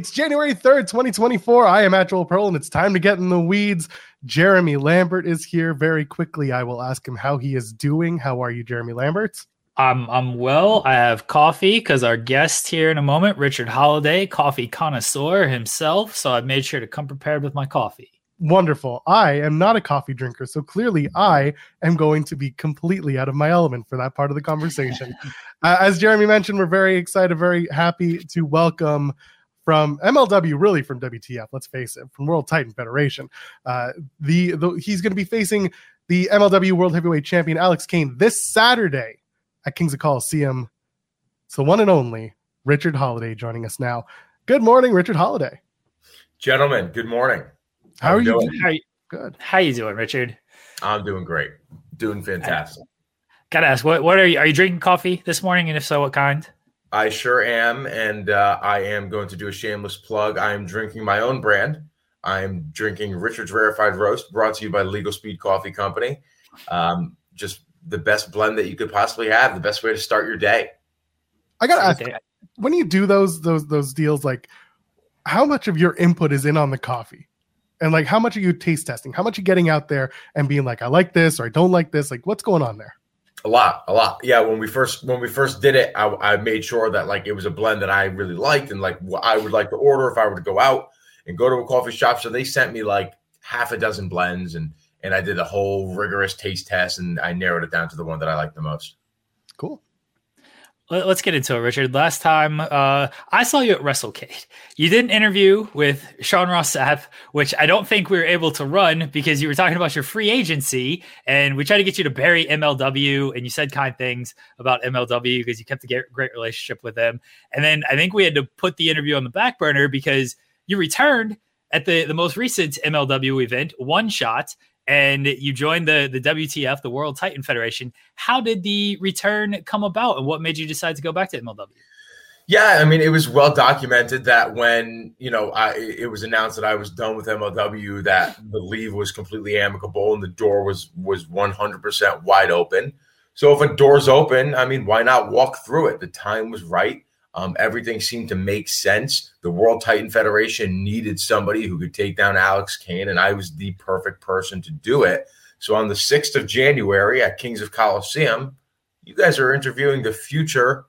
It's January 3rd, 2024. I am at Joel Pearl, and it's time to get in the weeds. Jeremy Lambert is here. Very quickly, I will ask him how he is doing. How are you, Jeremy Lambert? I'm I'm well. I have coffee because our guest here in a moment, Richard Holliday, coffee connoisseur himself. So I made sure to come prepared with my coffee. Wonderful. I am not a coffee drinker, so clearly I am going to be completely out of my element for that part of the conversation. uh, as Jeremy mentioned, we're very excited, very happy to welcome from MLW, really from WTF, let's face it, from World Titan Federation. Uh, the, the he's going to be facing the MLW World Heavyweight Champion Alex Kane this Saturday at Kings of Colosseum. So one and only Richard Holliday joining us now. Good morning, Richard Holliday. Gentlemen, good morning. How, How are you? Doing? How you? Good. How you doing, Richard? I'm doing great. Doing fantastic. Gotta ask, what what are you? Are you drinking coffee this morning? And if so, what kind? I sure am, and uh, I am going to do a shameless plug. I am drinking my own brand. I'm drinking Richard's Rarefied Roast, brought to you by Legal Speed Coffee Company. Um, just the best blend that you could possibly have, the best way to start your day. I gotta ask, when you do those those those deals, like how much of your input is in on the coffee? And like how much are you taste testing? How much are you getting out there and being like, I like this or I don't like this? Like what's going on there? A lot, a lot. Yeah, when we first when we first did it, I, I made sure that like it was a blend that I really liked and like what I would like to order if I were to go out and go to a coffee shop. So they sent me like half a dozen blends and and I did a whole rigorous taste test and I narrowed it down to the one that I like the most. Cool let's get into it, Richard. Last time uh, I saw you at WrestleCade, you did an interview with Sean Ross Sapp, which I don't think we were able to run because you were talking about your free agency, and we tried to get you to bury MLW, and you said kind things about MLW because you kept a great relationship with them. And then I think we had to put the interview on the back burner because you returned at the the most recent MLW event, One Shot, and you joined the the WTF, the World Titan Federation. How did the return come about, and what made you decide to go back to MLW? Yeah, I mean, it was well documented that when you know I, it was announced that I was done with MLW, that the leave was completely amicable and the door was was one hundred percent wide open. So if a door's open, I mean, why not walk through it? The time was right. Um, everything seemed to make sense. The World Titan Federation needed somebody who could take down Alex Kane, and I was the perfect person to do it. So on the 6th of January at Kings of Colosseum, you guys are interviewing the future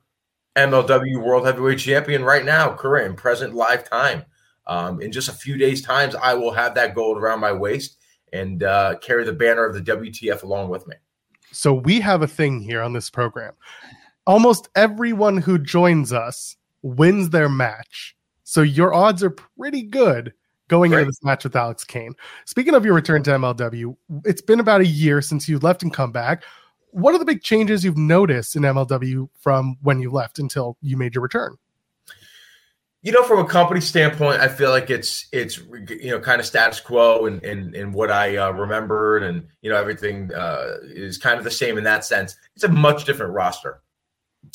MLW World Heavyweight Champion right now, current present live time. Um, in just a few days' times, I will have that gold around my waist and uh, carry the banner of the WTF along with me. So we have a thing here on this program almost everyone who joins us wins their match. So your odds are pretty good going into this match with Alex Kane. Speaking of your return to MLW, it's been about a year since you left and come back. What are the big changes you've noticed in MLW from when you left until you made your return? You know, from a company standpoint, I feel like it's it's you know kind of status quo and and, and what I uh, remembered, and you know everything uh, is kind of the same in that sense. It's a much different roster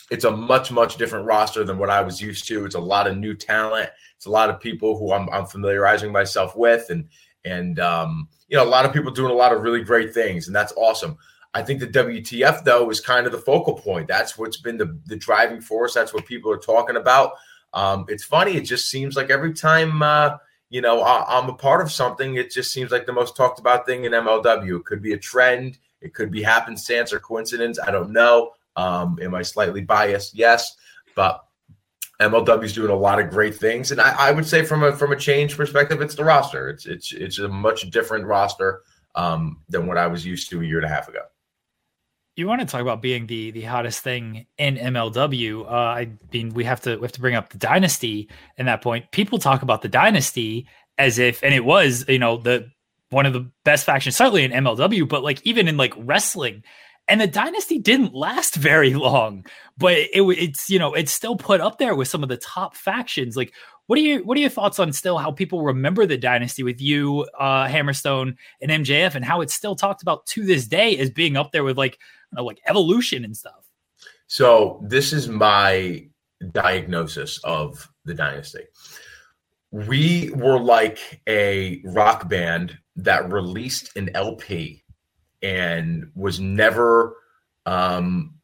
it's a much much different roster than what I was used to. It's a lot of new talent. It's a lot of people who I'm, I'm familiarizing myself with, and and um, you know a lot of people doing a lot of really great things, and that's awesome. I think the WTF though is kind of the focal point. That's what's been the the driving force. That's what people are talking about. Um, it's funny. It just seems like every time uh, you know I, I'm a part of something, it just seems like the most talked about thing in MLW. It could be a trend. It could be happenstance or coincidence. I don't know. Um, am I slightly biased? Yes, but MLW is doing a lot of great things, and I, I, would say from a from a change perspective, it's the roster. It's it's it's a much different roster um, than what I was used to a year and a half ago. You want to talk about being the the hottest thing in MLW? Uh, I mean, we have to we have to bring up the dynasty. In that point, people talk about the dynasty as if, and it was you know the one of the best factions, certainly in MLW, but like even in like wrestling, and the dynasty didn't last very long but it, it's you know it's still put up there with some of the top factions. Like what are you what are your thoughts on still how people remember the dynasty with you uh hammerstone and mjf and how it's still talked about to this day as being up there with like know, like evolution and stuff? So this is my diagnosis of the dynasty. We were like a rock band that released an lp and was never um,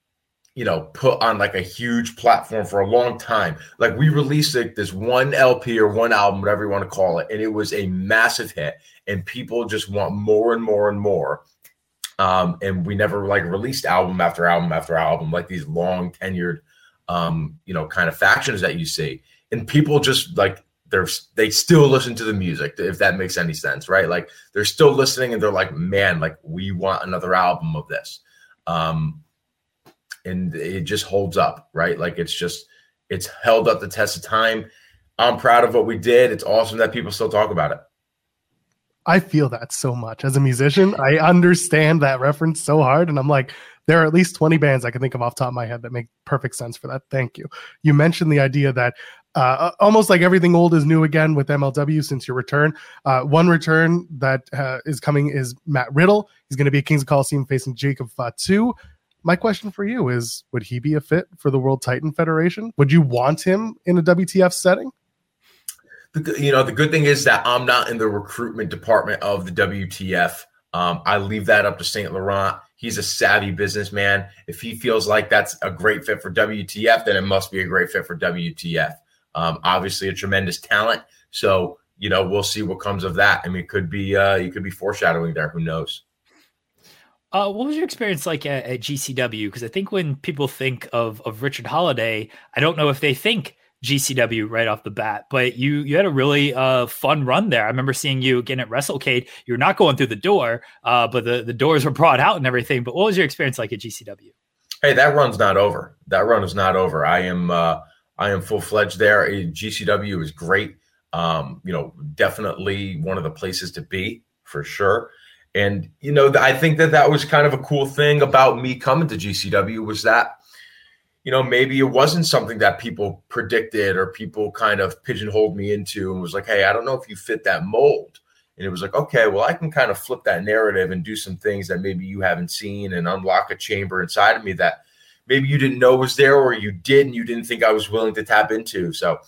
you know, put on like a huge platform for a long time. Like we released like this one LP or one album, whatever you want to call it, and it was a massive hit, and people just want more and more and more. Um, and we never like released album after album after album, like these long tenured, um, you know, kind of factions that you see, and people just like they're they still listen to the music if that makes any sense, right? Like they're still listening and they're like, man, like we want another album of this. Um, and it just holds up, right? Like it's just it's held up the test of time. I'm proud of what we did. It's awesome that people still talk about it. I feel that so much as a musician. I understand that reference so hard, and I'm like, there are at least 20 bands I can think of off top of my head that make perfect sense for that. Thank you. You mentioned the idea that uh, almost like everything old is new again with MLW since your return. Uh, one return that uh, is coming is Matt Riddle. He's going to be at Kings of Colosseum facing Jacob Fatu my question for you is would he be a fit for the World Titan Federation? Would you want him in a WTF setting? You know, the good thing is that I'm not in the recruitment department of the WTF. Um, I leave that up to St. Laurent. He's a savvy businessman. If he feels like that's a great fit for WTF, then it must be a great fit for WTF. Um, obviously, a tremendous talent. So, you know, we'll see what comes of that. I mean, it could be uh, you could be foreshadowing there. Who knows? Uh, what was your experience like at, at GCW? Because I think when people think of of Richard Holliday, I don't know if they think GCW right off the bat, but you you had a really uh, fun run there. I remember seeing you again at WrestleCade. You're not going through the door, uh, but the, the doors were brought out and everything. But what was your experience like at GCW? Hey, that run's not over. That run is not over. I am uh, I am full fledged there. GCW is great. Um, you know, definitely one of the places to be for sure. And you know, I think that that was kind of a cool thing about me coming to GCW was that you know maybe it wasn't something that people predicted or people kind of pigeonholed me into and was like, hey, I don't know if you fit that mold. And it was like, okay, well, I can kind of flip that narrative and do some things that maybe you haven't seen and unlock a chamber inside of me that maybe you didn't know was there or you did and you didn't think I was willing to tap into. So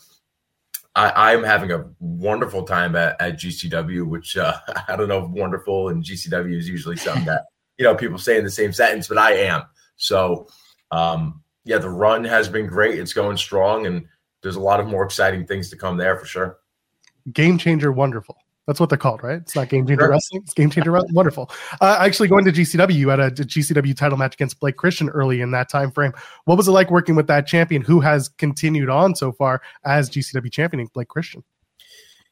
I, am having a wonderful time at, at GCW, which uh, I don't know if wonderful and GCW is usually something that you know people say in the same sentence, but I am. So um, yeah, the run has been great. It's going strong, and there's a lot of more exciting things to come there for sure. Game changer, wonderful. That's what they're called, right? It's not Game Changer sure. Wrestling. It's Game Changer Wrestling. Wonderful. Uh, actually, going to GCW, you had a, a, GCW title match against Blake Christian early in that time frame. What was it like working with that champion who has continued on so far as GCW champion, Blake Christian?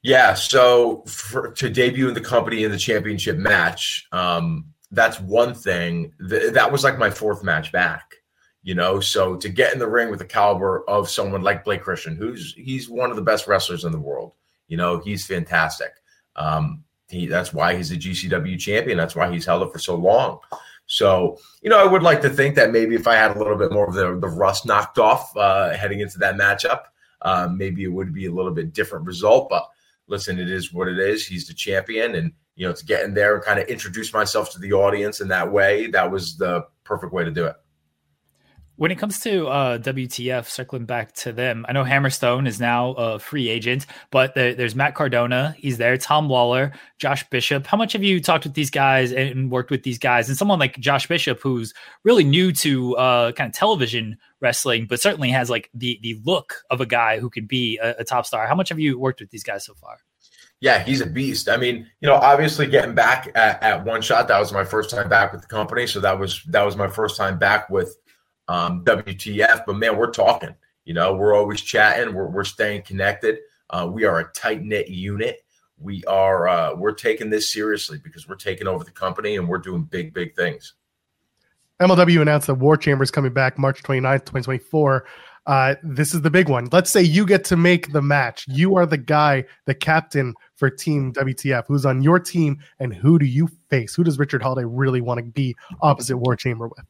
Yeah, so for, to debut in the company in the championship match, um, that's one thing. Th- that was like my fourth match back you know so to get in the ring with the caliber of someone like blake christian who's he's one of the best wrestlers in the world you know he's fantastic um, he, that's why he's a GCW champion. That's why he's held it for so long. So, you know, I would like to think that maybe if I had a little bit more of the, the rust knocked off uh, heading into that matchup, uh, maybe it would be a little bit different result. But listen, it is what it is. He's the champion. And, you know, to get in there and kind of introduce myself to the audience in that way, that was the perfect way to do it. When it comes to uh, WTF, circling back to them, I know Hammerstone is now a free agent, but there, there's Matt Cardona. He's there. Tom Lawler, Josh Bishop. How much have you talked with these guys and worked with these guys? And someone like Josh Bishop, who's really new to uh, kind of television wrestling, but certainly has like the the look of a guy who could be a, a top star. How much have you worked with these guys so far? Yeah, he's a beast. I mean, you know, obviously getting back at, at, one shot, that was my first time back with the company. So that was that was my first time back with um, WTF. But man, we're talking. You know, we're always chatting. We're we're staying connected. Uh, we are a tight knit unit. We are uh, we're taking this seriously because we're taking over the company and we're doing big big things. MLW announced that War Chamber is coming back March 29th, 2024. Uh, this is the big one. Let's say you get to make the match. You are the guy, the captain for Team WTF. Who's on your team, and who do you face? Who does Richard Holliday really want to be opposite War Chamber with?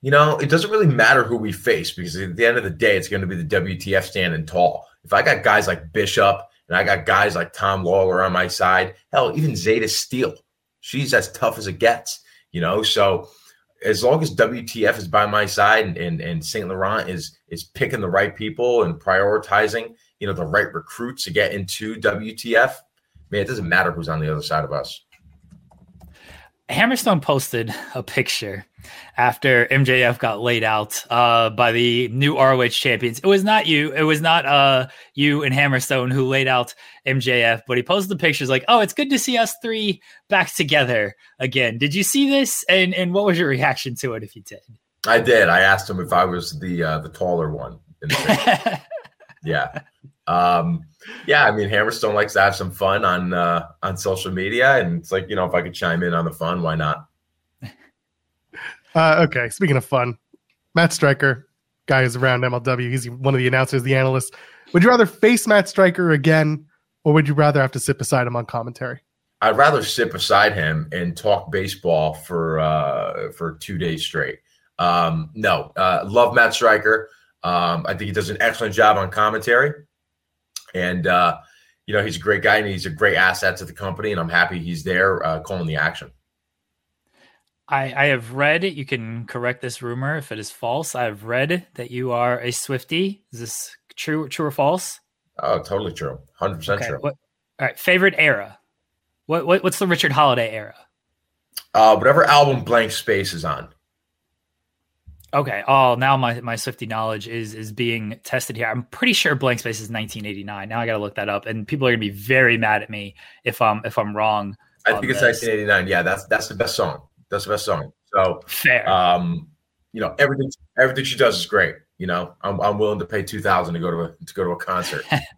You know, it doesn't really matter who we face because at the end of the day, it's going to be the WTF standing tall. If I got guys like Bishop and I got guys like Tom Lawler on my side, hell, even Zayda Steel, she's as tough as it gets, you know. So as long as WTF is by my side and, and, and St. Laurent is is picking the right people and prioritizing, you know, the right recruits to get into WTF, man, it doesn't matter who's on the other side of us. Hammerstone posted a picture after MJF got laid out uh, by the new ROH champions. It was not you. It was not uh, you and Hammerstone who laid out MJF, but he posted the pictures like, "Oh, it's good to see us three back together again." Did you see this? And and what was your reaction to it if you did? I did. I asked him if I was the uh, the taller one. Yeah. Um, yeah, I mean, Hammerstone likes to have some fun on uh, on social media, and it's like you know, if I could chime in on the fun, why not? Uh, okay, speaking of fun, Matt Striker, guy who's around MLW, he's one of the announcers, the analysts. Would you rather face Matt Striker again, or would you rather have to sit beside him on commentary? I'd rather sit beside him and talk baseball for uh, for two days straight. Um, no, uh, love Matt Striker. Um, I think he does an excellent job on commentary, and uh, you know he's a great guy and he's a great asset to the company. And I'm happy he's there uh, calling the action. I, I have read. You can correct this rumor if it is false. I have read that you are a Swifty. Is this true? True or false? Oh, totally true. Hundred percent true. What, all right. Favorite era? What, what what's the Richard Holliday era? Uh, whatever album Blank Space is on. Okay. Oh, now my my Swifty knowledge is is being tested here. I'm pretty sure Blank Space is 1989. Now I got to look that up, and people are gonna be very mad at me if I'm if I'm wrong. I think it's this. 1989. Yeah, that's that's the best song. That's the best song. So fair. Um, you know everything everything she does is great. You know, I'm I'm willing to pay two thousand to go to a to go to a concert.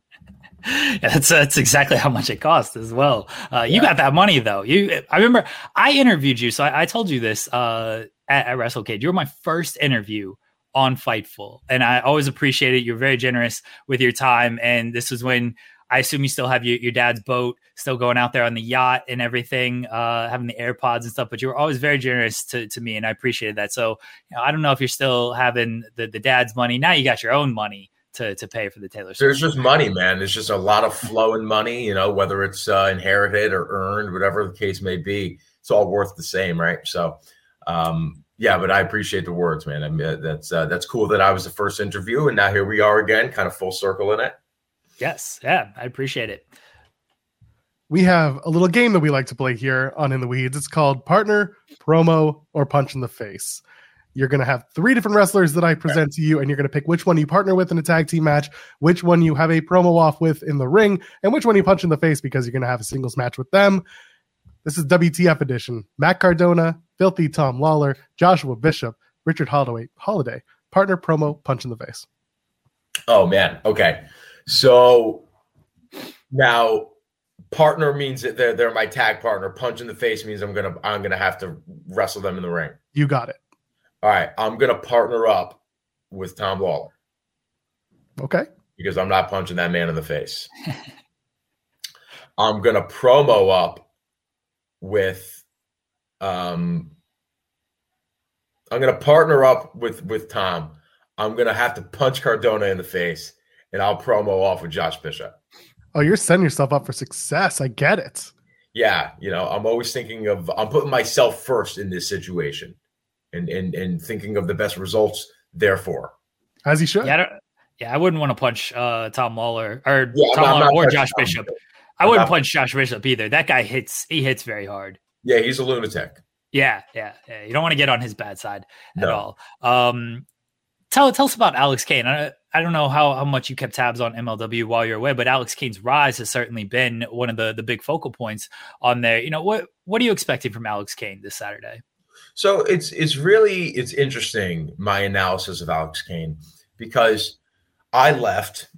yeah, that's that's exactly how much it costs as well. Uh, you yeah. got that money though. You, I remember I interviewed you, so I, I told you this uh, at, at WrestleCade. You were my first interview on Fightful, and I always appreciate it. You're very generous with your time, and this was when I assume you still have your, your dad's boat, still going out there on the yacht and everything, uh, having the AirPods and stuff. But you were always very generous to, to me, and I appreciated that. So you know, I don't know if you're still having the, the dad's money. Now you got your own money to, to pay for the Taylor. Swift. There's just money, man. There's just a lot of flowing money, you know, whether it's uh, inherited or earned, whatever the case may be. It's all worth the same, right? So, um, yeah, but I appreciate the words, man. I mean, that's uh, that's cool that I was the first interview, and now here we are again, kind of full circle in it. Yes. Yeah. I appreciate it. We have a little game that we like to play here on In the Weeds. It's called Partner, Promo, or Punch in the Face. You're going to have three different wrestlers that I present to you, and you're going to pick which one you partner with in a tag team match, which one you have a promo off with in the ring, and which one you punch in the face because you're going to have a singles match with them. This is WTF edition. Matt Cardona, Filthy Tom Lawler, Joshua Bishop, Richard Holloway, Holliday, partner, promo, punch in the face. Oh, man. Okay. So now partner means that they're they're my tag partner. Punch in the face means I'm gonna I'm gonna have to wrestle them in the ring. You got it. All right, I'm gonna partner up with Tom Lawler. Okay. Because I'm not punching that man in the face. I'm gonna promo up with um I'm gonna partner up with with Tom. I'm gonna have to punch Cardona in the face and I'll promo off with Josh Bishop. Oh, you're setting yourself up for success. I get it. Yeah, you know, I'm always thinking of I'm putting myself first in this situation, and and and thinking of the best results. Therefore, as he should. Yeah, I yeah, I wouldn't want to punch uh, Tom Lawler or yeah, Tom Lawler or Josh Tom Bishop. I wouldn't not, punch Josh Bishop either. That guy hits. He hits very hard. Yeah, he's a lunatic. Yeah, yeah, yeah. You don't want to get on his bad side at no. all. Um, tell tell us about Alex Kane. I, I don't know how, how much you kept tabs on MLW while you're away, but Alex Kane's rise has certainly been one of the the big focal points on there. You know what what are you expecting from Alex Kane this Saturday? So it's it's really it's interesting my analysis of Alex Kane because I left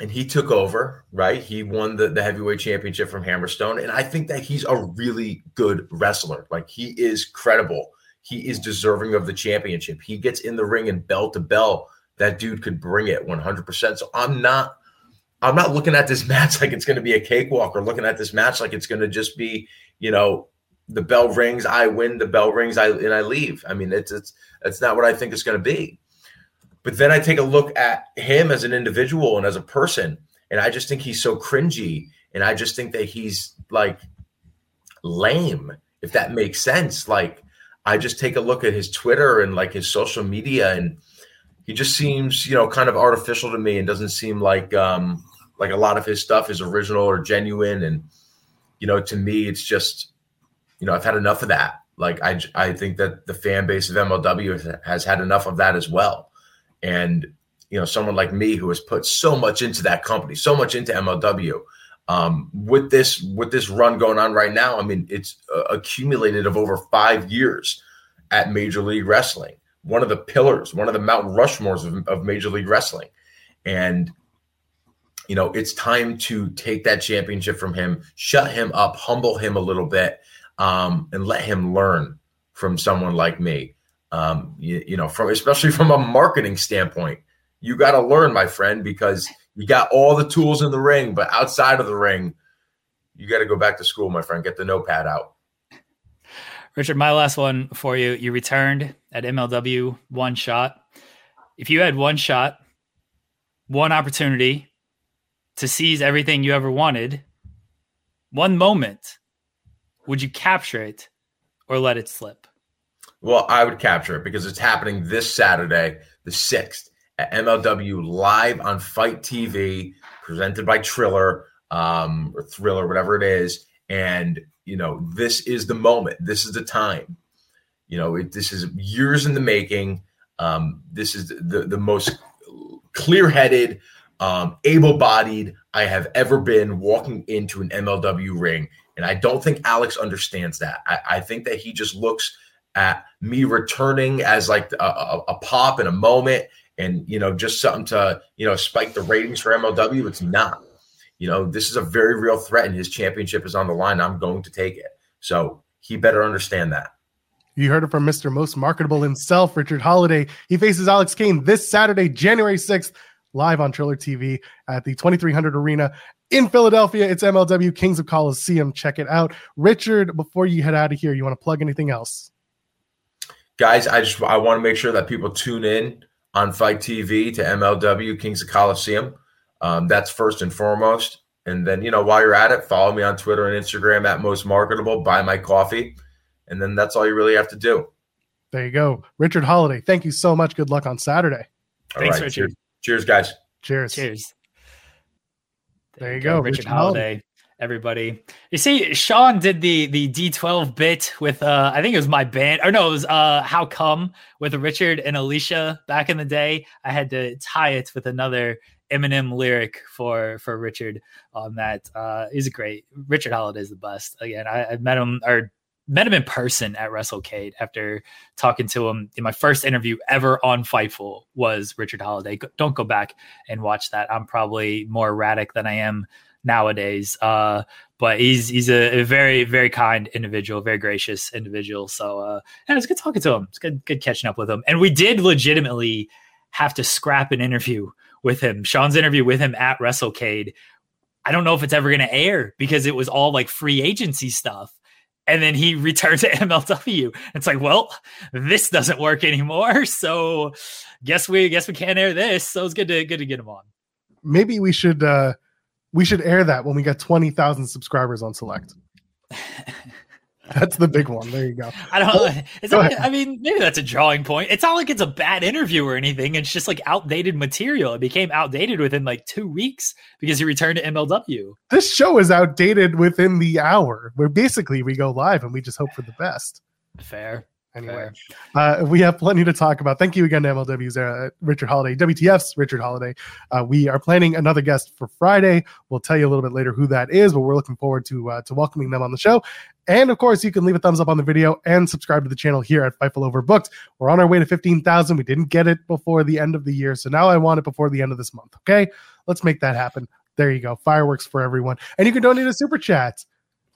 and he took over, right? He won the, the heavyweight championship from Hammerstone. And I think that he's a really good wrestler. Like he is credible he is deserving of the championship. He gets in the ring and bell to bell. That dude could bring it 100%. So I'm not I'm not looking at this match like it's going to be a cakewalk or looking at this match like it's going to just be, you know, the bell rings, I win, the bell rings, I and I leave. I mean, it's it's it's not what I think it's going to be. But then I take a look at him as an individual and as a person, and I just think he's so cringy, and I just think that he's like lame, if that makes sense. Like I just take a look at his Twitter and like his social media, and he just seems, you know, kind of artificial to me, and doesn't seem like um, like a lot of his stuff is original or genuine. And you know, to me, it's just you know, I've had enough of that. Like I, I think that the fan base of MLW has had enough of that as well. And you know, someone like me who has put so much into that company, so much into MLW, um, with this with this run going on right now, I mean, it's uh, accumulated of over five years at Major League Wrestling. One of the pillars, one of the Mount Rushmores of, of Major League Wrestling, and you know, it's time to take that championship from him, shut him up, humble him a little bit, um, and let him learn from someone like me. Um, you, you know, from especially from a marketing standpoint, you got to learn, my friend, because you got all the tools in the ring, but outside of the ring, you got to go back to school, my friend. Get the notepad out. Richard, my last one for you. You returned at MLW one shot. If you had one shot, one opportunity to seize everything you ever wanted, one moment, would you capture it or let it slip? Well, I would capture it because it's happening this Saturday, the 6th, at MLW live on FITE TV, presented by Triller um, or Thriller, whatever it is. And, you know, this is the moment. This is the time. You know, it, this is years in the making. Um, this is the, the most clear headed, um, able bodied I have ever been walking into an MLW ring. And I don't think Alex understands that. I, I think that he just looks at me returning as like a, a, a, pop in a moment and, you know, just something to, you know, spike the ratings for MLW. It's not. You know, this is a very real threat and his championship is on the line. I'm going to take it. So he better understand that. You heard it from Mr. Most Marketable himself, Richard Holliday. He faces Alex Kane this Saturday, January 6th, live on Triller TV at the 2300 Arena in Philadelphia. It's MLW Kings of Colosseum. Check it out. Richard, before you head out of here, you want to plug anything else? Guys, I just I want to make sure that people tune in on FITE TV to MLW Kings of Colosseum. Um, that's first and foremost. And then, you know, while you're at it, follow me on Twitter and Instagram at most marketable, buy my coffee. And then that's all you really have to do. There you go. Richard Holliday, thank you so much. Good luck on Saturday. All Thanks, right, Richard. Cheers. cheers, guys. Cheers. Cheers. There, you go, Richard, Richard Holliday. Everybody, you see, Sean did the the D12 bit with uh, I think it was my band, or no, it was uh, How Come with Richard and Alicia back in the day. I had to tie it with another Eminem lyric for for Richard on that. Uh, he's great Richard Holliday is the best. Again, I, I met him or met him in person at WrestleCade after talking to him. In my first interview ever on Fightful was Richard Holliday. Don't go back and watch that. I'm probably more erratic than I am nowadays. Uh, but he's he's a, a, very very kind individual, very gracious individual. So uh, yeah, it's good talking to him. It's good good catching up with him. And we did legitimately have to scrap an interview with him. Sean's interview with him at WrestleCade. I don't know if it's ever going to air because it was all like free agency stuff and then he returned to MLW. It's like, well, this doesn't work anymore. So guess we guess we can't air this. So it's good to good to get him on. Maybe we should uh we should air that when we get twenty thousand subscribers on Select. That's the big one. There you go. I don't. Oh, that, I mean, maybe that's a drawing point. It's not like it's a bad interview or anything. It's just like outdated material. It became outdated within like two weeks because he returned to MLW. This show is outdated within the hour. Where basically we go live and we just hope for the best. Fair. Anyway, uh, we have plenty to talk about. Thank you again to MLW's uh, Richard Holliday, WTF's Richard Holliday. Uh, we are planning another guest for Friday. We'll tell you a little bit later who that is, but we're looking forward to uh, to welcoming them on the show. And of course, you can leave a thumbs up on the video and subscribe to the channel here at Fightful Overbooked. We're on our way to 15,000. We didn't get it before the end of the year. So now I want it before the end of this month. Okay. Let's make that happen. There you go. Fireworks for everyone. And you can donate a super chat.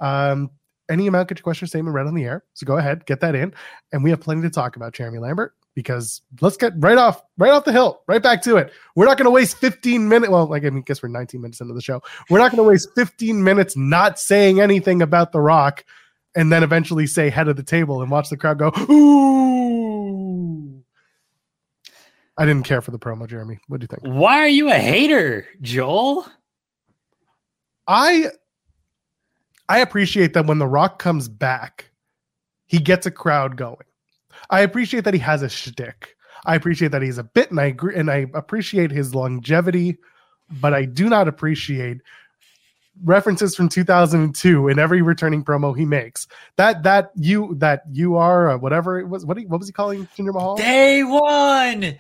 Um, any amount, get your question statement read on the air. So go ahead, get that in. And we have plenty to talk about, Jeremy Lambert, because let's get right off, right off the hill, right back to it. We're not going to waste 15 minutes. Well, like, I mean, guess we're 19 minutes into the show. We're not going to waste 15 minutes not saying anything about The Rock and then eventually say head of the table and watch the crowd go, ooh. I didn't care for the promo, Jeremy. What do you think? Why are you a hater, Joel? I I appreciate that when The Rock comes back, he gets a crowd going. I appreciate that he has a shtick. I appreciate that he's a bit, and I agree, and I appreciate his longevity, but I do not appreciate references from 2002 in every returning promo he makes. That that you that you are uh, whatever it was. What he, what was he calling Jinder Mahal? Day one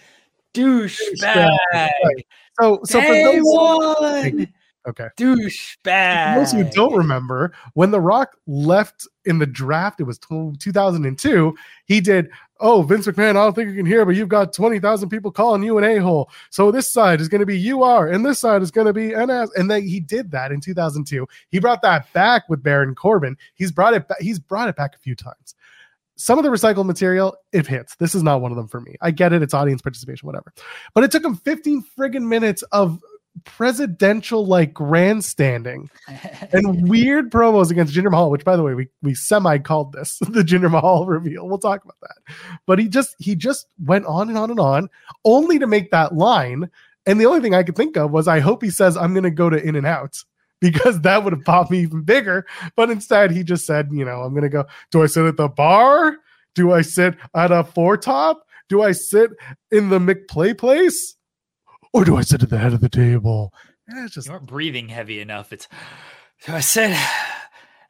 douchebag. Right. So so Day for those one okay. douchebag. Those who don't remember, when The Rock left in the draft, it was 2002. He did, Oh, Vince McMahon, I don't think you can hear, but you've got 20,000 people calling you an a hole. So this side is going to be you are, and this side is going to be NS. And then he did that in 2002. He brought that back with Baron Corbin. He's brought it back. He's brought it back a few times. Some of the recycled material, it hits. This is not one of them for me. I get it. It's audience participation, whatever. But it took him 15 friggin' minutes of presidential like grandstanding and weird promos against Jinder Mahal, which by the way, we we semi called this the Jinder Mahal reveal. We'll talk about that. But he just he just went on and on and on, only to make that line. And the only thing I could think of was I hope he says I'm gonna go to In and Out because that would have popped me even bigger. But instead he just said, you know, I'm gonna go, do I sit at the bar? Do I sit at a four top? Do I sit in the McPlay place? Or do I sit at the head of the table? And it's just You aren't breathing heavy enough. It's so I said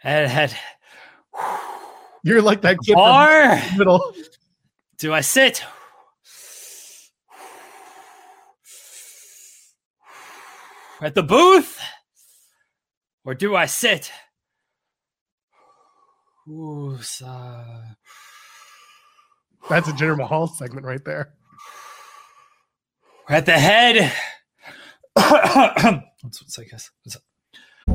and had you're like that kid the middle. Do I sit? At the booth? Or do I sit? Ooh, so- That's a Jinder Mahal segment right there. At the head. Let's take this.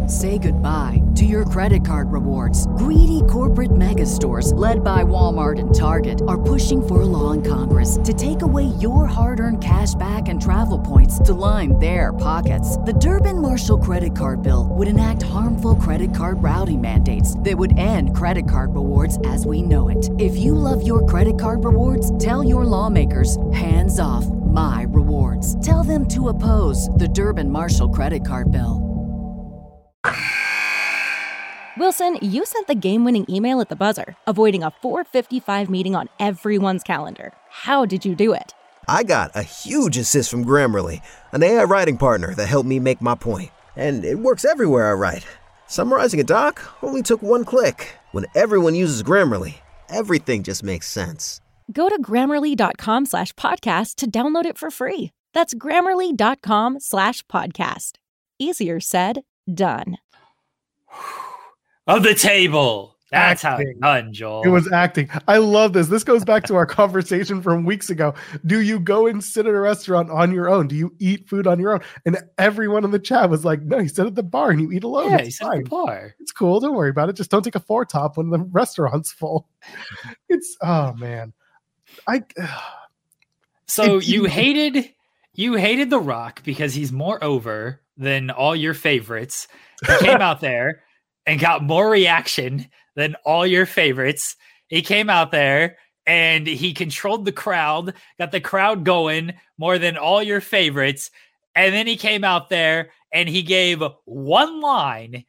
Say goodbye to your credit card rewards. Greedy corporate mega stores, led by Walmart and Target, are pushing for a law in Congress to take away your hard earned cash back and travel points to line their pockets. The Durbin Marshall credit card bill would enact harmful credit card routing mandates that would end credit card rewards as we know it. If you love your credit card rewards, tell your lawmakers hands off my rewards. Tell them to oppose the Durbin Marshall credit card bill. Wilson, you sent the game winning email at the buzzer, avoiding a 455 meeting on everyone's calendar. How did you do it? I got a huge assist from Grammarly, an AI writing partner that helped me make my point. And it works everywhere I write. Summarizing a doc only took one click. When everyone uses Grammarly, everything just makes sense. Go to grammarly.com slash podcast to download it for free. That's grammarly.com slash podcast. Easier said, done. Of the table. That's how Acting. it's done, Joel. It was acting. I love this. This goes back to our conversation from weeks ago. Do you go and sit at a restaurant on your own? Do you eat food on your own? And everyone in the chat was like, "No, you sit at the bar and you eat alone. yeah, it's fine. bar. It's cool. Don't worry about it. Just don't take a four top when the restaurant's full." It's oh man, I So you hated you hated The Rock because he's more over than all your favorites. He came out there and got more reaction than all your favorites. He came out there and he controlled the crowd, got the crowd going more than all your favorites. And then he came out there and he gave one line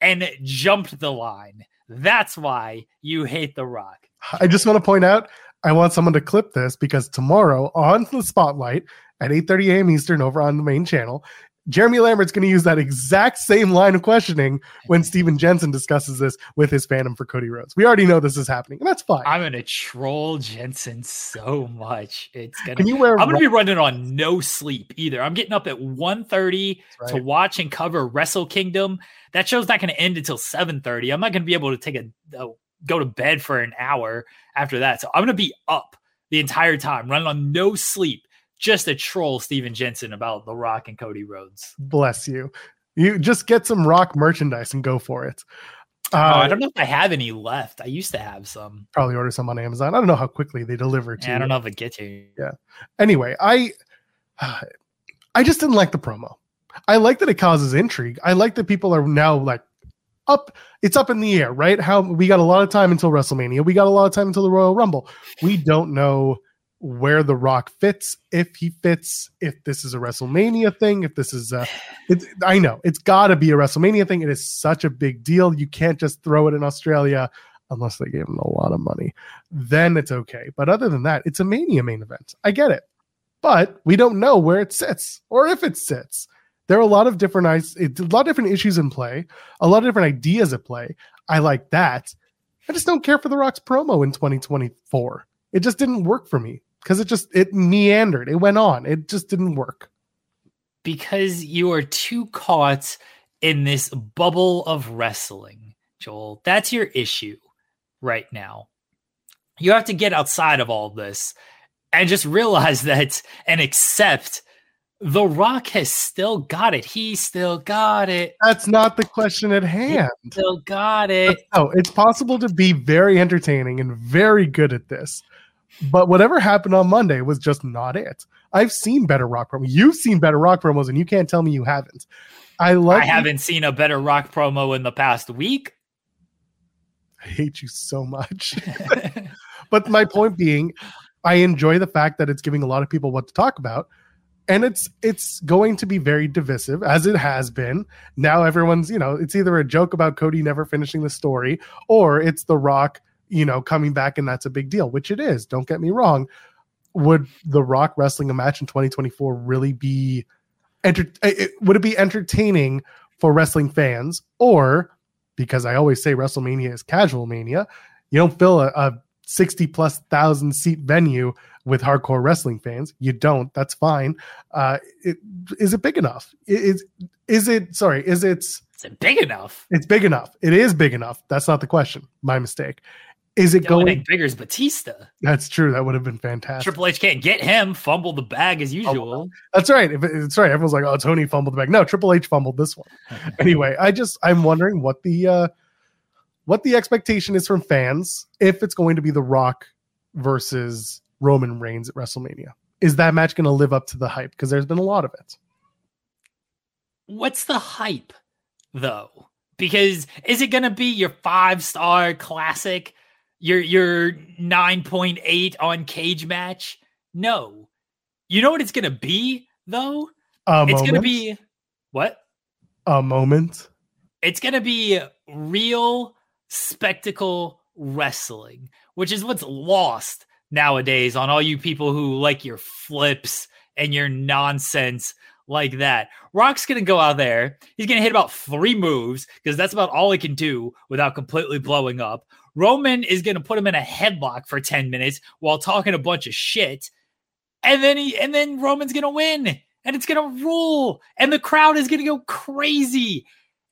and jumped the line. That's why you hate The Rock. I just want to point out. I want someone to clip this because tomorrow on the spotlight at 8:30 a.m. Eastern over on the main channel, Jeremy Lambert's going to use that exact same line of questioning when Steven Jensen discusses this with his fandom for Cody Rhodes. We already know this is happening, and that's fine. I'm gonna troll Jensen so much. It's gonna Can you wear? I'm gonna be running on no sleep either. I'm getting up at 1.30 That's to watch and cover Wrestle Kingdom. That show's not gonna end until 7.30. I'm not gonna be able to take a, a go to bed for an hour after that. So I'm gonna be up the entire time, running on no sleep, just to troll Steven Jensen about The Rock and Cody Rhodes. Bless you. You just get some rock merchandise and go for it. Uh, oh, I don't know if I have any left. I used to have some. probably order some on Amazon. I don't know how quickly they deliver to. Yeah, I don't know if it gets to you. Yeah. Anyway, I I just didn't like the promo. I like that it causes intrigue. I like that people are now like up it's up in the air, right? How we got a lot of time until WrestleMania. We got a lot of time until the Royal Rumble. We don't know where the rock fits, if he fits, if this is a WrestleMania thing, if this is a it's I know it's gotta be a WrestleMania thing. It is such a big deal. You can't just throw it in Australia unless they gave him a lot of money. Then it's okay. But other than that, it's a mania main event. I get it but we don't know where it sits or if it sits. There are a lot of different a lot of different issues in play, a lot of different ideas at play. I like that. I just don't care for the Rock's promo in 2024. It just didn't work for me because it just it meandered. It went on. It just didn't work. Because you are too caught in this bubble of wrestling, Joel. That's your issue right now. You have to get outside of all this and just realize that and accept the Rock has still got it. He still got it. That's not the question at hand. He still got it. Oh, it's possible to be very entertaining and very good at this. But whatever happened on Monday was just not it. I've seen better rock promos. You've seen better rock promos, and you can't tell me you haven't. I love. I haven't seen a better rock promo in the past week. I hate you so much. but my point being, I enjoy the fact that it's giving a lot of people what to talk about. And it's it's going to be very divisive as it has been. Now everyone's, you know, it's either a joke about Cody never finishing the story or it's The Rock, you know, coming back and that's a big deal, which it is. Don't get me wrong. Would The Rock wrestling a match in 2024 really be enter- it, would it be entertaining for wrestling fans or because I always say WrestleMania is casual mania, you don't fill a, a 60 plus thousand seat venue with hardcore wrestling fans. You don't. That's fine. Uh, it, is it big enough? Is is it? Sorry, is it? Is it big enough? It's big enough. It is big enough. That's not the question. My mistake. Is it only going? bigger is Batista. That's true. That would have been fantastic. Triple H can't get him. Fumble the bag Oh, as usual. That's right. If It's right. Everyone's like, "Oh, Tony fumbled the bag." No, Triple H fumbled this one. anyway, I just I'm wondering what the uh what the expectation is from fans if it's going to be The Rock versus Roman Reigns at WrestleMania. Is that match going to live up to the hype? Because there's been a lot of it. What's the hype though? Because is it going to be your five star classic, your your nine point eight on cage match? No. You know what it's going to be though? A It's going to be what? a moment. It's going to be real spectacle wrestling, which is what's lost nowadays on all you people who like your flips and your nonsense like that. Rock's going to go out there. He's going to hit about three moves because that's about all he can do without completely blowing up. Roman is going to put him in a headlock for 10 minutes while talking a bunch of shit. And then he and then Roman's going to win and it's going to rule and the crowd is going to go crazy.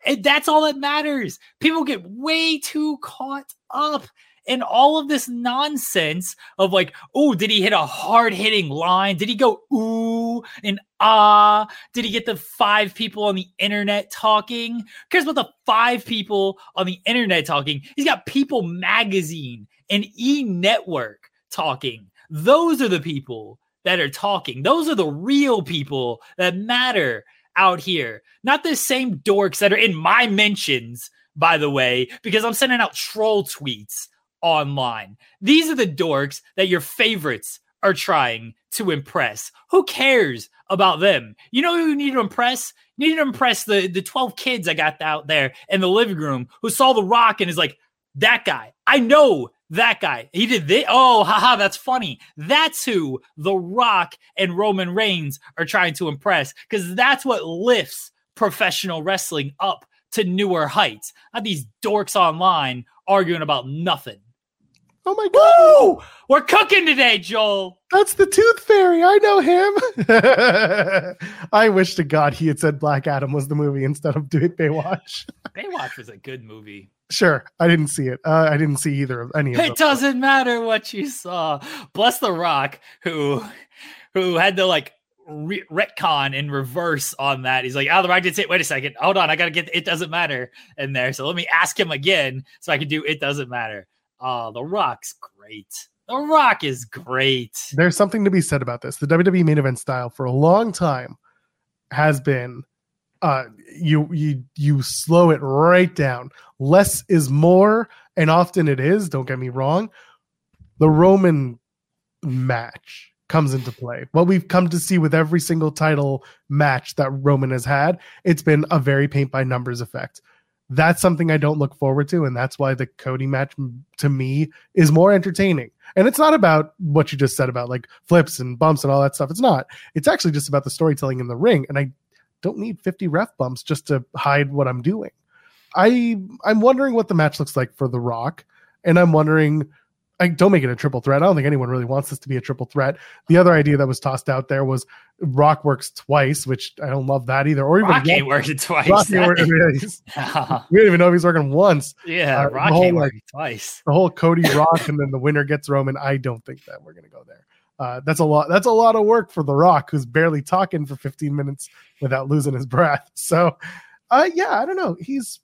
And that's all that matters. People get way too caught up in all of this nonsense of like, oh, did he hit a hard hitting line? Did he go ooh and ah? Did he get the five people on the internet talking? Cares about the five people on the internet talking? He's got People Magazine and E Network talking. Those are the people that are talking. Those are the real people that matter out here, not the same dorks that are in my mentions, by the way, because I'm sending out troll tweets online. These are the dorks that your favorites are trying to impress. Who cares about them? You know who you need to impress? You need to impress the, the 12 kids I got out there in the living room who saw The Rock and is like, that guy. I know that guy. He did this. Oh, haha, that's funny. That's who The Rock and Roman Reigns are trying to impress because that's what lifts professional wrestling up to newer heights. Not these dorks online arguing about nothing. Oh my god! Woo! We're cooking today, Joel. That's the Tooth Fairy. I know him. I wish to God he had said Black Adam was the movie instead of doing Baywatch. Baywatch was a good movie. Sure, I didn't see it. Uh, I didn't see either of any of them. It doesn't matter what you saw. Bless the Rock, who who had to like re- retcon in reverse on that. He's like, "Oh, the Rock did say, wait a second, hold on, I gotta get it doesn't matter in there. So let me ask him again so I can do it doesn't matter." Oh, the Rock's great. The Rock is great. There's something to be said about this. The WWE main event style for a long time has been uh you you you slow it right down. Less is more, and often it is, don't get me wrong. The Roman match comes into play. What we've come to see with every single title match that Roman has had, it's been a very paint by numbers effect. That's something I don't look forward to, and that's why the Cody match to me is more entertaining. And it's not about what you just said about like flips and bumps and all that stuff. It's not. It's actually just about the storytelling in the ring. And I don't need 50 ref bumps just to hide what I'm doing. I I'm wondering what the match looks like for The Rock, and I'm wondering. I don't make it a triple threat. I don't think anyone really wants this to be a triple threat. The other idea that was tossed out there was Rock works twice, which I don't love that either. Or even Rock ain't working twice. Working, we don't even know if he's working once. Yeah, uh, Rock whole, ain't working like, twice. The whole Cody Rock and then the winner gets Roman. I don't think that we're gonna go there. Uh, that's a lot. That's a lot of work for The Rock, who's barely talking for 15 minutes without losing his breath. So, uh, yeah, I don't know. He's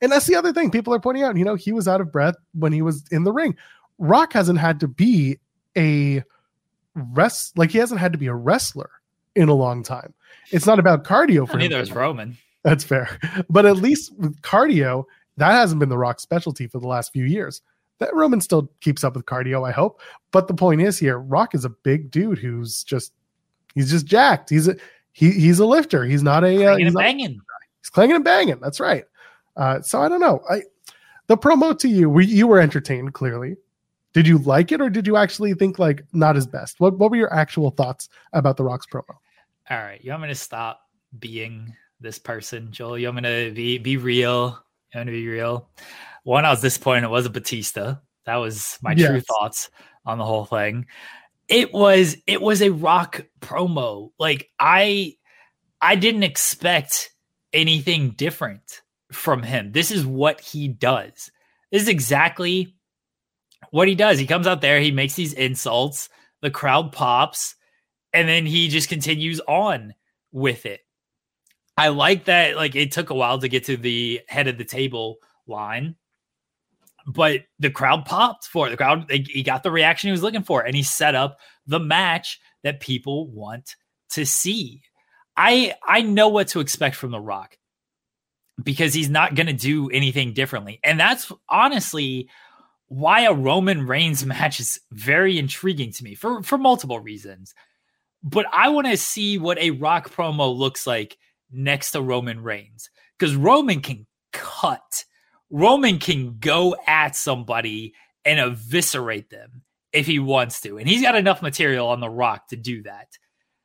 and that's the other thing people are pointing out. You know, he was out of breath when he was in the ring. Rock hasn't had to be a rest like he hasn't had to be a wrestler in a long time. It's not about cardio for Neither him. is Roman. That's fair. But at least with cardio, that hasn't been the Rock specialty for the last few years. That Roman still keeps up with cardio, I hope. But the point is here, Rock is a big dude who's just he's just jacked. He's a he, he's a lifter. He's not a uh, he's. Not, he's clanging and banging. That's right. Uh, so I don't know. I the promo to you, we, you were entertained clearly. Did you like it, or did you actually think like not as best? What what were your actual thoughts about the Rocks promo? All right, you want me to stop being this person, Joel? You want me to be be real? You want to be real? One, I was disappointed it wasn't Batista. That was my yes. true thoughts on the whole thing. It was it was a rock promo. Like I I didn't expect anything different from him. This is what he does. This is exactly what he does. He comes out there, he makes these insults, the crowd pops, and then he just continues on with it. I like that like it took a while to get to the head of the table line, but the crowd popped for it. The crowd he got the reaction he was looking for and he set up the match that people want to see. I I know what to expect from The Rock because he's not going to do anything differently. And that's honestly why a Roman Reigns match is very intriguing to me for, for multiple reasons. But I want to see what a Rock promo looks like next to Roman Reigns because Roman can cut. Roman can go at somebody and eviscerate them if he wants to. And he's got enough material on The Rock to do that.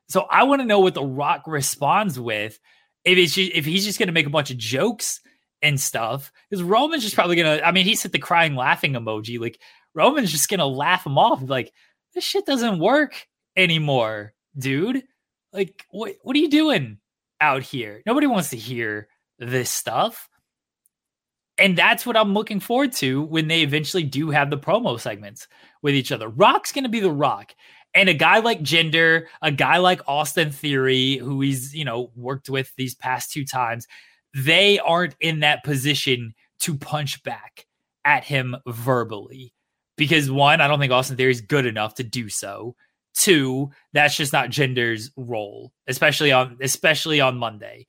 So I want to know what The Rock responds with if it's just, if he's just going to make a bunch of jokes and stuff, because Roman's just probably going to. I mean, he said the crying laughing emoji. Like Roman's just going to laugh him off. Like this shit doesn't work anymore, dude. Like what what are you doing out here? Nobody wants to hear this stuff. And that's what I'm looking forward to when they eventually do have the promo segments with each other. Rock's going to be the Rock. And a guy like Jinder, a guy like Austin Theory, who he's, you know, worked with these past two times, they aren't in that position to punch back at him verbally. Because one, I don't think Austin Theory is good enough to do so. Two, that's just not Jinder's role, especially on especially on Monday.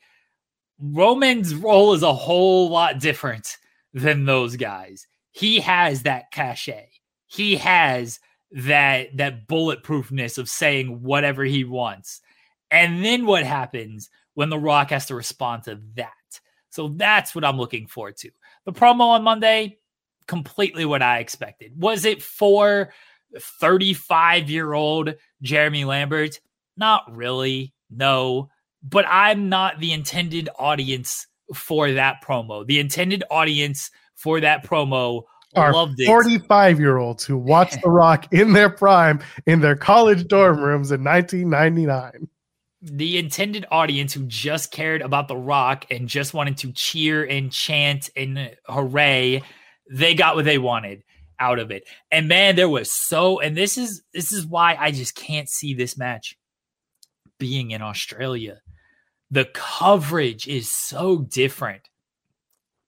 Roman's role is a whole lot different than those guys. He has that cachet. He has that that bulletproofness of saying whatever he wants. And then what happens when The Rock has to respond to that? So that's what I'm looking forward to. The promo on Monday, completely what I expected. Was it for 35 year old Jeremy Lambert? Not really. No. But I'm not the intended audience for that promo. The intended audience for that promo are 45 year olds who watched The Rock in their prime in their college dorm rooms in 1999. The intended audience who just cared about The Rock and just wanted to cheer and chant and hooray, they got what they wanted out of it. And man, there was so and this is this is why I just can't see this match being in Australia. The coverage is so different.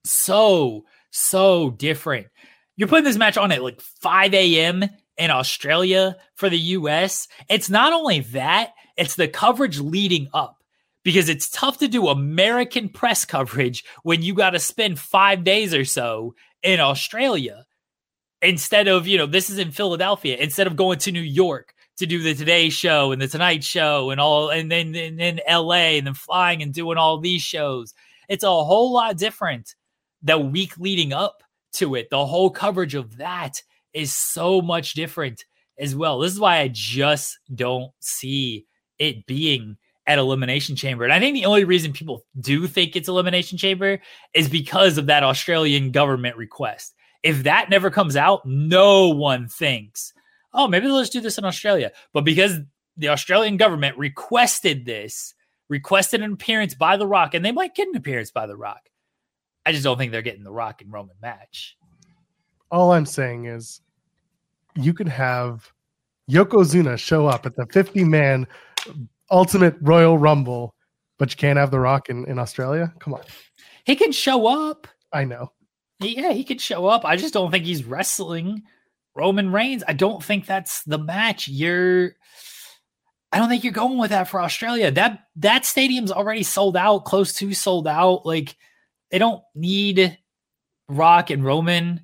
So so different. You're putting this match on at like 5 a.m. in Australia for the US. It's not only that, it's the coverage leading up because it's tough to do American press coverage when you got to spend five days or so in Australia instead of, you know, this is in Philadelphia, instead of going to New York to do the Today Show and the Tonight Show and all, and then and then LA and then flying and doing all these shows. It's a whole lot different the week leading up to it. The whole coverage of that is so much different as well. This is why I just don't see it being at Elimination Chamber. And I think the only reason people do think it's Elimination Chamber is because of that Australian government request. If that never comes out, no one thinks, oh, maybe let's do this in Australia. But because the Australian government requested this, requested an appearance by The Rock, and they might get an appearance by The Rock. I just don't think they're getting The Rock and Roman match. All I'm saying is you could have Yokozuna show up at the 50 man ultimate Royal Rumble, but you can't have The Rock in, in Australia? Come on. He can show up. I know. Yeah, he could show up. I just don't think he's wrestling Roman Reigns. I don't think that's the match. You're I don't think you're going with that for Australia. That that stadium's already sold out, close to sold out. Like they don't need Rock and Roman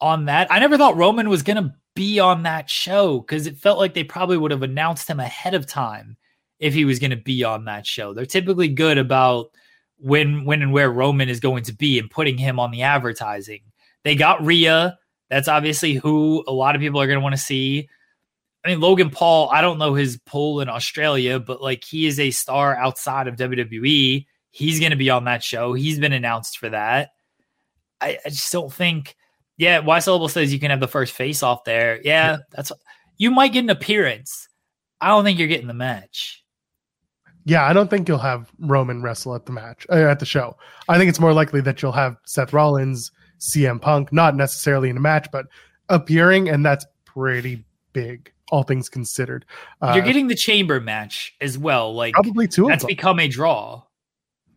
on that. I never thought Roman was gonna be on that show because it felt like they probably would have announced him ahead of time if he was going to be on that show. They're typically good about when when and where Roman is going to be and putting him on the advertising. They got Rhea. That's obviously who a lot of people are going to want to see. I mean, Logan Paul, I don't know his pull in Australia, but like he is a star outside of WWE. He's going to be on that show. He's been announced for that. I, I just don't think yeah, Y Syllable says you can have the first face off there. Yeah, that's you might get an appearance. I don't think you're getting the match. Yeah, I don't think you'll have Roman wrestle at the match uh, at the show. I think it's more likely that you'll have Seth Rollins, CM Punk, not necessarily in a match, but appearing, and that's pretty big, all things considered. Uh, you're getting the chamber match as well. Like probably two. That's become a draw.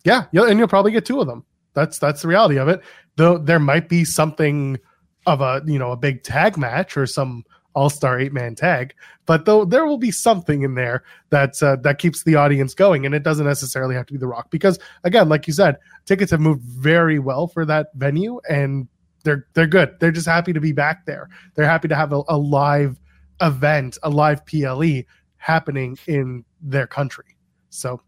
Yeah, and you'll probably get two of them. That's that's the reality of it. Though there might be something of a you know a big tag match or some all star eight man tag, but though there will be something in there that uh, that keeps the audience going, and it doesn't necessarily have to be The Rock because again, like you said, tickets have moved very well for that venue, and they're they're good. They're just happy to be back there. They're happy to have a, a live event, a live PLE happening in their country. So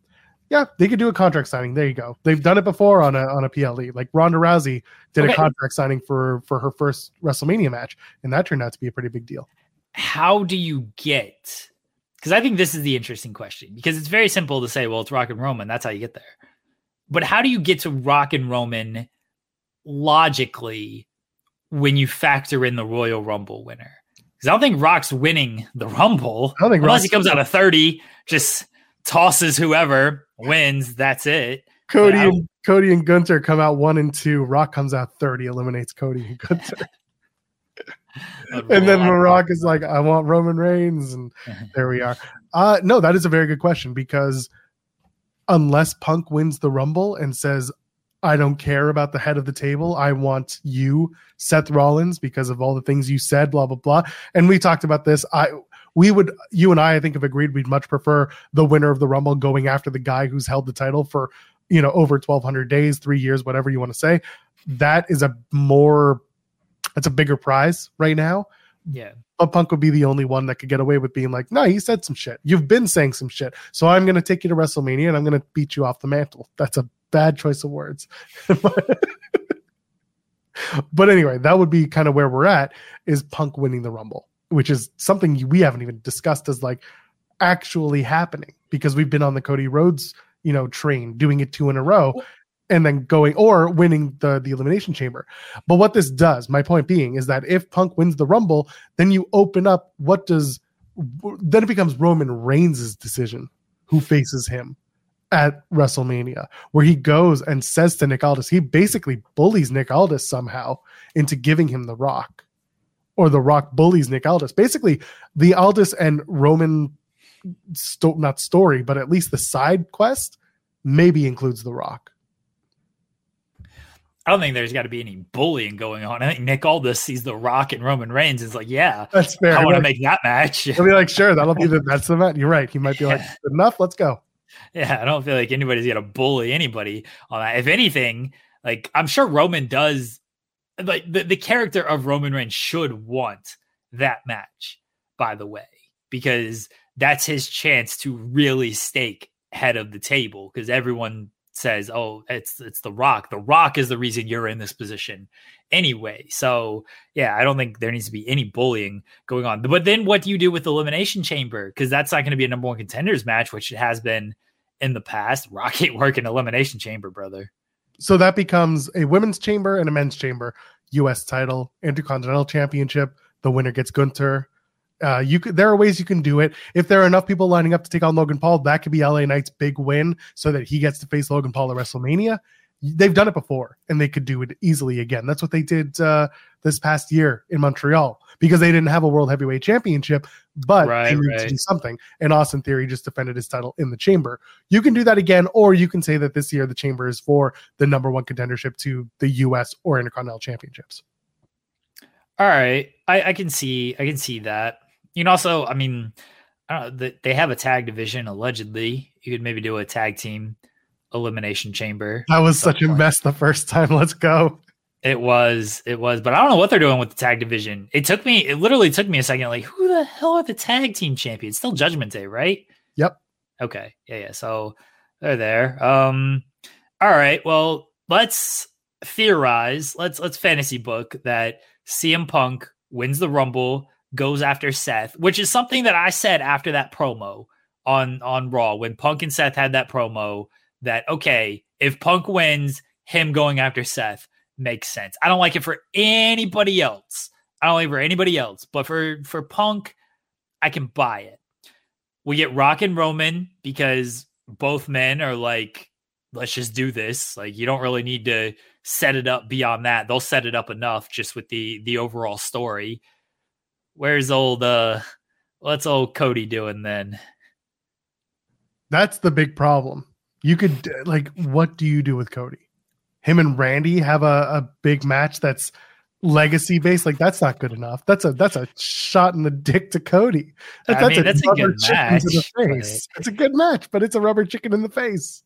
yeah, they could do a contract signing. There you go. They've done it before on a on a PLE. Like Ronda Rousey did okay. a contract signing for for her first WrestleMania match, and that turned out to be a pretty big deal. How do you get? Because I think this is the interesting question. Because it's very simple to say, well, it's Rock and Roman. That's how you get there. But how do you get to Rock and Roman logically when you factor in the Royal Rumble winner? Because I don't think Rock's winning the Rumble. I don't think unless Rock's he comes out of thirty, just tosses whoever wins. That's it. Cody and Cody and Gunther come out one and two. Rock comes out thirty, eliminates Cody and Gunther. and then The Rock is like, "I want Roman Reigns," and there we are. Uh, no, that is a very good question because unless Punk wins the Rumble and says, "I don't care about the head of the table. I want you, Seth Rollins, because of all the things you said." Blah blah blah. And we talked about this. I we would you and I, I think have agreed we'd much prefer the winner of the Rumble going after the guy who's held the title for you know over 1200 days, 3 years, whatever you want to say. That is a more it's a bigger prize right now. Yeah. But Punk would be the only one that could get away with being like, no, he said some shit. You've been saying some shit. So I'm going to take you to WrestleMania and I'm going to beat you off the mantle. That's a bad choice of words. but anyway, that would be kind of where we're at is Punk winning the Rumble which is something we haven't even discussed as like actually happening because we've been on the Cody Rhodes, you know, train doing it two in a row and then going or winning the the elimination chamber. But what this does, my point being is that if Punk wins the Rumble, then you open up what does then it becomes Roman Reigns' decision who faces him at WrestleMania, where he goes and says to Nick Aldis, he basically bullies Nick Aldis somehow into giving him the rock or the Rock bullies Nick Aldis. Basically, the Aldis and Roman, sto- not story, but at least the side quest maybe includes the Rock. I don't think there's got to be any bullying going on. I think Nick Aldis sees the Rock and Roman Reigns is like, yeah, that's fair. I want to make that match. He'll be like, sure, that'll be the that's the match. You're right. He might be yeah. like, enough, let's go. Yeah, I don't feel like anybody's gonna bully anybody on that. If anything, like I'm sure Roman does like the, the character of Roman Reigns should want that match, by the way, because that's his chance to really stake head of the table because everyone says, "Oh, it's it's The Rock. The Rock is the reason you're in this position." Anyway, so yeah, I don't think there needs to be any bullying going on. But then, what do you do with Elimination Chamber? Because that's not going to be a number one contenders match, which it has been in the past. Rock ain't working elimination chamber, brother. So that becomes a women's chamber and a men's chamber. U.S. title, Intercontinental Championship. The winner gets Gunther. Uh, you could, there are ways you can do it. If there are enough people lining up to take on Logan Paul, that could be LA Knight's big win, so that he gets to face Logan Paul at WrestleMania. They've done it before, and they could do it easily again. That's what they did uh, this past year in Montreal because they didn't have a World Heavyweight Championship, but Right, they needed right. to do something. And Austin Theory just defended his title in the Chamber. You can do that again, or you can say that this year the Chamber is for the number one contendership to the U.S. or Intercontinental Championships. All right, I, I can see, I can see that. You can also, I mean, I don't know, th- they have a tag division allegedly. You could maybe do a tag team elimination chamber. That was such a point. mess the first time. Let's go. It was, it was, but I don't know what they're doing with the tag division. It took me, it literally took me a second. Like, who the hell are the tag team champions? Still Judgment Day, right? Yep. Okay. Yeah, yeah. So they're there. Um, all right. Well, let's theorize. Let's let's fantasy book that CM Punk wins the Rumble, goes after Seth, which is something that I said after that promo on on Raw when Punk and Seth had that promo. That okay, if Punk wins, him going after Seth makes sense. I don't like it for anybody else. I don't like it for anybody else, but for for Punk, I can buy it. We get Rock and Roman because both men are like, let's just do this. Like you don't really need to set it up beyond that. They'll set it up enough just with the the overall story. Where's old uh what's old Cody doing then? That's the big problem. You could like, what do you do with Cody? Him and Randy have a, a big match that's legacy based. Like that's not good enough. That's a that's a shot in the dick to Cody. That- I mean, that's a rubber good chicken to the match, but- face. It's a good match, but it's a rubber chicken in the face.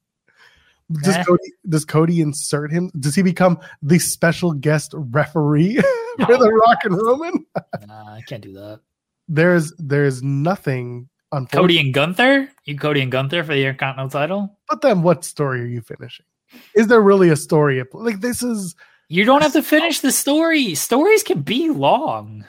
Does Eh. Cody does Cody insert him? Does he become the special guest referee for No. the Rock and Roman? Nah, I can't do that. There's there's nothing unfortunately. Cody and Gunther? You Cody and Gunther for the Intercontinental title? But then, what story are you finishing? Is there really a story? Like this is You don't have to finish the story. Stories can be long.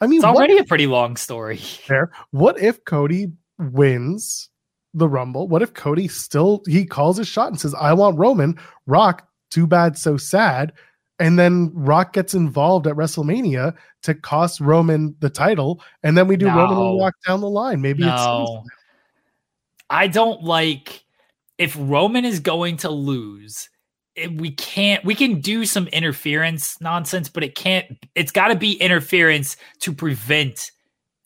I mean, It's already a pretty long story. Fair. What if Cody wins the Rumble? What if Cody still he calls his shot and says, "I want Roman." Rock, too bad, so sad. And then Rock gets involved at WrestleMania to cost Roman the title, and then we do Roman and No. Rock down the line. Maybe it's No. I don't like if Roman is going to lose. It, we can't. We can do some interference nonsense, but it can't. It's got to be interference to prevent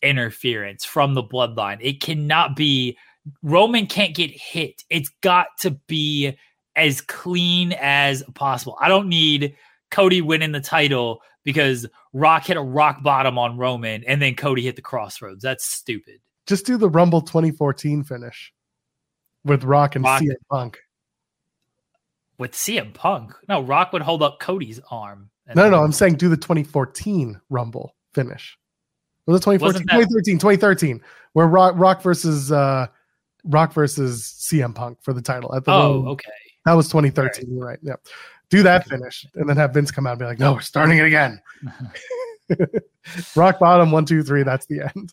interference from the bloodline. It cannot be. Roman can't get hit. It's got to be as clean as possible. I don't need Cody winning the title because Rock hit a rock bottom on Roman and then Cody hit the crossroads. That's stupid. just do the Rumble 2014 finish with Rock and Rock. CM Punk. with CM Punk. No, Rock would hold up Cody's arm. No, no, no, I'm saying do the 2014 Rumble finish. Was it 2014? That- 2013, 2013, where Rock, Rock versus uh, Rock versus CM Punk for the title at the Oh, okay. That was 2013. You're right. Yeah. Do that finish and then have Vince come out and be like, no, we're starting it again. Rock bottom, one, two, three. That's the end.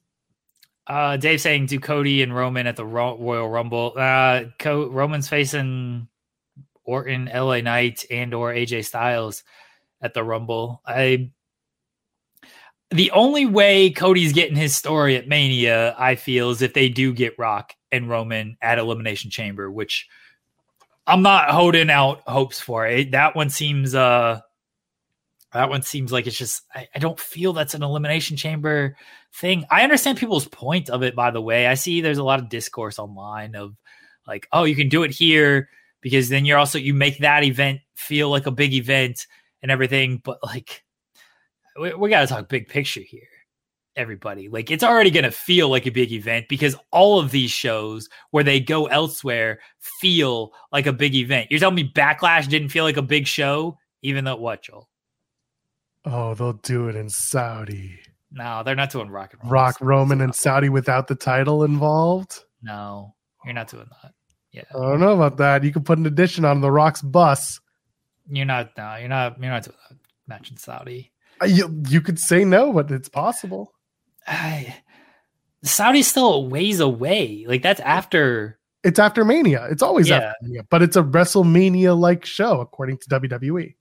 Uh, Dave saying do Cody and Roman at the Royal Rumble. Uh, Co- Roman's facing Orton, LA Knight, and or AJ Styles at the Rumble. I. The only way Cody's getting his story at Mania, I feel, is if they do get Rock and Roman at Elimination Chamber, which I'm not holding out hopes for. It that one seems uh that one seems like it's just I, I don't feel that's an elimination chamber thing. I understand people's point of it, by the way. I see there's a lot of discourse online of like, oh, you can do it here because then you're also you make that event feel like a big event and everything. But like, we, we got to talk big picture here, everybody. Like, it's already going to feel like a big event because all of these shows where they go elsewhere feel like a big event. You're telling me Backlash didn't feel like a big show, even though what, Joel? Oh, they'll do it in Saudi. No, they're not doing rock and roll. Rock Roman and Saudi without the title involved. No, you're not doing that. Yeah, I don't know about that. You can put an addition on the Rock's bus. you're not. No, you're not. You're not doing that. Match in Saudi. Uh, You, you could say no, but it's possible. I, Saudi's still a ways away. Like that's after It's after Mania. It's always Yeah. after Mania, but it's a WrestleMania like show according to. WWE.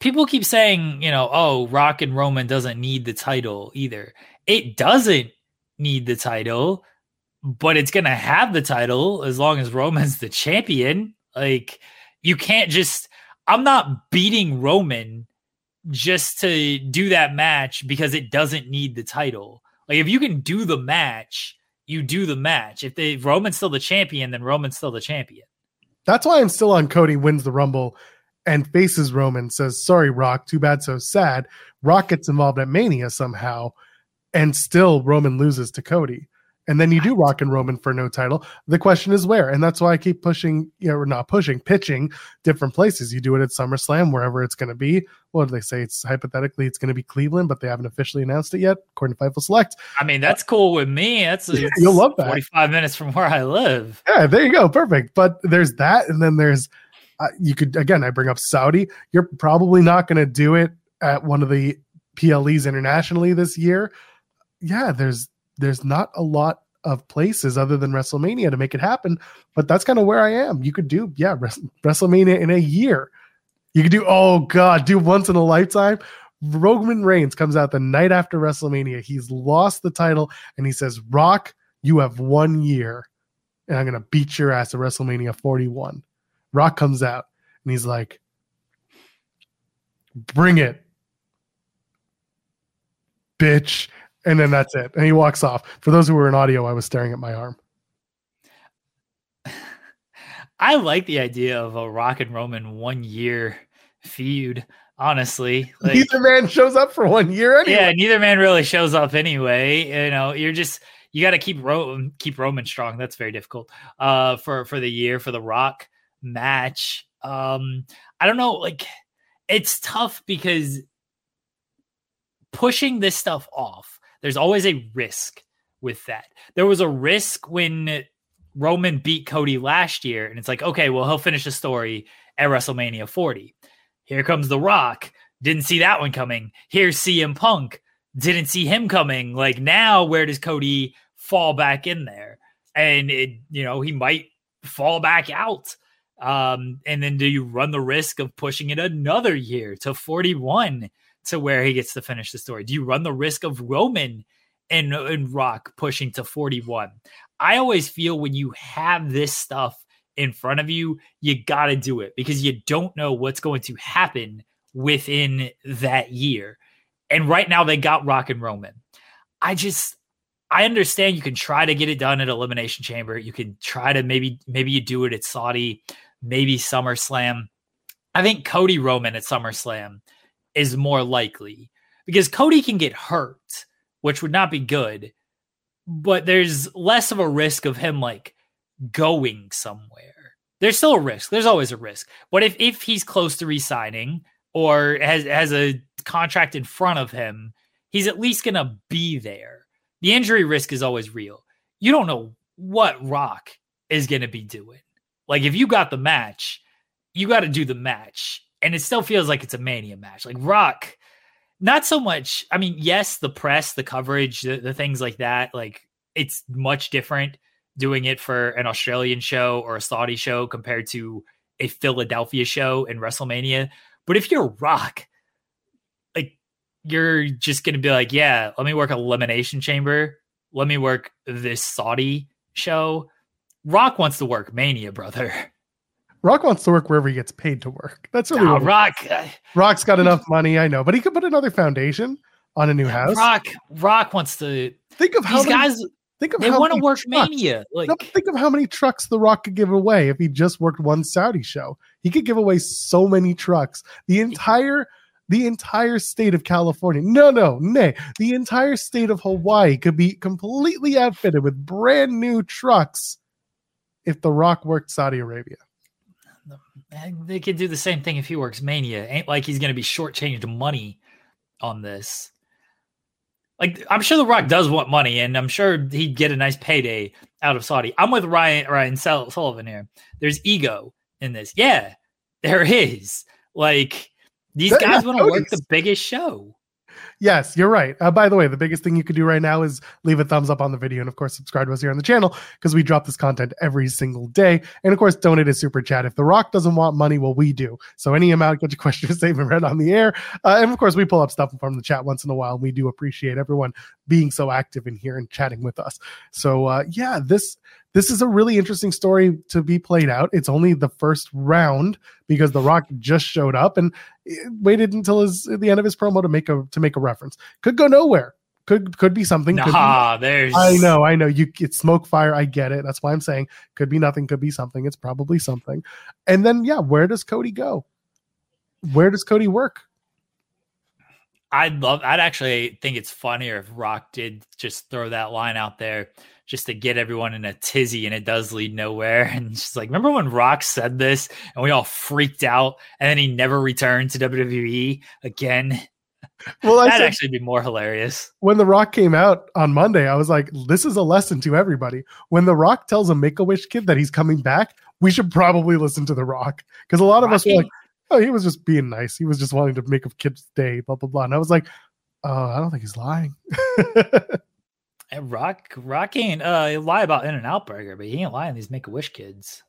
People keep saying, you know, oh, Rock and Roman doesn't need the title either. It doesn't need the title, but it's going to have the title as long as Roman's the champion. Like, you can't just, I'm not beating Roman just to do that match because it doesn't need the title. Like, if you can do the match, you do the match. If the Roman's still the champion, then Roman's still the champion. That's why I'm still on Cody wins the Rumble and faces Roman, says, Sorry, Rock, too bad, so sad. Rock gets involved at Mania somehow, and still Roman loses to Cody. And then you do Rock and Roman for no title. The question is where? And that's why I keep pushing, you know, or not pushing, pitching different places. You do it at SummerSlam, wherever it's going to be. What do they say? It's hypothetically, it's going to be Cleveland, but they haven't officially announced it yet, according to Fightful Select. I mean, that's cool with me. That's Yeah, it's you'll love that. 45 minutes from where I live. Yeah, there you go. Perfect. But there's that. And then there's, you could, again, I bring up Saudi. You're probably not going to do it at one of the PLEs internationally this year. Yeah, there's, there's not a lot of places other than WrestleMania to make it happen. But that's kind of where I am. You could do, yeah, Wres- WrestleMania in a year. You could do, oh God, do once in a lifetime. Roman Reigns comes out the night after WrestleMania. He's lost the title and he says, Rock, you have one year and I'm gonna beat your ass at WrestleMania 41. Rock comes out and he's like, "Bring it, bitch!" And then that's it. And he walks off. For those who were in audio, I was staring at my arm. I like the idea of a Rock and Roman one year feud. Honestly, like, Neither man shows up for one year anyway. yeah, neither man really shows up anyway. You know, you're just you got to keep Ro- keep Roman strong. That's very difficult. Uh, for for the year for the Rock match. Um, I don't know. Like, it's tough because pushing this stuff off. There's always a risk with that. There was a risk when Roman beat Cody last year, and it's like, okay, well, he'll finish the story at WrestleMania 40. Here comes The Rock. Didn't see that one coming. Here's CM Punk. Didn't see him coming. Like now, where does Cody fall back in there? And it, you know, he might fall back out. Um, and then do you run the risk of pushing it another year to 41 to where he gets to finish the story? Do you run the risk of Roman and, and Rock pushing to 41? I always feel when you have this stuff in front of you, you got to do it because you don't know what's going to happen within that year. And right now they got Rock and Roman. I just I understand you can try to get it done at Elimination Chamber. You can try to maybe maybe you do it at Saudi, maybe SummerSlam. I think Cody Roman at SummerSlam is more likely because Cody can get hurt, which would not be good, but there's less of a risk of him like going somewhere. There's still a risk. There's always a risk. But if if he's close to resigning or has has a contract in front of him, he's at least gonna be there. The injury risk is always real. You don't know what Rock is gonna be doing. Like if you got the match, you got to do the match, and it still feels like it's a Mania match. Like Rock, not so much. I mean, yes, the press, the coverage, the, the things like that. Like it's much different doing it for an Australian show or a Saudi show compared to a Philadelphia show in WrestleMania. But if you're Rock, like you're just gonna be like, yeah, let me work a Elimination Chamber, let me work this Saudi show. Rock wants to work Mania, brother. Rock wants to work wherever he gets paid to work. That's really Nah, Rock, uh, Rock's got enough money, I know, but he could put another foundation on a new house. Rock, Rock wants to. think of how These many, guys, think of they want to work trucks- Mania. Like, No, think of how many trucks The Rock could give away if he just worked one Saudi show. He could give away so many trucks. The entire the entire state of California. No, no, nay. The entire state of Hawaii could be completely outfitted with brand new trucks if The Rock worked Saudi Arabia. Eh, they could do the same thing if he works Mania. Ain't like he's going to be shortchanged money on this. Like I'm sure The Rock does want money, and I'm sure he'd get a nice payday out of Saudi. I'm with Ryan Ryan Sullivan here. There's ego in this. Yeah, there is. Like these That- guys want to work the biggest show. Yes, you're right. Uh, by the way, the biggest thing you could do right now is leave a thumbs up on the video and, of course, subscribe to us here on the channel because we drop this content every single day. And, of course, donate a super chat. If The Rock doesn't want money, well, we do. So, any amount, get your question statement read on the air. Uh, and, of course, we pull up stuff from the chat once in a while. And we do appreciate everyone being so active in here and chatting with us. So, uh, yeah, this this is a really interesting story to be played out. It's only the first round because The Rock just showed up and eh, waited until his the end of his promo to make a to make a reference. Could go nowhere. Could could be something. Nah, be, there's. I know, I know. You it's smoke fire. I get it. That's why I'm saying could be nothing. Could be something. It's probably something. And then yeah, where does Cody go? Where does Cody work? I'd love. I'd actually think it's funnier if Rock did just throw that line out there just to get everyone in a tizzy, and it does lead nowhere. And just like, remember when Rock said this, and we all freaked out, and then he never returned to WWE again. Well, That'd said, actually be more hilarious. when The Rock came out on Monday, I was like, this is a lesson to everybody. When The Rock tells a Make a Wish kid that he's coming back, we should probably listen to The Rock because a lot of us were like, oh, he was just being nice. He was just wanting to make a kid's day, blah blah blah. And I was like, oh, I don't think he's lying. And Rock, Rock ain't uh, lie about In-N-Out Burger, but he ain't lying. These Make a Wish kids.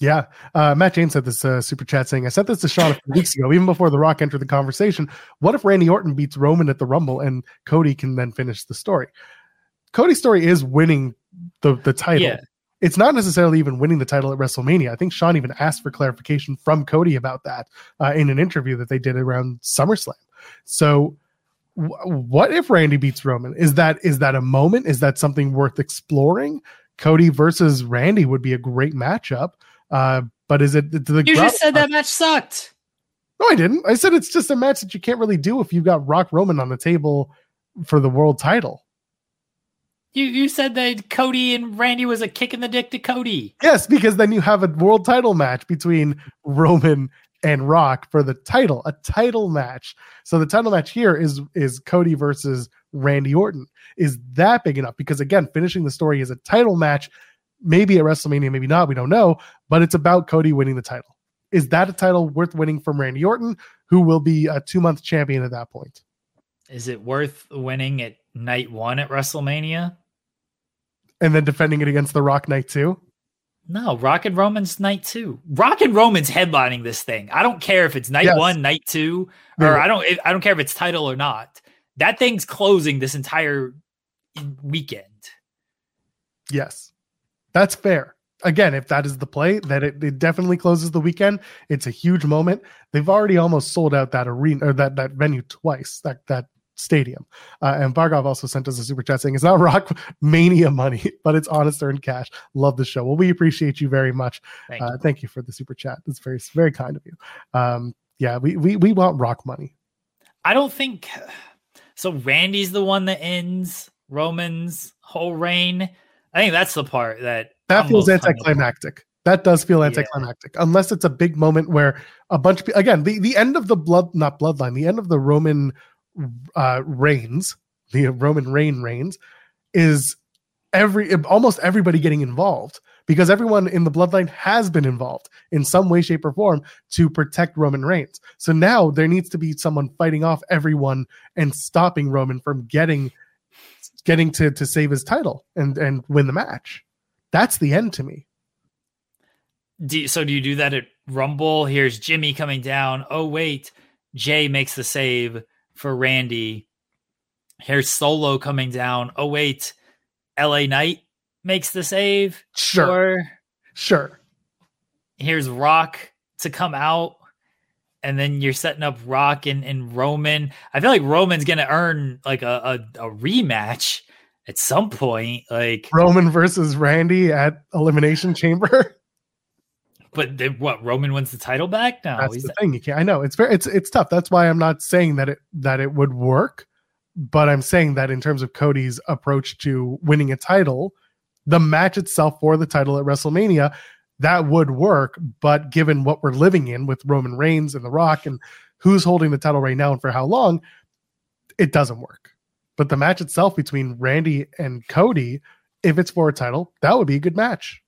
Yeah. Uh, Matt James said this uh, super chat saying, I sent this to Sean a few weeks ago, even before The Rock entered the conversation. What if Randy Orton beats Roman at the Rumble and Cody can then finish the story? Cody's story is winning the, the title. Yeah. It's not necessarily even winning the title at WrestleMania. I think Sean even asked for clarification from Cody about that uh, in an interview that they did around SummerSlam. So, what if Randy beats Roman? Is that is that a moment? Is that something worth exploring? Cody versus Randy would be a great matchup. Uh, but is it to the You just said that match sucked. No, I didn't. I said it's just a match that you can't really do if you've got Rock Roman on the table for the world title. You you said that Cody and Randy was a kick in the dick to Cody. Yes, because then you have a world title match between Roman and Rock for the title, a title match. So the title match here is is Cody versus Randy Orton. Is that big enough? Because again, finishing the story is a title match, maybe at WrestleMania, maybe not, we don't know, but it's about Cody winning the title. Is that a title worth winning from Randy Orton, who will be a two month champion at that point? Is it worth winning at night one at WrestleMania? And then defending it against the Rock Night too? No, Rock and Roman's night two. Rock and Roman's headlining this thing. I don't care if it's night Yes. one, night two, Yeah. or I don't. I don't care if it's title or not. That thing's closing this entire weekend. Yes, that's fair. Again, if that is the play, that it, it definitely closes the weekend. It's a huge moment. They've already almost sold out that arena or that that venue twice. That that stadium. Uh, and Vargov also sent us a super chat saying it's not Rock Mania money, but it's honest earned cash. Love the show. Well, we appreciate you very much. Thank Uh, you. thank you for the super chat. It's very very kind of you. Um, yeah, we we we want Rock money. I don't think so. Randy's the one that ends Roman's whole reign. I think that's the part that That feels most hung up anticlimactic. That does feel Yeah. anticlimactic, unless it's a big moment where a bunch of. Again, the, the end of the blood, not bloodline, the end of the Roman uh, reigns, the Roman reign reigns, is every almost everybody getting involved because everyone in the bloodline has been involved in some way, shape, or form to protect Roman Reigns. So now there needs to be someone fighting off everyone and stopping Roman from getting getting to to save his title and and win the match. That's the end to me. Do you- so do you do that at Rumble? Here's Jimmy coming down. Oh wait, Jay makes the save for Randy. Here's Solo coming down. Oh wait, LA Knight makes the save. Sure, Or sure. here's Rock to come out. And then you're setting up Rock and, and Roman. I feel like Roman's gonna earn like a, a, a rematch at some point. Like Roman versus Randy at Elimination Chamber. but then what Roman wins the title back? now? That's he's the thing. You can't. I know it's very. It's it's tough. That's why I'm not saying that it that it would work, but I'm saying that in terms of Cody's approach to winning a title, the match itself for the title at WrestleMania, that would work. But given what we're living in with Roman Reigns and The Rock and who's holding the title right now and for how long, it doesn't work. But the match itself between Randy and Cody, if it's for a title, that would be a good match.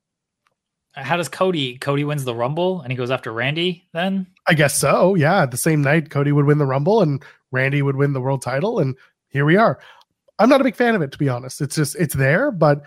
How does Cody? Cody wins the Rumble and he goes after Randy then? I guess so. Yeah. The same night, Cody would win the Rumble and Randy would win the world title, and here we are. I'm not a big fan of it to be honest. It's just it's there, but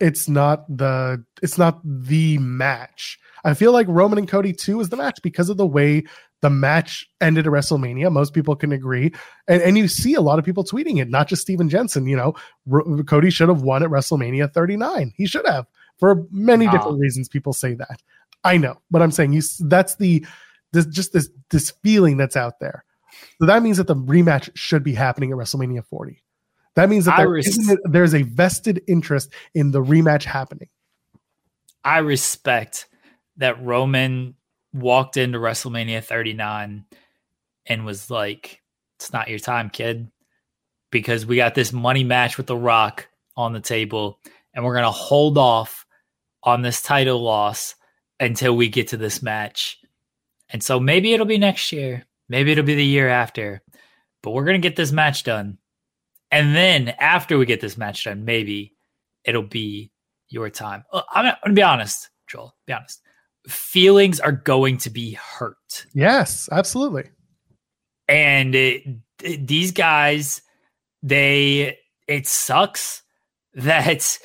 it's not the it's not the match. I feel like Roman and Cody 2 is the match because of the way the match ended at WrestleMania. Most people can agree. And, and you see a lot of people tweeting it, not just Steven Jensen. You know, R- Cody should have won at WrestleMania 39. He should have for many different reasons. People say that. I know, but I'm saying you that's the this just this this feeling that's out there. So that means that the rematch should be happening at WrestleMania 40. That means that there res- there's a vested interest in the rematch happening. I respect that Roman walked into WrestleMania 39 and was like, "It's not your time, kid," because we got this money match with The Rock on the table, and we're gonna hold off on this title loss until we get to this match. And so maybe it'll be next year, maybe it'll be the year after, but we're gonna get this match done. And then after we get this match done, maybe it'll be your time. Uh, I'm gonna be honest, Joel. Be honest feelings are going to be hurt. Yes, absolutely. And it, it, these guys, they, it sucks that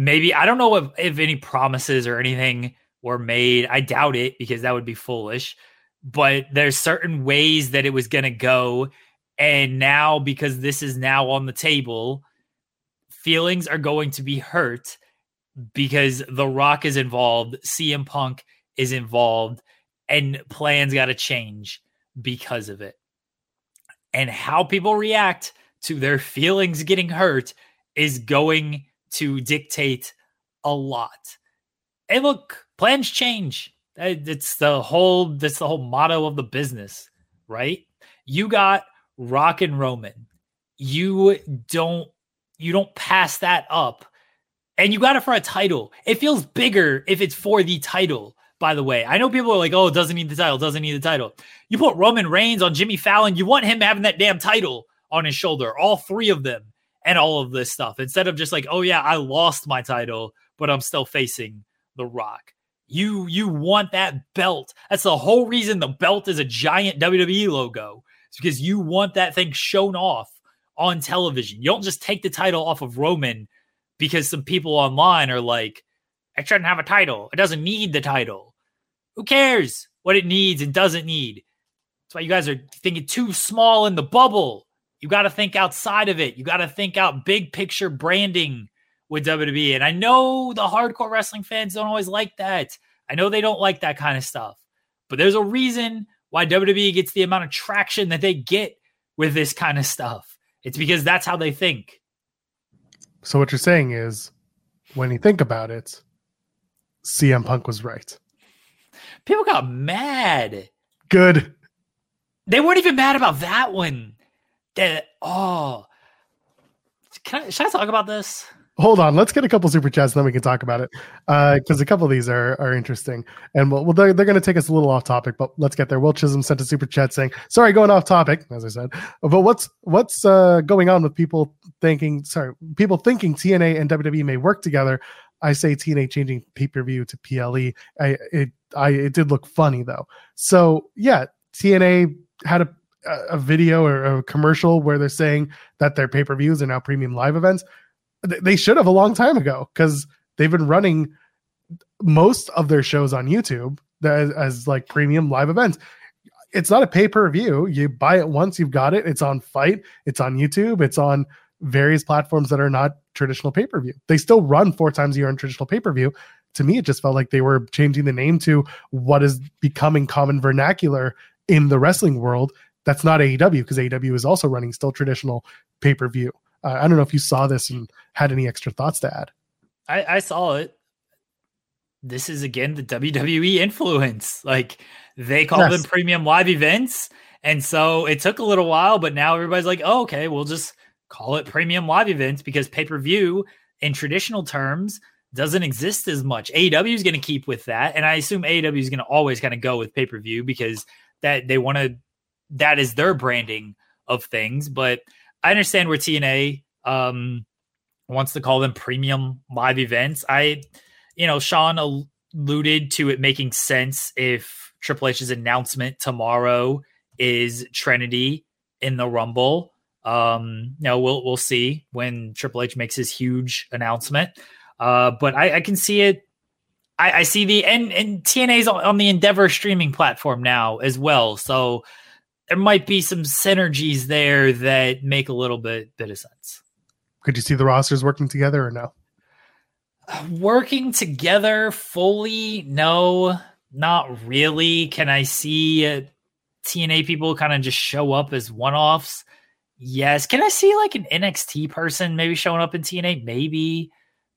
maybe, I don't know if, if any promises or anything were made. I doubt it because that would be foolish. But there's certain ways that it was going to go. And now, because this is now on the table, feelings are going to be hurt because The Rock is involved, CM Punk is involved and plans got to change because of it. And how people react to their feelings getting hurt is going to dictate a lot. And look, plans change. Uh, it's the whole that's the whole motto of the business, right? You got Rock and Roman. You don't you don't pass that up. And you got it for a title. It feels bigger if it's for the title by the way. I know people are like, oh, doesn't need the title, doesn't need the title. You put Roman Reigns on Jimmy Fallon, you want him having that damn title on his shoulder, all three of them, and all of this stuff, instead of just like, oh, yeah, I lost my title, but I'm still facing The Rock. You you want that belt. That's the whole reason the belt is a giant WWE logo. It's because you want that thing shown off on television. You don't just take the title off of Roman because some people online are like, it shouldn't have a title. It doesn't need the title. Who cares what it needs and doesn't need? That's why you guys are thinking too small in the bubble. You got to think outside of it. You got to think out big picture branding with WWE. And I know the hardcore wrestling fans don't always like that. I know they don't like that kind of stuff. But there's a reason why WWE gets the amount of traction that they get with this kind of stuff. It's because that's how they think. So what you're saying is when you think about it, CM Punk was right. People got mad. Good. They weren't even mad about that one. That oh, can I, should I talk about this? Hold on, let's get a couple super chats, and then we can talk about it. Because uh, a couple of these are are interesting, and well, they're, they're going to take us a little off topic, but let's get there. Will Chisholm sent a super chat saying, "Sorry, going off topic, as I said, but what's what's uh, going on with people thinking? Sorry, people thinking TNA and WWE may work together. I say TNA changing pay per view to PLE. I it I it did look funny though. So yeah, TNA had a a video or a commercial where they're saying that their pay per views are now premium live events. They should have a long time ago because they've been running most of their shows on YouTube as, as like premium live events. It's not a pay per view. You buy it once, you've got it. It's on FITE, It's on YouTube. It's on various platforms that are not traditional pay per view. They still run four times a year on traditional pay per view. To me, it just felt like they were changing the name to what is becoming common vernacular in the wrestling world. That's not AEW because AEW is also running still traditional pay per view. Uh, I don't know if you saw this and had any extra thoughts to add. I, I saw it. This is again the WWE influence. Like they call yes. them premium live events. And so it took a little while, but now everybody's like, oh, okay, we'll just call it premium live events because pay per view in traditional terms doesn't exist as much. AEW is going to keep with that, and I assume AEW is going to always kind of go with pay per view because that they want to that is their branding of things. But I understand where TNA um, wants to call them premium live events. I, you know, Sean alluded to it making sense if Triple H's announcement tomorrow is Trinity in the Rumble. Um, know, we'll we'll see when Triple H makes his huge announcement. Uh, but I, I can see it. I, I see the and and TNA's on, on the Endeavor streaming platform now as well. So there might be some synergies there that make a little bit bit of sense. Could you see the rosters working together or no? Working together fully, no, not really. Can I see uh, TNA people kind of just show up as one offs? Yes. Can I see like an NXT person maybe showing up in TNA? Maybe.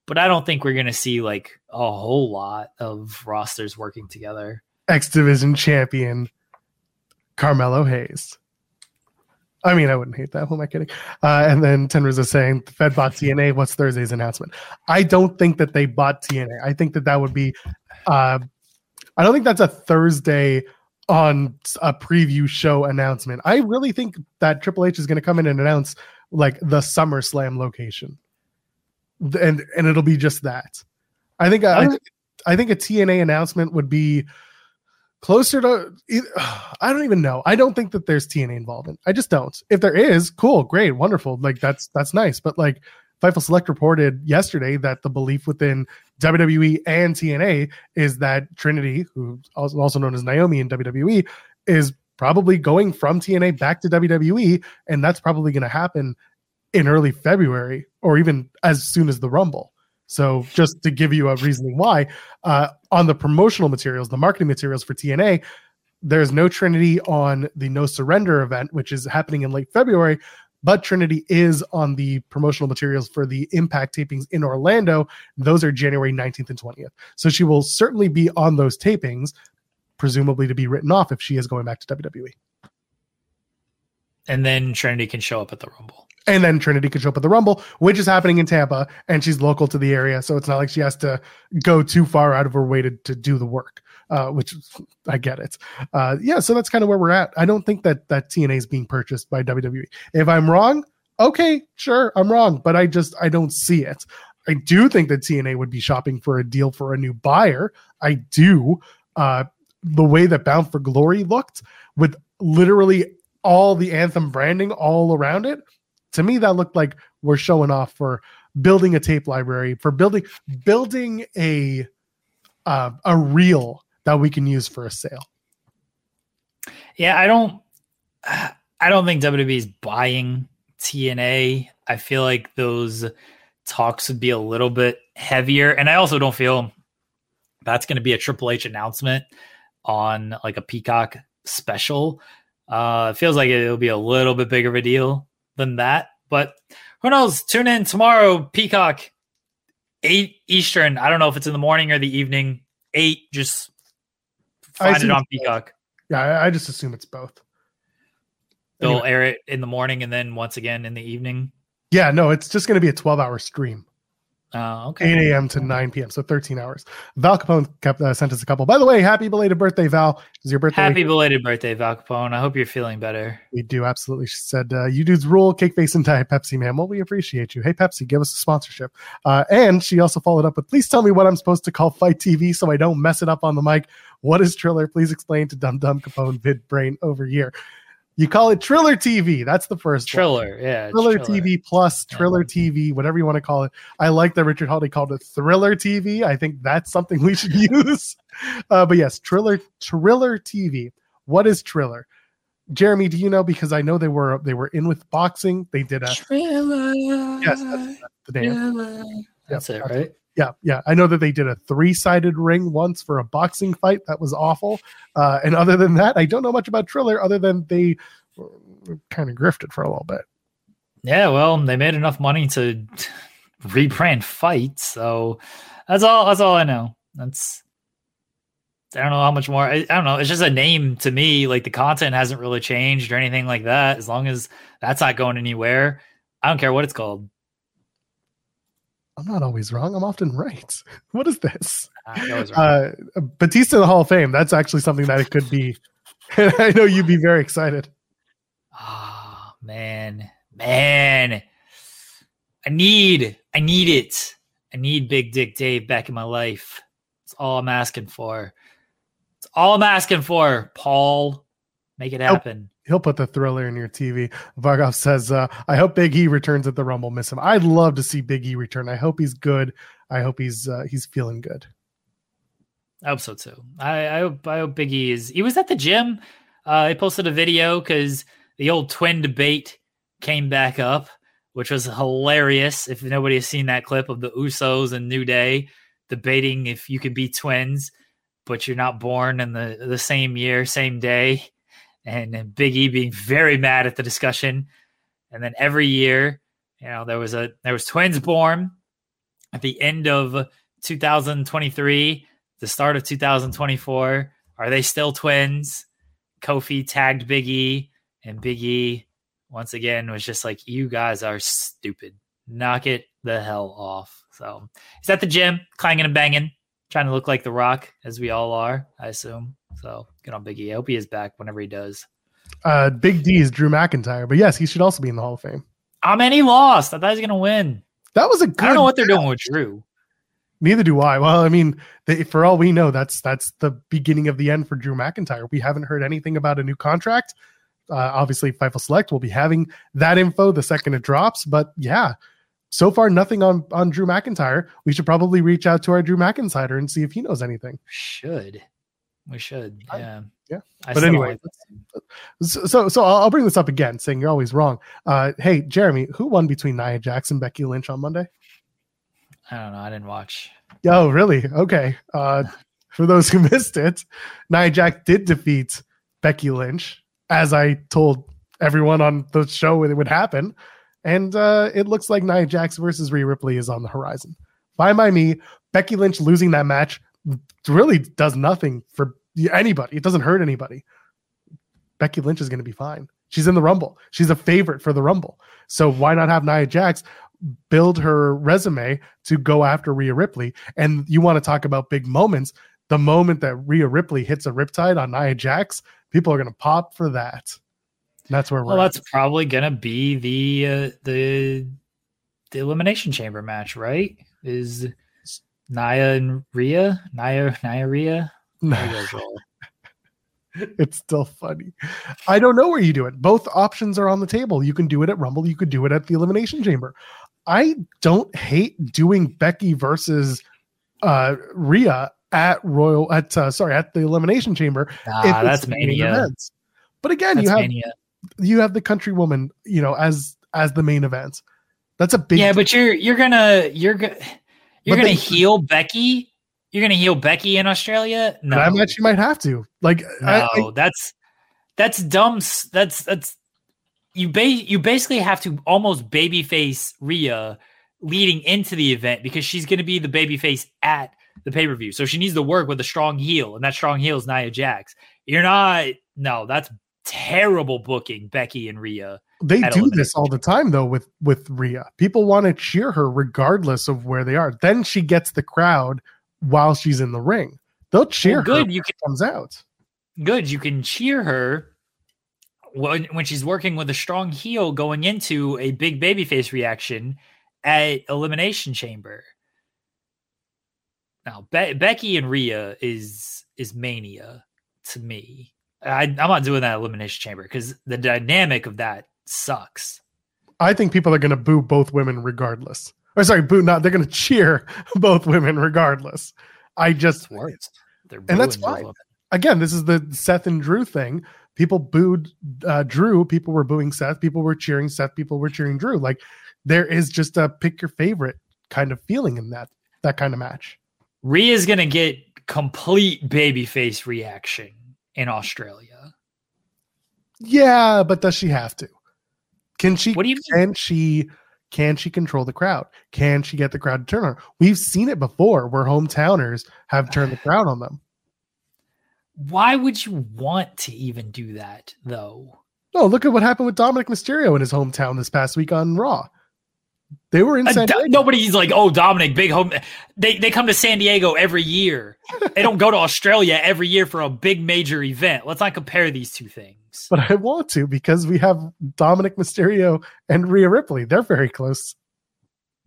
But I don't think we're going to see like a whole lot of rosters working together. X Division champion Carmelo Hayes. I mean, I wouldn't hate that. Who am I kidding? Uh, and then Tenruz is saying, Fed bought TNA. What's Thursday's announcement? I don't think that they bought TNA. I think that that would be, uh, I don't think that's a Thursday on a preview show announcement. I really think that Triple H is going to come in and announce like the SummerSlam location, and and it'll be just that. I think I, I think a TNA announcement would be closer to I don't even know. I don't think that there's TNA involvement. I just don't. If there is, cool, great, wonderful. Like that's that's nice. But like Fightful Select reported yesterday that the belief within WWE and TNA is that Trinity, who also known as Naomi in WWE, is probably going from TNA back to WWE, and that's probably going to happen in early February or even as soon as the Rumble. So, just to give you a reasoning why, uh, on the promotional materials, the marketing materials for TNA, there's no Trinity on the No Surrender event, which is happening in late February, but Trinity is on the promotional materials for the Impact tapings in Orlando. Those are January 19th and 20th. So she will certainly be on those tapings, presumably to be written off if she is going back to WWE. And then Trinity can show up at the Rumble. And then Trinity could show up at the Rumble, which is happening in Tampa, and she's local to the area. So it's not like she has to go too far out of her way to, to do the work. Uh, which I get it. Uh, yeah, so that's kind of where we're at. I don't think that that TNA is being purchased by WWE. If I'm wrong, okay, sure, I'm wrong, but I just I don't see it. I do think that TNA would be shopping for a deal for a new buyer. I do. Uh, the way that Bound for Glory looked with literally all the anthem branding all around it, to me that looked like we're showing off for building a tape library, for building building a uh, a reel that we can use for a sale. Yeah, I don't I don't think WWE is buying TNA. I feel like those talks would be a little bit heavier and I also don't feel that's going to be a Triple H announcement on like a Peacock special. Uh it feels like it'll be a little bit bigger of a deal than that, but who knows? Tune in tomorrow Peacock 8 Eastern. I don't know if it's in the morning or the evening. 8 just Find it on Peacock. Yeah, I, I, just assume it's both. They'll anyway. air it in the morning and then once again in the evening. Yeah, no, it's just going to be a 12 hour stream. Uh, okay. 8 a.m. to 9 p.m. So 13 hours. Val Capone kept, uh, sent us a couple. By the way, happy belated birthday, Val. Is your birthday? Happy belated birthday, Val Capone. I hope you're feeling better. We do absolutely. She said, uh, "You dudes rule, cake face and diet Pepsi, man. Well, we appreciate you. Hey, Pepsi, give us a sponsorship." Uh, and she also followed up with, "Please tell me what I'm supposed to call FITE TV so I don't mess it up on the mic. What is Triller? Please explain to Dum Dum Capone vid brain over here." You call it Triller TV. That's the first Triller, one. yeah. Triller, Triller, TV plus Triller yeah. TV, whatever you want to call it. I like that Richard Holliday called it Thriller TV. I think that's something we should use. Uh, but yes, Triller Triller TV. What is Triller? Jeremy, do you know? Because I know they were they were in with boxing. They did a Triller. Yes, that's, that's the name. That's yep, it, right? Yeah, yeah. I know that they did a three sided ring once for a boxing fight. That was awful. Uh, and other than that, I don't know much about Triller other than they kind of grifted for a little bit. Yeah, well, they made enough money to rebrand FITE, so that's all. That's all I know. That's I don't know how much more. I, I, don't know. It's just a name to me. Like the content hasn't really changed or anything like that. As long as that's not going anywhere, I don't care what it's called. I'm not always wrong. I'm often right. What is this? Uh, Batista in the Hall of Fame. That's actually something that it could be. I know you'd be very excited. Oh man, man. I need, I need it. I need Big Dick Dave back in my life. That's all I'm asking for. It's all I'm asking for, Paul. Make it happen. He'll put the thriller in your TV. Vargov says, uh, I hope Big E returns at the Rumble. Miss him. I'd love to see Big E return. I hope he's good. I hope he's uh, he's feeling good. I hope so too. I, I hope I hope Big E is. He was at the gym. Uh, he posted a video because the old twin debate came back up, which was hilarious. If nobody has seen that clip of the Usos and New Day debating if you could be twins, but you're not born in the the same year, same day, and, and Big E being very mad at the discussion, and then every year, you know, there was a there was twins born at the end of 2023 the start of 2024. Are they still twins? Kofi tagged Big E, and Big E once again was just like, "You guys are stupid. Knock it the hell off." So he's at the gym, clanging and banging, trying to look like The Rock, as we all are, I assume. So good on Big E. I hope he is back whenever he does. Uh, Big D is Drew McIntyre, but yes, he should also be in the Hall of Fame. I mean, he lost. I thought he was gonna win. That was a good. I don't know what they're doing with Drew. Neither do I. Well, I mean, they, for all we know, that's that's the beginning of the end for Drew McIntyre. We haven't heard anything about a new contract. Uh, obviously, Fightful Select will be having that info the second it drops. But yeah, so far nothing on on Drew McIntyre. We should probably reach out to our Drew McIntyre and see if he knows anything. Should we should yeah yeah. I but anyway, so so, so I'll, bring this up again, saying you're always wrong. Uh, hey, Jeremy, who won between Nia Jax and Becky Lynch on Monday? I don't know. I didn't watch. Oh, really? Okay. Uh, for those who missed it, Nia Jax did defeat Becky Lynch, as I told everyone on the show it would happen. And uh, it looks like Nia Jax versus Rhea Ripley is on the horizon. By me. Becky Lynch losing that match really does nothing for anybody. It doesn't hurt anybody. Becky Lynch is going to be fine. She's in the Rumble. She's a favorite for the Rumble. So why not have Nia Jax build her resume to go after Rhea Ripley? And you want to talk about big moments. The moment that Rhea Ripley hits a riptide on Nia Jax, people are going to pop for that. That's where we're Well, at. that's probably gonna be the uh, the the elimination chamber match, right? Is Naya and Rhea, Naya, Naya, Rhea? There goes Joel. it's still funny. I don't know where you do it. Both options are on the table. You can do it at Rumble, you could do it at the Elimination Chamber. I don't hate doing Becky versus uh Rhea at Royal at uh, sorry at the Elimination Chamber. Nah, that's main mania. events. But again, That's you have mania. you have the country woman, you know, as as the main event. That's a big Yeah, but you're you're gonna you're gonna you're gonna heal Becky. You're gonna heal Becky in Australia. No, that match you might have to. Like no, I- that's that's dumb. That's that's you. Ba- you basically have to almost babyface Rhea leading into the event because she's going to be the babyface at the pay per view. So she needs to work with a strong heel, and that strong heel is Nia Jax. You're not. No, that's terrible booking. Becky and Rhea. they do this all the time though with with Rhea. People want to cheer her regardless of where they are. Then she gets the crowd while she's in the ring. They'll cheer Well, good. her You can, comes out. good. You can cheer her when when she's working with a strong heel going into a big babyface reaction at Elimination Chamber. Now, Be- Becky and Rhea is is mania to me. I, I'm not doing that Elimination Chamber because the dynamic of that sucks. I think people are going to boo both women regardless. Or sorry, boo not. They're going to cheer both women regardless. I just And that's fine. again, this is the Seth and Drew thing. People booed uh, Drew. People were booing Seth. People were cheering Seth. People were cheering Drew. Like there is just a pick your favorite kind of feeling in that that kind of match. Rhea's gonna get complete babyface reaction in Australia. Yeah, but does she have to? Can she? What do you mean? Can she? Can she control the crowd? Can she get the crowd to turn on? her? We've seen it before where hometowners have turned the crowd on them. Why would you want to even do that though? No, look at what happened with Dominik Mysterio in his hometown this past week on Raw. They were in San Diego. nobody's like, oh, Dominik, big home. They they come to San Diego every year. they don't go to Australia every year for a big major event. Let's not compare these two things. but I want to because we have Dominik Mysterio and Rhea Ripley. They're very close.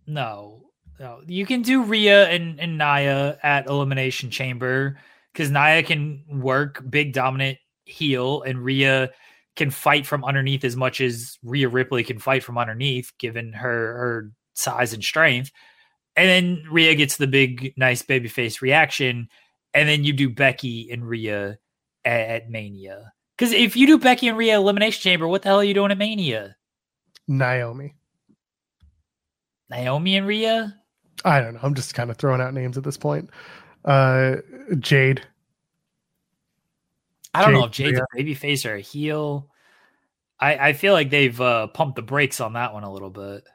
No, no, you can do Rhea and, and Naya at Elimination Chamber because Naya can work big dominant heel, and Rhea can fight from underneath as much as Rhea Ripley can fight from underneath, given her her size and strength. And then Rhea gets the big, nice babyface reaction, and then you do Becky and Rhea at, at Mania. Because if you do Becky and Rhea Elimination Chamber, what the hell are you doing at Mania? Naomi. Naomi and Rhea? I don't know. I'm just kind of throwing out names at this point. Uh, Jade. I don't know if Jade's a babyface or a heel. I, I feel like they've uh, pumped the brakes on that one a little bit.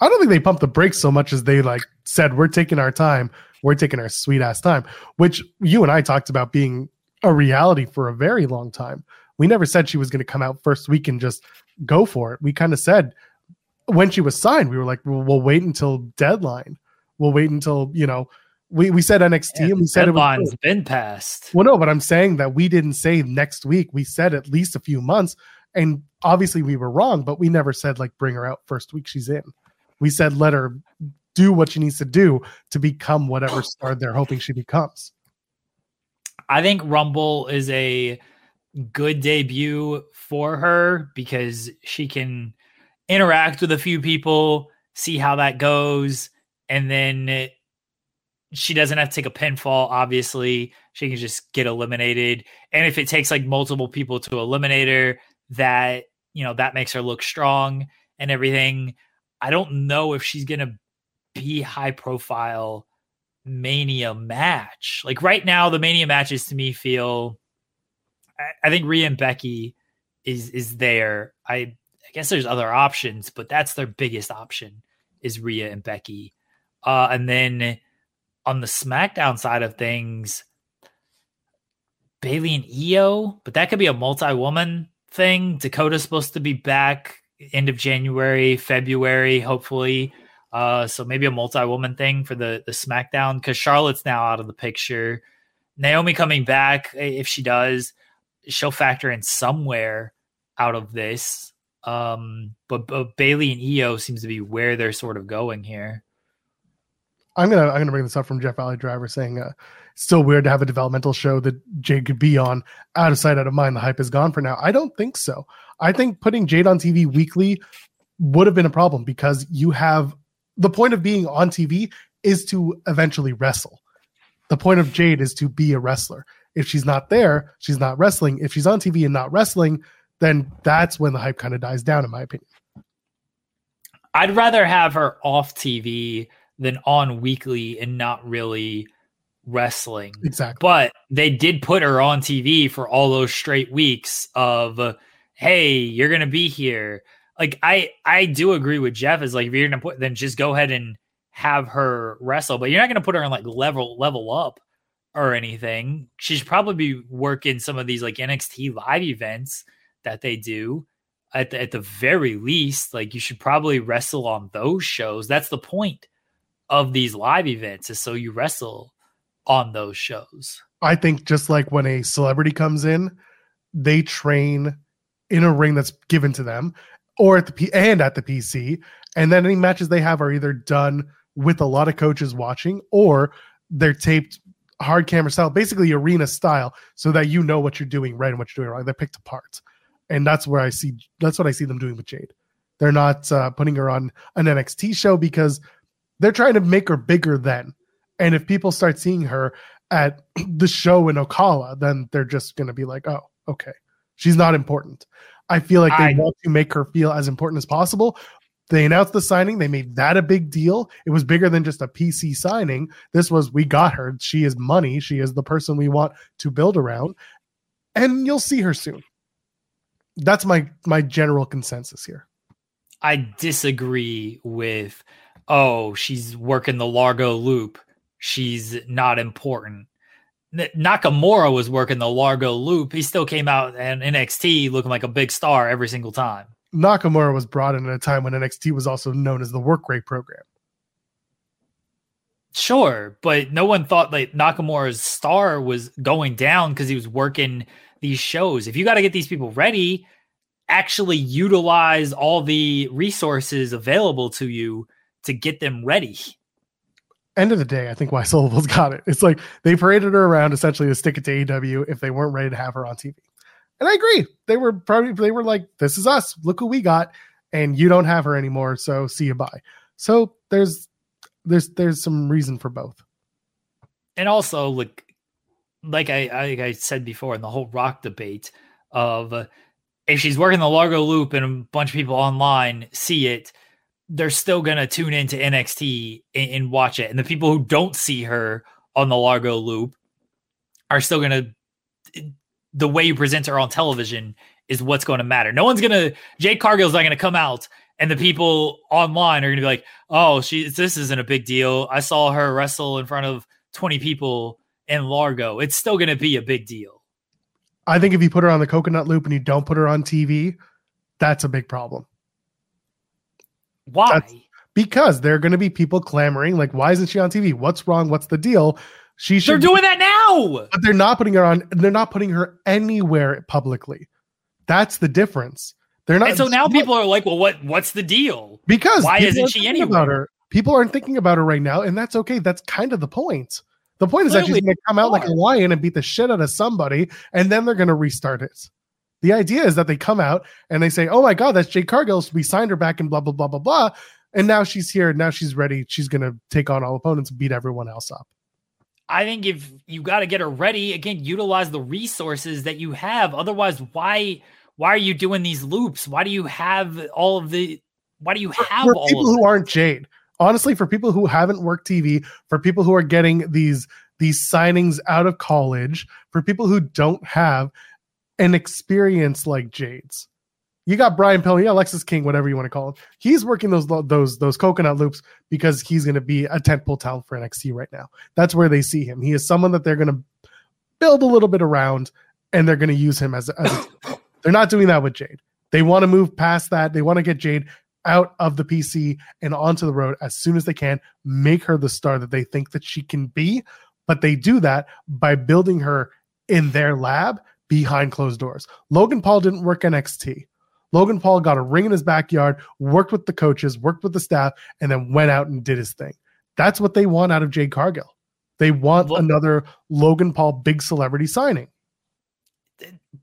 I don't think they pumped the brakes so much as they like said, "We're taking our time. We're taking our sweet ass time," which you and I talked about being a reality for a very long time. We never said she was going to come out first week and just go for it. We kind of said when she was signed, we were like, well, "We'll wait until deadline. We'll wait until you know." We, we said NXT Yeah, and we said it was been passed. Well, no, but I'm saying that we didn't say next week. We said at least a few months, and obviously we were wrong. But we never said like bring her out first week she's in. We said let her do what she needs to do to become whatever star they're hoping she becomes. I think Rumble is a good debut for her because she can interact with a few people, see how that goes, and then she doesn't have to take a pinfall. Obviously, she can just get eliminated. And if it takes like multiple people to eliminate her, that you know that makes her look strong and everything. I don't know if she's gonna be high profile mania match. Like right now, the mania matches to me feel. I, I think Rhea and Becky is is there. I I guess there's other options, but that's their biggest option is Rhea and Becky. Uh, and then on the SmackDown side of things, Bayley and Io, but that could be a multi-woman thing. Dakota's supposed to be back end of January, February, hopefully. Uh, so maybe a multi-woman thing for the the SmackDown because Charlotte's now out of the picture. Naomi coming back, if she does, she'll factor in somewhere out of this. Um, but, but Bayley and Io seems to be where they're sort of going here. I'm gonna I'm gonna bring this up from Jeff Valley Driver saying uh still weird to have a developmental show that Jade could be on out of sight, out of mind. The hype is gone for now. I don't think so. I think putting Jade on TV weekly would have been a problem because you have the point of being on TV is to eventually wrestle. The point of Jade is to be a wrestler. If she's not there, she's not wrestling. If she's on TV and not wrestling, then that's when the hype kind of dies down, in my opinion. I'd rather have her off TV than on weekly and not really wrestling. Exactly. But they did put her on TV for all those straight weeks of hey, you're gonna be here. Like I I do agree with Jeff is like if you're gonna put then just go ahead and have her wrestle, but you're not gonna put her on like level level up or anything. She should probably be working some of these like NXT live events that they do. At the, at the very least, like you should probably wrestle on those shows. That's the point of these live events is so you wrestle on those shows. I think just like when a celebrity comes in, they train in a ring that's given to them or at the P and at the PC. And then any matches they have are either done with a lot of coaches watching or they're taped hard camera style, basically arena style, so that you know what you're doing right and what you're doing wrong. They're picked apart. And that's where I see that's what I see them doing with Jade. They're not uh, putting her on an NXT show because they're trying to make her bigger then. And if people start seeing her at the show in Ocala, then they're just going to be like, oh, okay, she's not important. I feel like they I- want to make her feel as important as possible. They announced the signing. They made that a big deal. It was bigger than just a PC signing. This was, we got her. She is money. She is the person we want to build around. And you'll see her soon. That's my my general consensus here. I disagree with, oh, she's working the Largo loop. She's not important. Nakamura was working the Largo loop. He still came out in NXT looking like a big star every single time. Nakamura was brought in at a time when NXT was also known as the work rate program. Sure, but no one thought like Nakamura's star was going down because he was working these shows. If you got to get these people ready, actually utilize all the resources available to you to get them ready. End of the day, I think why Syllable's got it. It's like they paraded her around essentially to stick it to AEW if they weren't ready to have her on TV. And I agree. They were probably they were like, "This is us. Look who we got," and you don't have her anymore. So see you bye. So there's there's there's some reason for both. And also, like like I like I said before in the whole Rock debate of uh, if she's working the Largo Loop and a bunch of people online see it, they're still gonna tune into NXT and, and watch it. And the people who don't see her on the Largo Loop are still gonna the way you present her on television is what's going to matter. No one's gonna Jade Cargill's not gonna come out and the people online are gonna be like, oh, she this isn't a big deal. I saw her wrestle in front of 20 people in Largo. It's still gonna be a big deal. I think if you put her on the coconut loop and you don't put her on TV, that's a big problem. Why? That's- Because there are going to be people clamoring, like, why isn't she on TV? What's wrong? What's the deal? She should They're doing that now. but they're not putting her on they're not putting her anywhere publicly that's the difference they're not And so now people are like, well, what what's the deal? because why isn't she anywhere? about her people aren't thinking about her right now and that's okay that's kind of the point the point is that she's going to come out like a lion and beat the shit out of somebody and then they're going to restart it the idea is that they come out and they say oh my god that's jade cargill we signed her back and blah blah blah blah blah and now she's here now she's ready she's going to take on all opponents and beat everyone else up I think if you got to get her ready, again, utilize the resources that you have. Otherwise, why why are you doing these loops? Why do you have all of the why do you have for all people who aren't Jade. Honestly, for people who haven't worked TV, for people who are getting these these signings out of college, for people who don't have an experience like Jade's. You got Brian Pillman, yeah, Alexis King, whatever you want to call him. He's working those those those coconut loops because he's going to be a tentpole talent for NXT right now. That's where they see him. He is someone that they're going to build a little bit around, and they're going to use him as, as a, they're not doing that with Jade. They want to move past that. They want to get Jade out of the PC and onto the road as soon as they can, make her the star that they think that she can be. But they do that by building her in their lab behind closed doors. Logan Paul didn't work NXT. Logan Paul got a ring in his backyard, worked with the coaches, worked with the staff, and then went out and did his thing. That's what they want out of Jade Cargill. They want Lo- another Logan Paul big celebrity signing.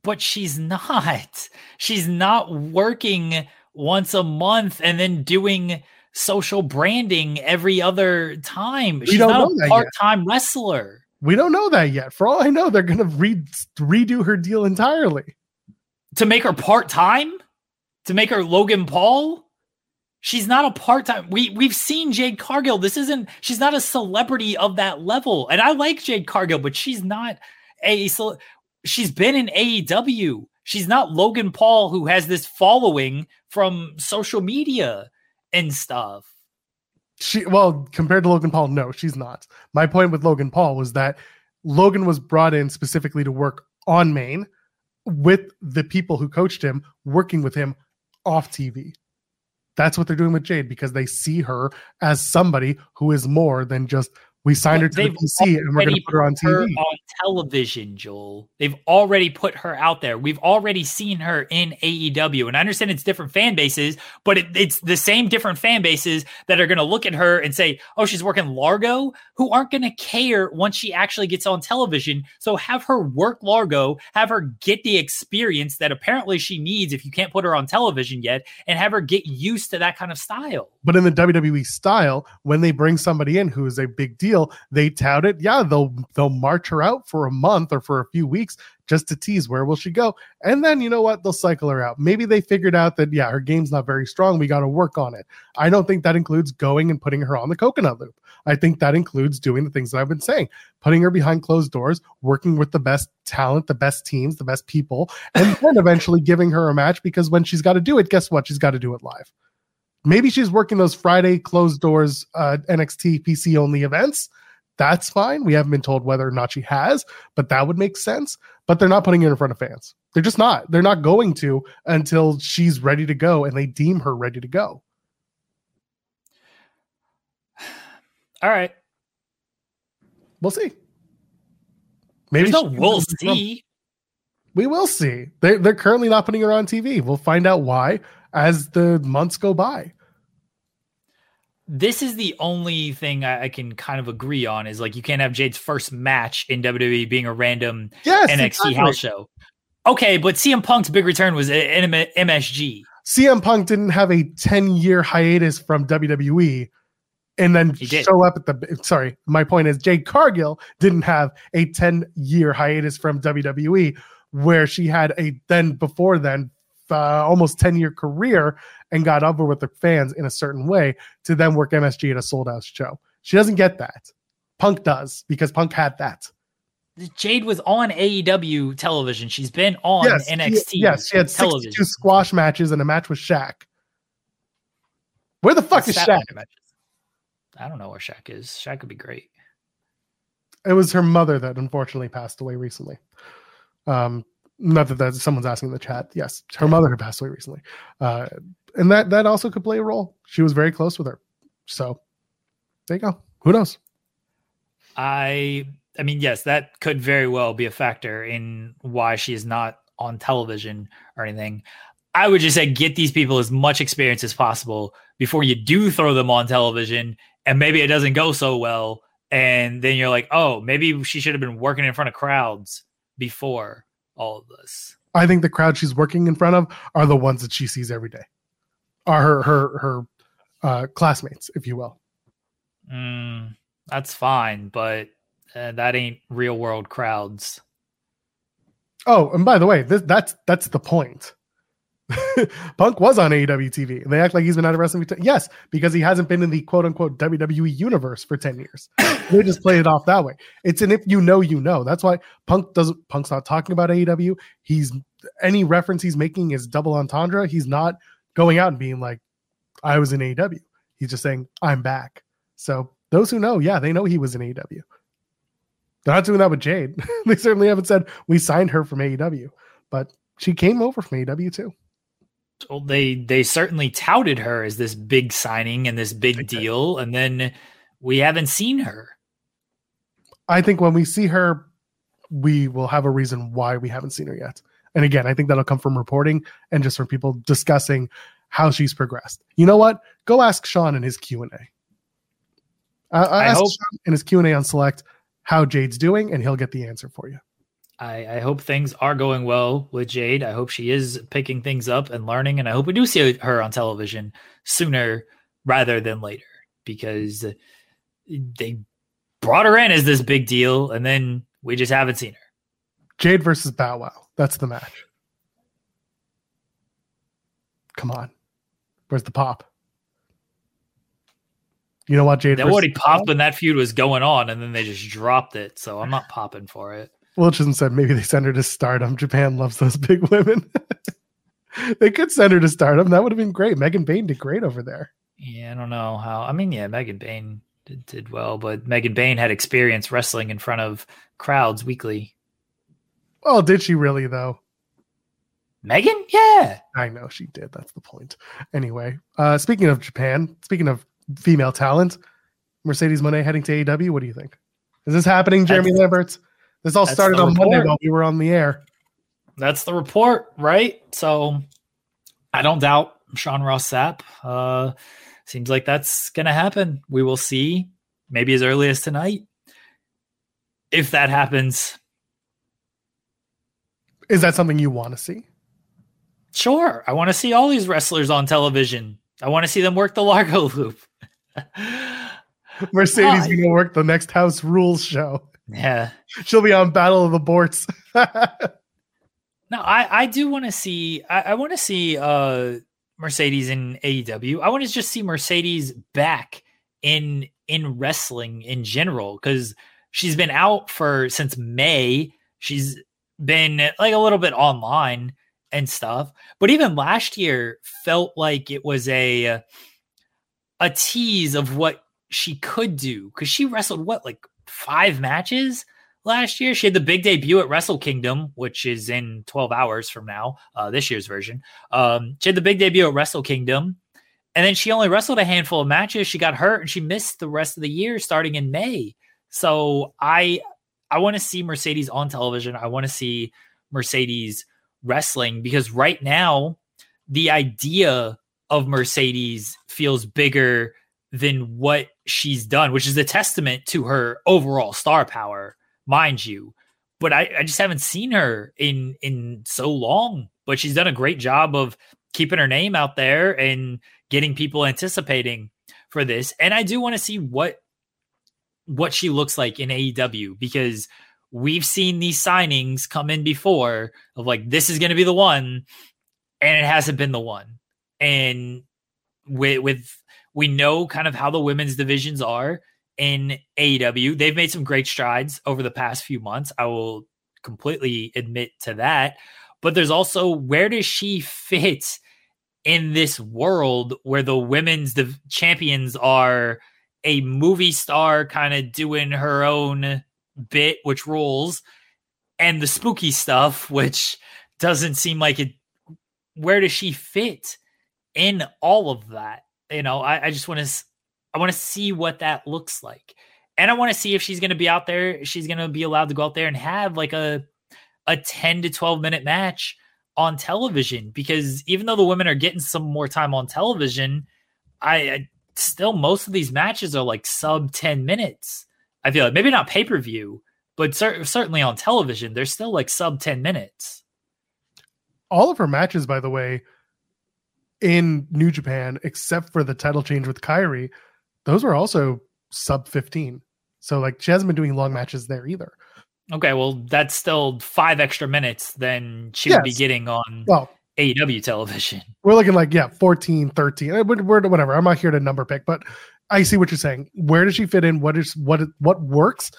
but she's not. She's not working once a month and then doing social branding every other time. She's don't not a yet. part-time wrestler. We don't know that yet. For all I know, they're going to re- redo her deal entirely. To make her part-time? To make her Logan Paul? She's not a part-time. We we've seen Jade Cargill. This isn't she's not a celebrity of that level. And I like Jade Cargill, but she's not a she's been in AEW. She's not Logan Paul who has this following from social media and stuff. She well, compared to Logan Paul, no, she's not. My point with Logan Paul was that Logan was brought in specifically to work on main with the people who coached him, working with him off TV. That's what they're doing with Jade because they see her as somebody who is more than just we signed her to the PC and we're going to put her on her TV. on television, Joel. They've already put her out there. We've already seen her in AEW. And I understand it's different fan bases, but it, it's the same different fan bases that are going to look at her and say, oh, she's working Largo, who aren't going to care once she actually gets on television. So have her work Largo, have her get the experience that apparently she needs if you can't put her on television yet, and have her get used to that kind of style. But in the WWE style, when they bring somebody in who is a big deal, they tout it. Yeah, they'll they'll march her out for a month or for a few weeks just to tease where will she go. And then you know what? They'll cycle her out. Maybe they figured out that yeah, her game's not very strong. We got to work on it. I don't think that includes going and putting her on the coconut loop. I think that includes doing the things that I've been saying, putting her behind closed doors, working with the best talent, the best teams, the best people, and then eventually giving her a match because when she's got to do it, guess what? She's got to do it live maybe she's working those Friday closed doors uh, NXT PC only events. That's fine. We haven't been told whether or not she has, but that would make sense. But they're not putting it in front of fans. They're just not. They're not going to until she's ready to go and they deem her ready to go. All right. We'll see. Maybe no we'll from- see. We will see. They're, they're currently not putting her on TV. We'll find out why as the months go by. this is the only thing I, I can kind of agree on is like you can't have Jade's first match in WWE being a random Yes, NXT exactly. house show. Okay, but CM Punk's big return was in MSG. CM Punk didn't have a 10 year hiatus from WWE and then show up at the sorry my point is jade cargill didn't have a 10 year hiatus from wwe where she had a then before then uh, almost 10 year career and got over with the fans in a certain way to then work msg at a sold out show she doesn't get that punk does because punk had that Jade was on AEW television. She's been on yes, NXT. She, yes, she had television. two squash matches and a match with Shaq. Where the fuck What's is Shaq? I don't know where Shaq is. Shaq could be great. It was her mother that unfortunately passed away recently. Um, not that that someone's asking in the chat. Yes, her mother had passed away recently, uh, and that that also could play a role. She was very close with her, so there you go. Who knows? I I mean, yes, that could very well be a factor in why she is not on television or anything. I would just say get these people as much experience as possible before you do throw them on television and maybe it doesn't go so well and then you're like oh maybe she should have been working in front of crowds before all of this i think the crowd she's working in front of are the ones that she sees every day. Are her her her uh, classmates if you will. Mm, that's fine but uh, that ain't real world crowds. Oh and by the way this, that's that's the point Punk was on AEW TV. They act like he's been out of wrestling. 10, yes, because he hasn't been in the quote unquote WWE universe for 10 years. they just play it off that way. It's an if you know, you know. That's why Punk doesn't, Punk's not talking about AEW. He's any reference he's making is double entendre. He's not going out and being like, I was in AEW. He's just saying, I'm back. So those who know, yeah, they know he was in AEW. They're not doing that with Jade. they certainly haven't said we signed her from AEW, but she came over from AEW too well, they they certainly touted her as this big signing and this big deal, and then we haven't seen her. I think when we see her, we will have a reason why we haven't seen her yet. And again, I think that'll come from reporting and just from people discussing how she's progressed. You know what? Go ask Sean in his Q and A. Uh, I hope in his Q and A on Select how Jade's doing, and he'll get the answer for you. I, I, hope things are going well with Jade. I hope she is picking things up and learning, and I hope we do see her on television sooner rather than later because they brought her in as this big deal, and then we just haven't seen her. Jade versus Bow Wow. That's the match. Come on. Where's the pop? You know what, Jade? They already popped when that feud was going on, and then they just dropped it. So I'm not popping for it. Wilchin said maybe they send her to stardom. Japan loves those big women. they could send her to stardom. That would have been great. Megan Bayne did great over there. Yeah, I don't know how. I mean, yeah, Megan Bayne did, did well, but Megan Bayne had experience wrestling in front of crowds weekly. Oh, did she really though? Megan? Yeah. I know she did. That's the point. Anyway, uh speaking of Japan, speaking of female talent, Mercedes Moné heading to AEW. What do you think? Is this happening, Jeremy Lamberts? This all That's started on report. Monday while we were on the air. That's the report, right? So I don't doubt Sean Ross Sapp. Uh, seems like that's going to happen. We will see maybe as early as tonight. If that happens, is that something you want to see? Sure. I want to see all these wrestlers on television. I want to see them work the Largo loop. Mercedes going to work the next House Rules show. Yeah. She'll be on Battle of the Borts. no, I, I do want to see I, I want to see uh Mercedes in AEW. I want to just see Mercedes back in in wrestling in general because she's been out for since May. She's been like a little bit online and stuff, but even last year felt like it was a a tease of what she could do because she wrestled what like five matches last year. She had the big debut at Wrestle Kingdom, which is in 12 hours from now, uh, this year's version. Um, she had the big debut at Wrestle Kingdom. And then she only wrestled a handful of matches. She got hurt and she missed the rest of the year starting in May. So I I want to see Mercedes on television. I want to see Mercedes wrestling because right now the idea of Mercedes feels bigger than what she's done, which is a testament to her overall star power, mind you. but I, I just haven't seen her in in so long. But she's done a great job of keeping her name out there and getting people anticipating for this. And I do want to see what what she looks like in AEW because we've seen these signings come in before of like this is going to be the one and it hasn't been the one. And with with we know kind of how the women's divisions are in AEW. They've made some great strides over the past few months. I will completely admit to that. But there's also where does she fit in this world where the women's the champions are a movie star kind of doing her own bit which rules and the spooky stuff which doesn't seem like it where does she fit in all of that you know i, I just want to i want to see what that looks like and i want to see if she's going to be out there she's going to be allowed to go out there and have like a a 10 to 12 minute match on television because even though the women are getting some more time on television, I, I still most of these matches are like sub 10 minutes. I feel like maybe not pay per view, but cer- certainly on television, they're still like sub 10 minutes. All of her matches, by the way, in New Japan, except for the title change with Kairi, those were also sub 15. So, like, she hasn't been doing long matches there either. Okay, well, that's still five extra minutes than she yes. would be getting on well, AEW television. We're looking like, yeah, 14, 13, uh, whatever. I'm not here to number pick, but I see what you're saying. Where does she fit in? What is what what works?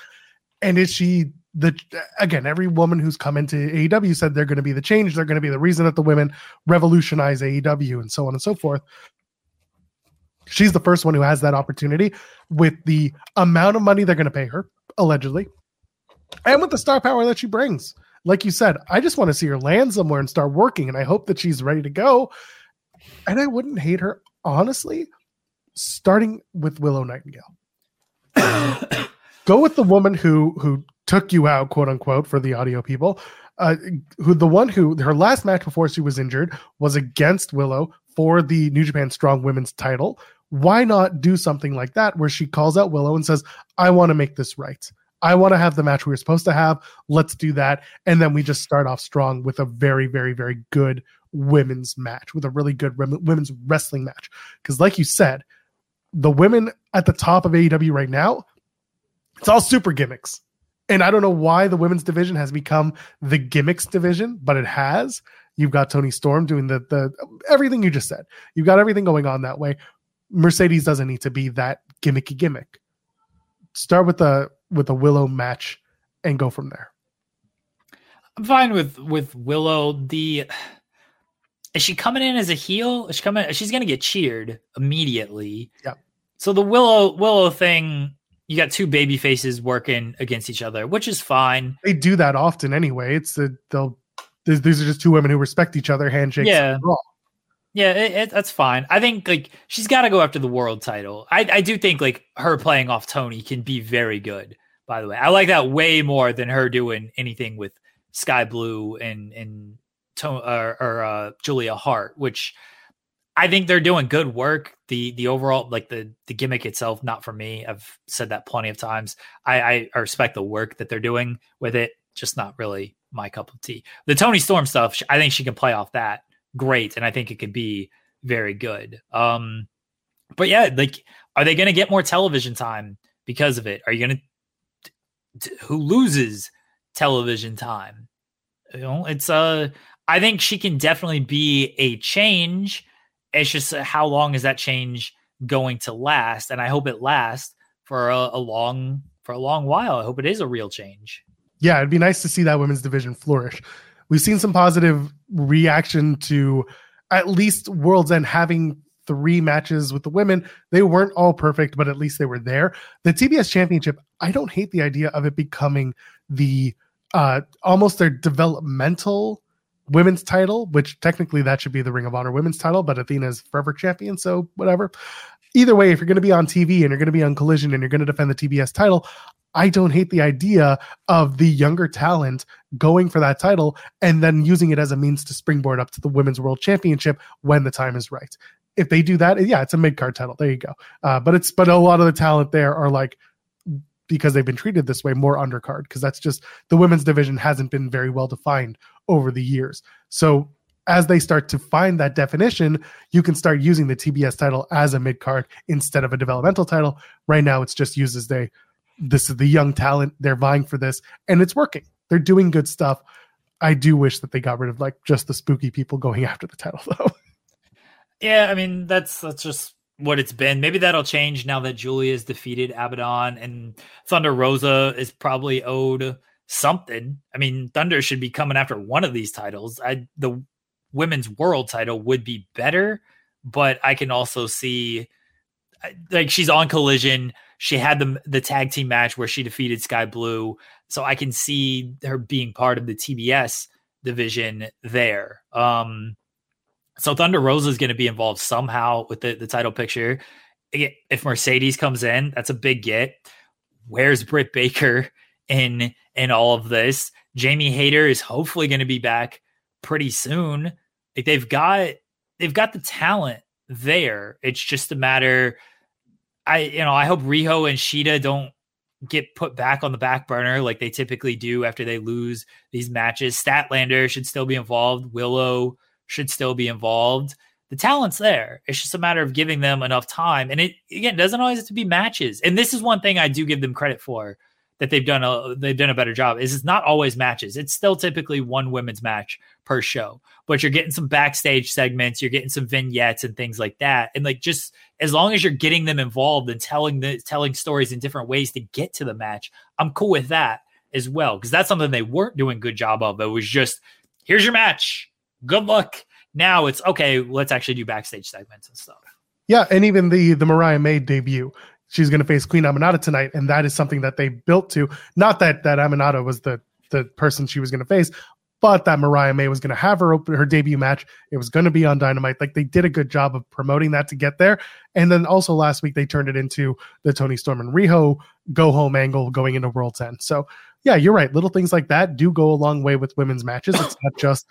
And is she the again, every woman who's come into AEW said they're going to be the change, they're going to be the reason that the women revolutionize AEW and so on and so forth. She's the first one who has that opportunity with the amount of money they're going to pay her, allegedly, and with the star power that she brings. Like you said, I just want to see her land somewhere and start working, and I hope that she's ready to go. And I wouldn't hate her, honestly, starting with Willow Nightingale. go with the woman who who took you out, quote unquote, for the audio people. Uh, who the one who her last match before she was injured was against Willow for the New Japan Strong Women's title. Why not do something like that where she calls out Willow and says, "I want to make this right." I want to have the match we were supposed to have. Let's do that. And then we just start off strong with a very, very, very good women's match, with a really good women's wrestling match. Because, like you said, the women at the top of AEW right now, it's all super gimmicks. And I don't know why the women's division has become the gimmicks division, but it has. You've got Toni Storm doing the the everything you just said. You've got everything going on that way. Mercedes doesn't need to be that gimmicky gimmick. Start with the with a Willow match and go from there. I'm fine with with Willow. The is she coming in as a heel? Is she coming? She's gonna get cheered immediately. Yeah. So the Willow Willow thing, you got two baby faces working against each other, which is fine. They do that often anyway. It's the they'll these are just two women who respect each other, handshakes. Yeah. Yeah, it, it, that's fine. I think like she's got to go after the world title. I, I do think like her playing off Toni can be very good by the way. I like that way more than her doing anything with Skye Blue and and or, or uh, Julia Hart, which I think they're doing good work. The the overall like the the gimmick itself, not for me. I've said that plenty of times. I, I respect the work that they're doing with it, just not really my cup of tea. The Toni Storm stuff, I think she can play off that great, and I think it could be very good. Um, but yeah, like, are they going to get more television time because of it? Are you going to who loses television time. You know, it's uh I think she can definitely be a change. It's just uh, how long is that change going to last? And I hope it lasts for a, a long for a long while. I hope it is a real change. Yeah, it'd be nice to see that women's division flourish. We've seen some positive reaction to at least World's End having three matches with the women. They weren't all perfect, but at least they were there. The TBS Championship, I don't hate the idea of it becoming the uh almost their developmental women's title, which technically that should be the Ring of Honor women's title, but Athena is forever champion, so whatever. Either way, if you're going to be on TV and you're going to be on Collision and you're going to defend the TBS title, I don't hate the idea of the younger talent going for that title and then using it as a means to springboard up to the women's world championship when the time is right if they do that, yeah, it's a mid card title. There you go. Uh, but it's but a lot of the talent there are like because they've been treated this way more undercard because that's just the women's division hasn't been very well defined over the years. So as they start to find that definition, you can start using the TBS title as a mid card instead of a developmental title. Right now, it's just used as they this is the young talent they're vying for this, and it's working. They're doing good stuff. I do wish that they got rid of like just the spooky people going after the title though. Yeah, I mean that's that's just what it's been. Maybe that'll change now that Julia's defeated Abaddon and Thunder Rosa is probably owed something. I mean, Thunder should be coming after one of these titles. I the women's world title would be better, but I can also see like she's on collision. She had the the tag team match where she defeated Skye Blue, so I can see her being part of the TBS division there. Um, so Thunder Rosa is going to be involved somehow with the, the title picture. If Mercedes comes in, that's a big get. Where's Britt Baker in in all of this? Jamie Hayter is hopefully going to be back pretty soon. Like they've got they've got the talent there. It's just a matter. I you know I hope Riho and Shida don't get put back on the back burner like they typically do after they lose these matches. Statlander should still be involved. Willow should still be involved. The talent's there. It's just a matter of giving them enough time. And it again doesn't always have to be matches. And this is one thing I do give them credit for that they've done a they've done a better job. Is it's not always matches. It's still typically one women's match per show. But you're getting some backstage segments, you're getting some vignettes and things like that. And like just as long as you're getting them involved and telling the telling stories in different ways to get to the match, I'm cool with that as well. Because that's something they weren't doing good job of. It was just here's your match good luck. Now it's okay. Let's actually do backstage segments and stuff. Yeah, and even the the Mariah May debut, she's going to face Queen Aminata tonight, and that is something that they built to. Not that that Aminata was the the person she was going to face, but that Mariah May was going to have her open her debut match. It was going to be on Dynamite. Like they did a good job of promoting that to get there. And then also last week they turned it into the Toni Storm and Riho go home angle going into World's End. So yeah, you're right. Little things like that do go a long way with women's matches. It's not just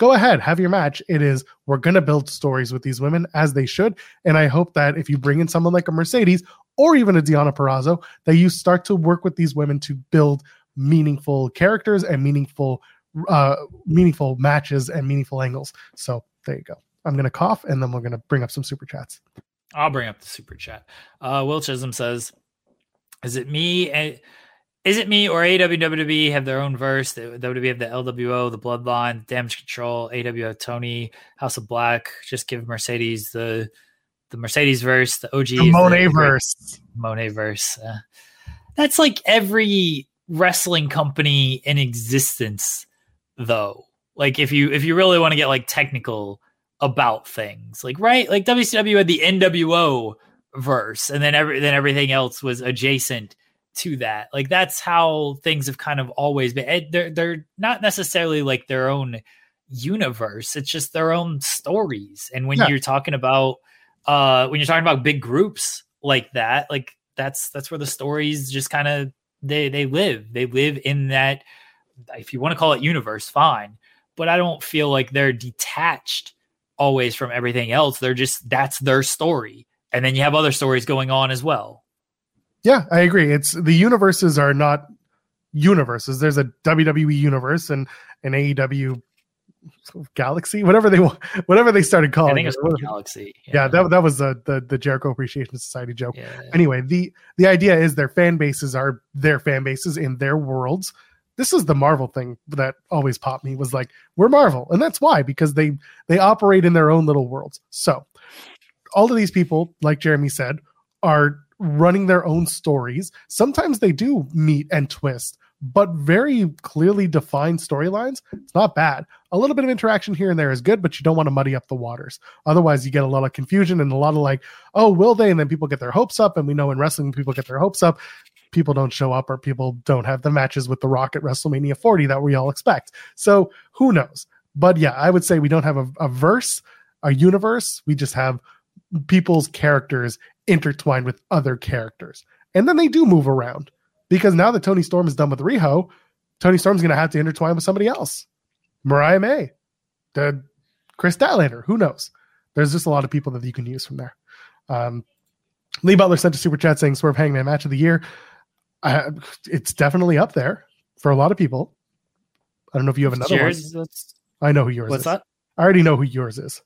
go ahead, have your match. It is, we're going to build stories with these women as they should. And I hope that if you bring in someone like a Mercedes or even a Deonna Purrazzo, that you start to work with these women to build meaningful characters and meaningful, uh, meaningful matches and meaningful angles. So there you go. I'm going to cough and then we're going to bring up some super chats. I'll bring up the super chat. Uh, Will Chisholm says, is it me? Is it me or AWWB have their own verse? The WWE have the LWO, the Bloodline, Damage CTRL, AWO Tony, House of Black. Just give Mercedes the the Mercedes verse, the OG the Monet verse, Monet verse. Uh, that's like every wrestling company in existence, though. Like if you if you really want to get like technical about things, like right, like WCW had the NWO verse, and then every then everything else was adjacent to that. Like that's how things have kind of always been. They're they're not necessarily like their own universe. It's just their own stories. And when yeah. you're talking about uh when you're talking about big groups like that, like that's that's where the stories just kind of they they live. They live in that if you want to call it universe, fine. But I don't feel like they're detached always from everything else. They're just that's their story. And then you have other stories going on as well. Yeah, I agree. It's the universes are not universes. There's a WWE universe and an AEW Galaxy, whatever they want, whatever they started calling. I think it was Galaxy. Yeah. yeah, that, that was the, the the Jericho Appreciation Society joke. Yeah, yeah. Anyway, the the idea is their fan bases are their fan bases in their worlds. This is the Marvel thing that always popped me was like we're Marvel, and that's why because they they operate in their own little worlds. So all of these people, like Jeremy said, are running their own stories. Sometimes they do meet and twist, but very clearly defined storylines. It's not bad. A little bit of interaction here and there is good, but you don't want to muddy up the waters. Otherwise, you get a lot of confusion and a lot of like, oh, will they? And then people get their hopes up. And we know in wrestling, people get their hopes up. People don't show up or people don't have the matches with The Rock at WrestleMania 40 that we all expect. So who knows? But yeah, I would say we don't have a, a verse, a universe. We just have people's characters intertwined with other characters. And then they do move around because now that Toni Storm is done with Riho, Toni Storm's going to have to intertwine with somebody else. Mariah May, the Kris Statlander, who knows? There's just a lot of people that you can use from there. Um, Lee Butler sent a super chat saying Swerve Hangman match of the year. I, it's definitely up there for a lot of people. I don't know if you have another Yours, one. I know who yours what's is. that? I already know who yours is.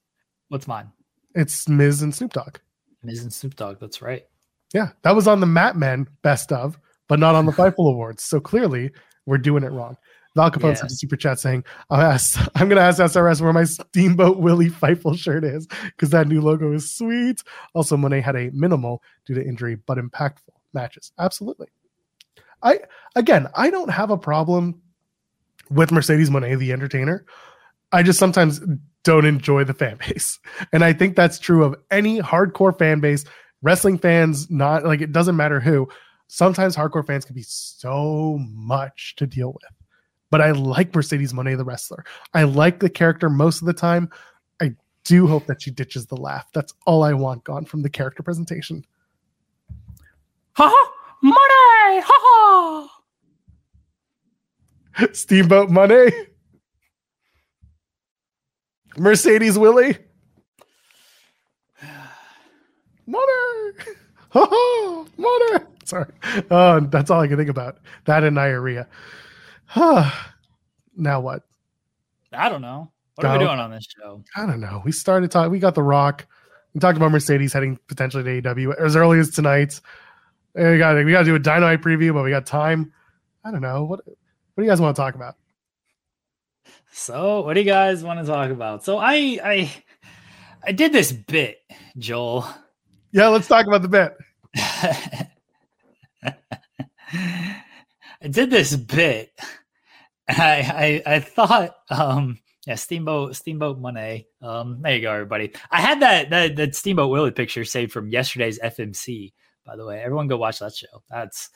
What's mine? It's Miz and Snoop Dogg. Miz and Snoop Dogg. That's right. Yeah, that was on the Mat Men best of, but not on the Fightful Awards. So clearly, we're doing it wrong. Val Capone Yeah. sent a super chat saying, ask, I'm going to ask SRS where my Steamboat Willie Fightful shirt is because that new logo is sweet. Also, Monet had a minimal due to injury but impactful matches. Absolutely. I again, I don't have a problem with Mercedes Monet, the entertainer. I just sometimes don't enjoy the fan base. And I think that's true of any hardcore fan base, wrestling fans, not like it doesn't matter who. Sometimes hardcore fans can be so much to deal with. But I like Mercedes Monet, the wrestler. I like the character most of the time. I do hope that she ditches the laugh. That's all I want gone from the character presentation. Ha ha! Money! Ha ha! Steamboat Money. Mercedes Willie. Ha ha. Sorry. Oh, that's all I can think about. That and diarrhea. now what? I don't know. What are we doing on this show? I don't know. We started talking. We got The Rock. We talked about Mercedes heading potentially to AEW as early as tonight. And we got we got to do a Dynamite preview, but we got time. I don't know. What What do you guys want to talk about? So, what do you guys want to talk about? So, I I I did this bit, Joel. Yeah, let's talk about the bit. I did this bit. I I, I thought um yeah, Steamboat Steamboat Monet. Um there you go, everybody. I had that that, that Steamboat Willie picture saved from yesterday's FMC, by the way. Everyone go watch that show. That's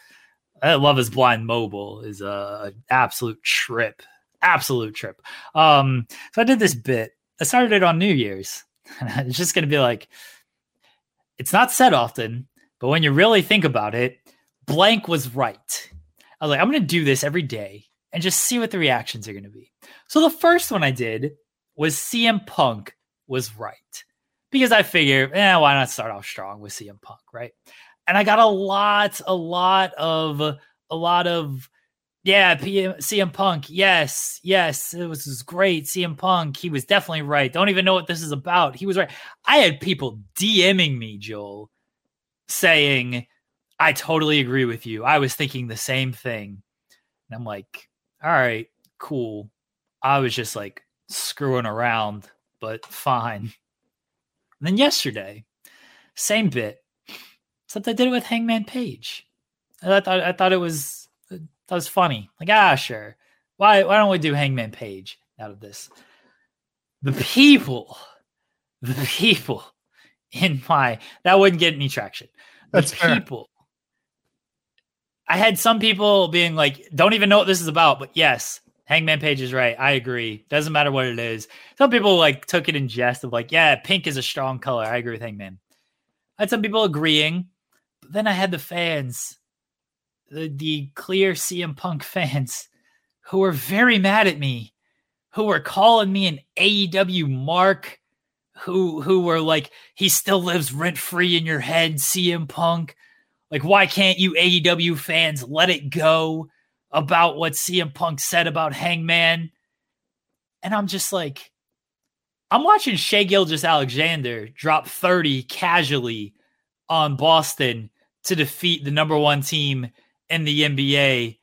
that Love is Blind Mobile is a an absolute trip. Absolute trip. Um so I did this bit. I started it on New Year's. it's just gonna be like it's not said often, but when you really think about it, blank was right. I was like, I'm going to do this every day and just see what the reactions are going to be. So the first one I did was CM Punk was right because I figured, eh, why not start off strong with CM Punk, right? And I got a lot, a lot of, a lot of, yeah, PM, CM Punk, yes, yes, it was, it was great. CM Punk, he was definitely right. Don't even know what this is about. He was right. I had people DMing me, Joel, saying, I totally agree with you. I was thinking the same thing. And I'm like, all right, cool. I was just like screwing around, but fine. And then yesterday, same bit, except I did it with Hangman Page. And I thought I thought it was that was funny. Like, ah, sure. Why why don't we do Hangman Page out of this? The people, the people in my that wouldn't get any traction. The That's fair. people. I had some people being like, don't even know what this is about, but yes, Hangman Page is right. I agree. Doesn't matter what it is. Some people like took it in jest of like, yeah, pink is a strong color. I agree with Hangman. I had some people agreeing, but then I had the fans, the, the clear CM Punk fans, who were very mad at me, who were calling me an AEW mark, who who were like, he still lives rent free in your head, CM Punk. Like, why can't you AEW fans let it go about what CM Punk said about Hangman? And I'm just like, I'm watching Shai Gilgeous-Alexander drop 30 casually on Boston to defeat the number one team in the NBA.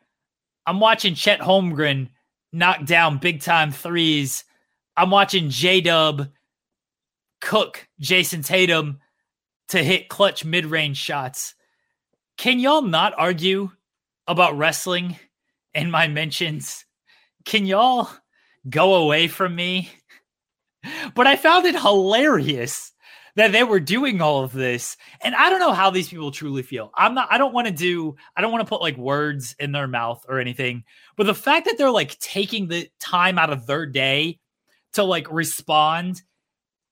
I'm watching Chet Holmgren knock down big time threes. I'm watching J Dub cook Jayson Tatum to hit clutch mid range shots. Can y'all not argue about wrestling in my mentions? Can y'all go away from me? But I found it hilarious that they were doing all of this. And I don't know how these people truly feel. I'm not, I don't want to do, I don't want to put like words in their mouth or anything. But the fact that they're like taking the time out of their day to like respond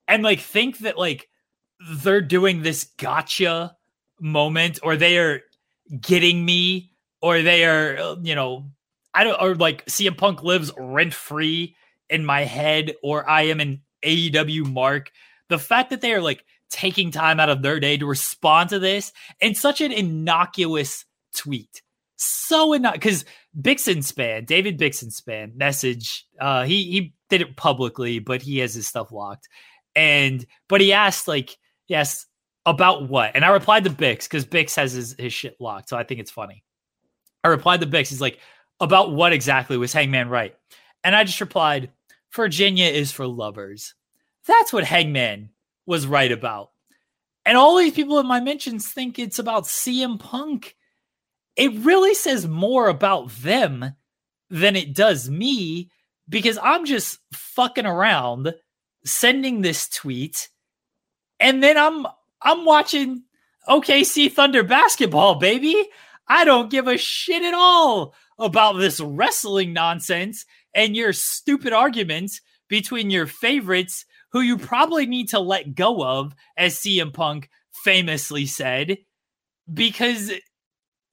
and like think that like they're doing this gotcha moment or they are getting me or they are uh, you know I don't or like CM Punk lives rent free in my head or I am an AEW mark the fact that they are like taking time out of their day to respond to this in such an innocuous tweet so annoying because Bixenspan, David Bixenspan message, uh, he he did it publicly, but he has his stuff locked. And but he asked like, yes, about what? And I replied to Bix because Bix has his, his shit locked. So I think it's funny. I replied to Bix. He's like, about what exactly was Hangman right? And I just replied, Virginia is for lovers. That's what Hangman was right about. And all these people in my mentions think it's about CM Punk. It really says more about them than it does me because I'm just fucking around sending this tweet and then I'm I'm watching OKC Thunder basketball, baby. I don't give a shit at all about this wrestling nonsense and your stupid arguments between your favorites who you probably need to let go of, as CM Punk famously said, because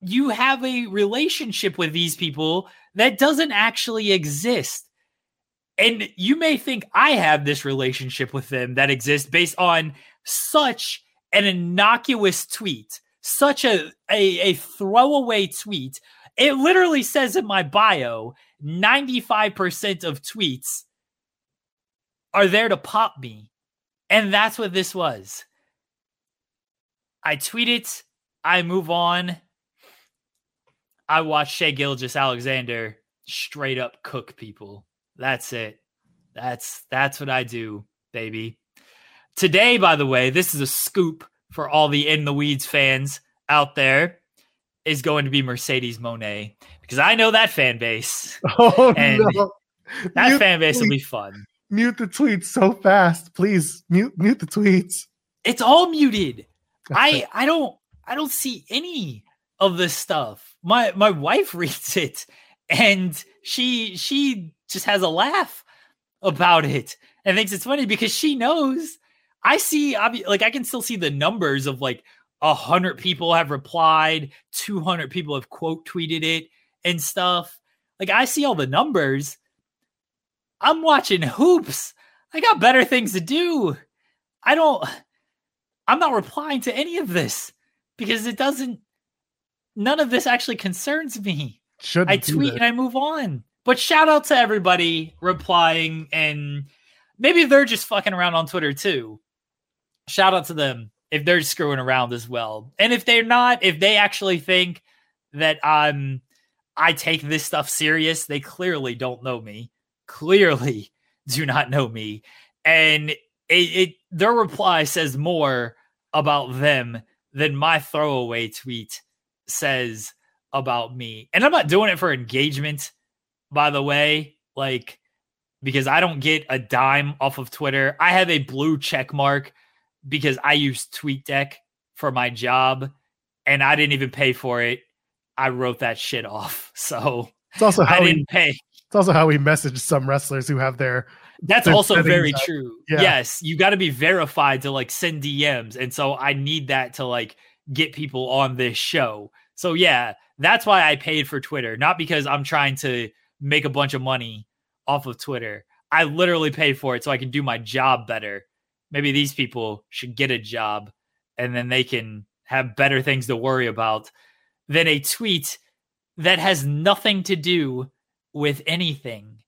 you have a relationship with these people that doesn't actually exist. And you may think I have this relationship with them that exists based on such an innocuous tweet, such a, a, a throwaway tweet. It literally says in my bio 95% of tweets are there to pop me. And that's what this was. I tweet it, I move on. I watch Shai Gilgeous-Alexander straight up cook people. That's it. That's that's what I do, baby. Today, by the way, this is a scoop for all the in the weeds fans out there. Is going to be Mercedes Monet because I know that fan base. Oh and no! That Mute fan base will be fun. Mute the tweets so fast, please. Mute mute the tweets. It's all muted. I I don't I don't see any of this stuff. My my wife reads it and she she just has a laugh about it and thinks it's funny because she knows I see like I can still see the numbers of like a hundred people have replied, two hundred people have quote tweeted it and stuff. Like I see all the numbers. I'm watching hoops. I got better things to do. I don't I'm not replying to any of this because it doesn't none of this actually concerns me. Shouldn't I tweet and I move on. But shout out to everybody replying and maybe they're just fucking around on Twitter too. Shout out to them if they're screwing around as well. And if they're not, if they actually think that I'm I take this stuff serious, they clearly don't know me. Clearly do not know me. And it, it their reply says more about them than my throwaway tweet says about me. And I'm not doing it for engagement, by the way, like because I don't get a dime off of Twitter. I have a blue check mark because I use TweetDeck for my job and I didn't even pay for it. I wrote that shit off. So It's also I didn't pay. It's also how we message some wrestlers who have their That's their also very up. true. Yeah. Yes, you got to be verified to like send DMs, and so I need that to like get people on this show. So yeah, that's why I paid for Twitter, not because I'm trying to make a bunch of money off of Twitter. I literally pay for it so I can do my job better. Maybe these people should get a job, and then they can have better things to worry about than a tweet that has nothing to do with anything.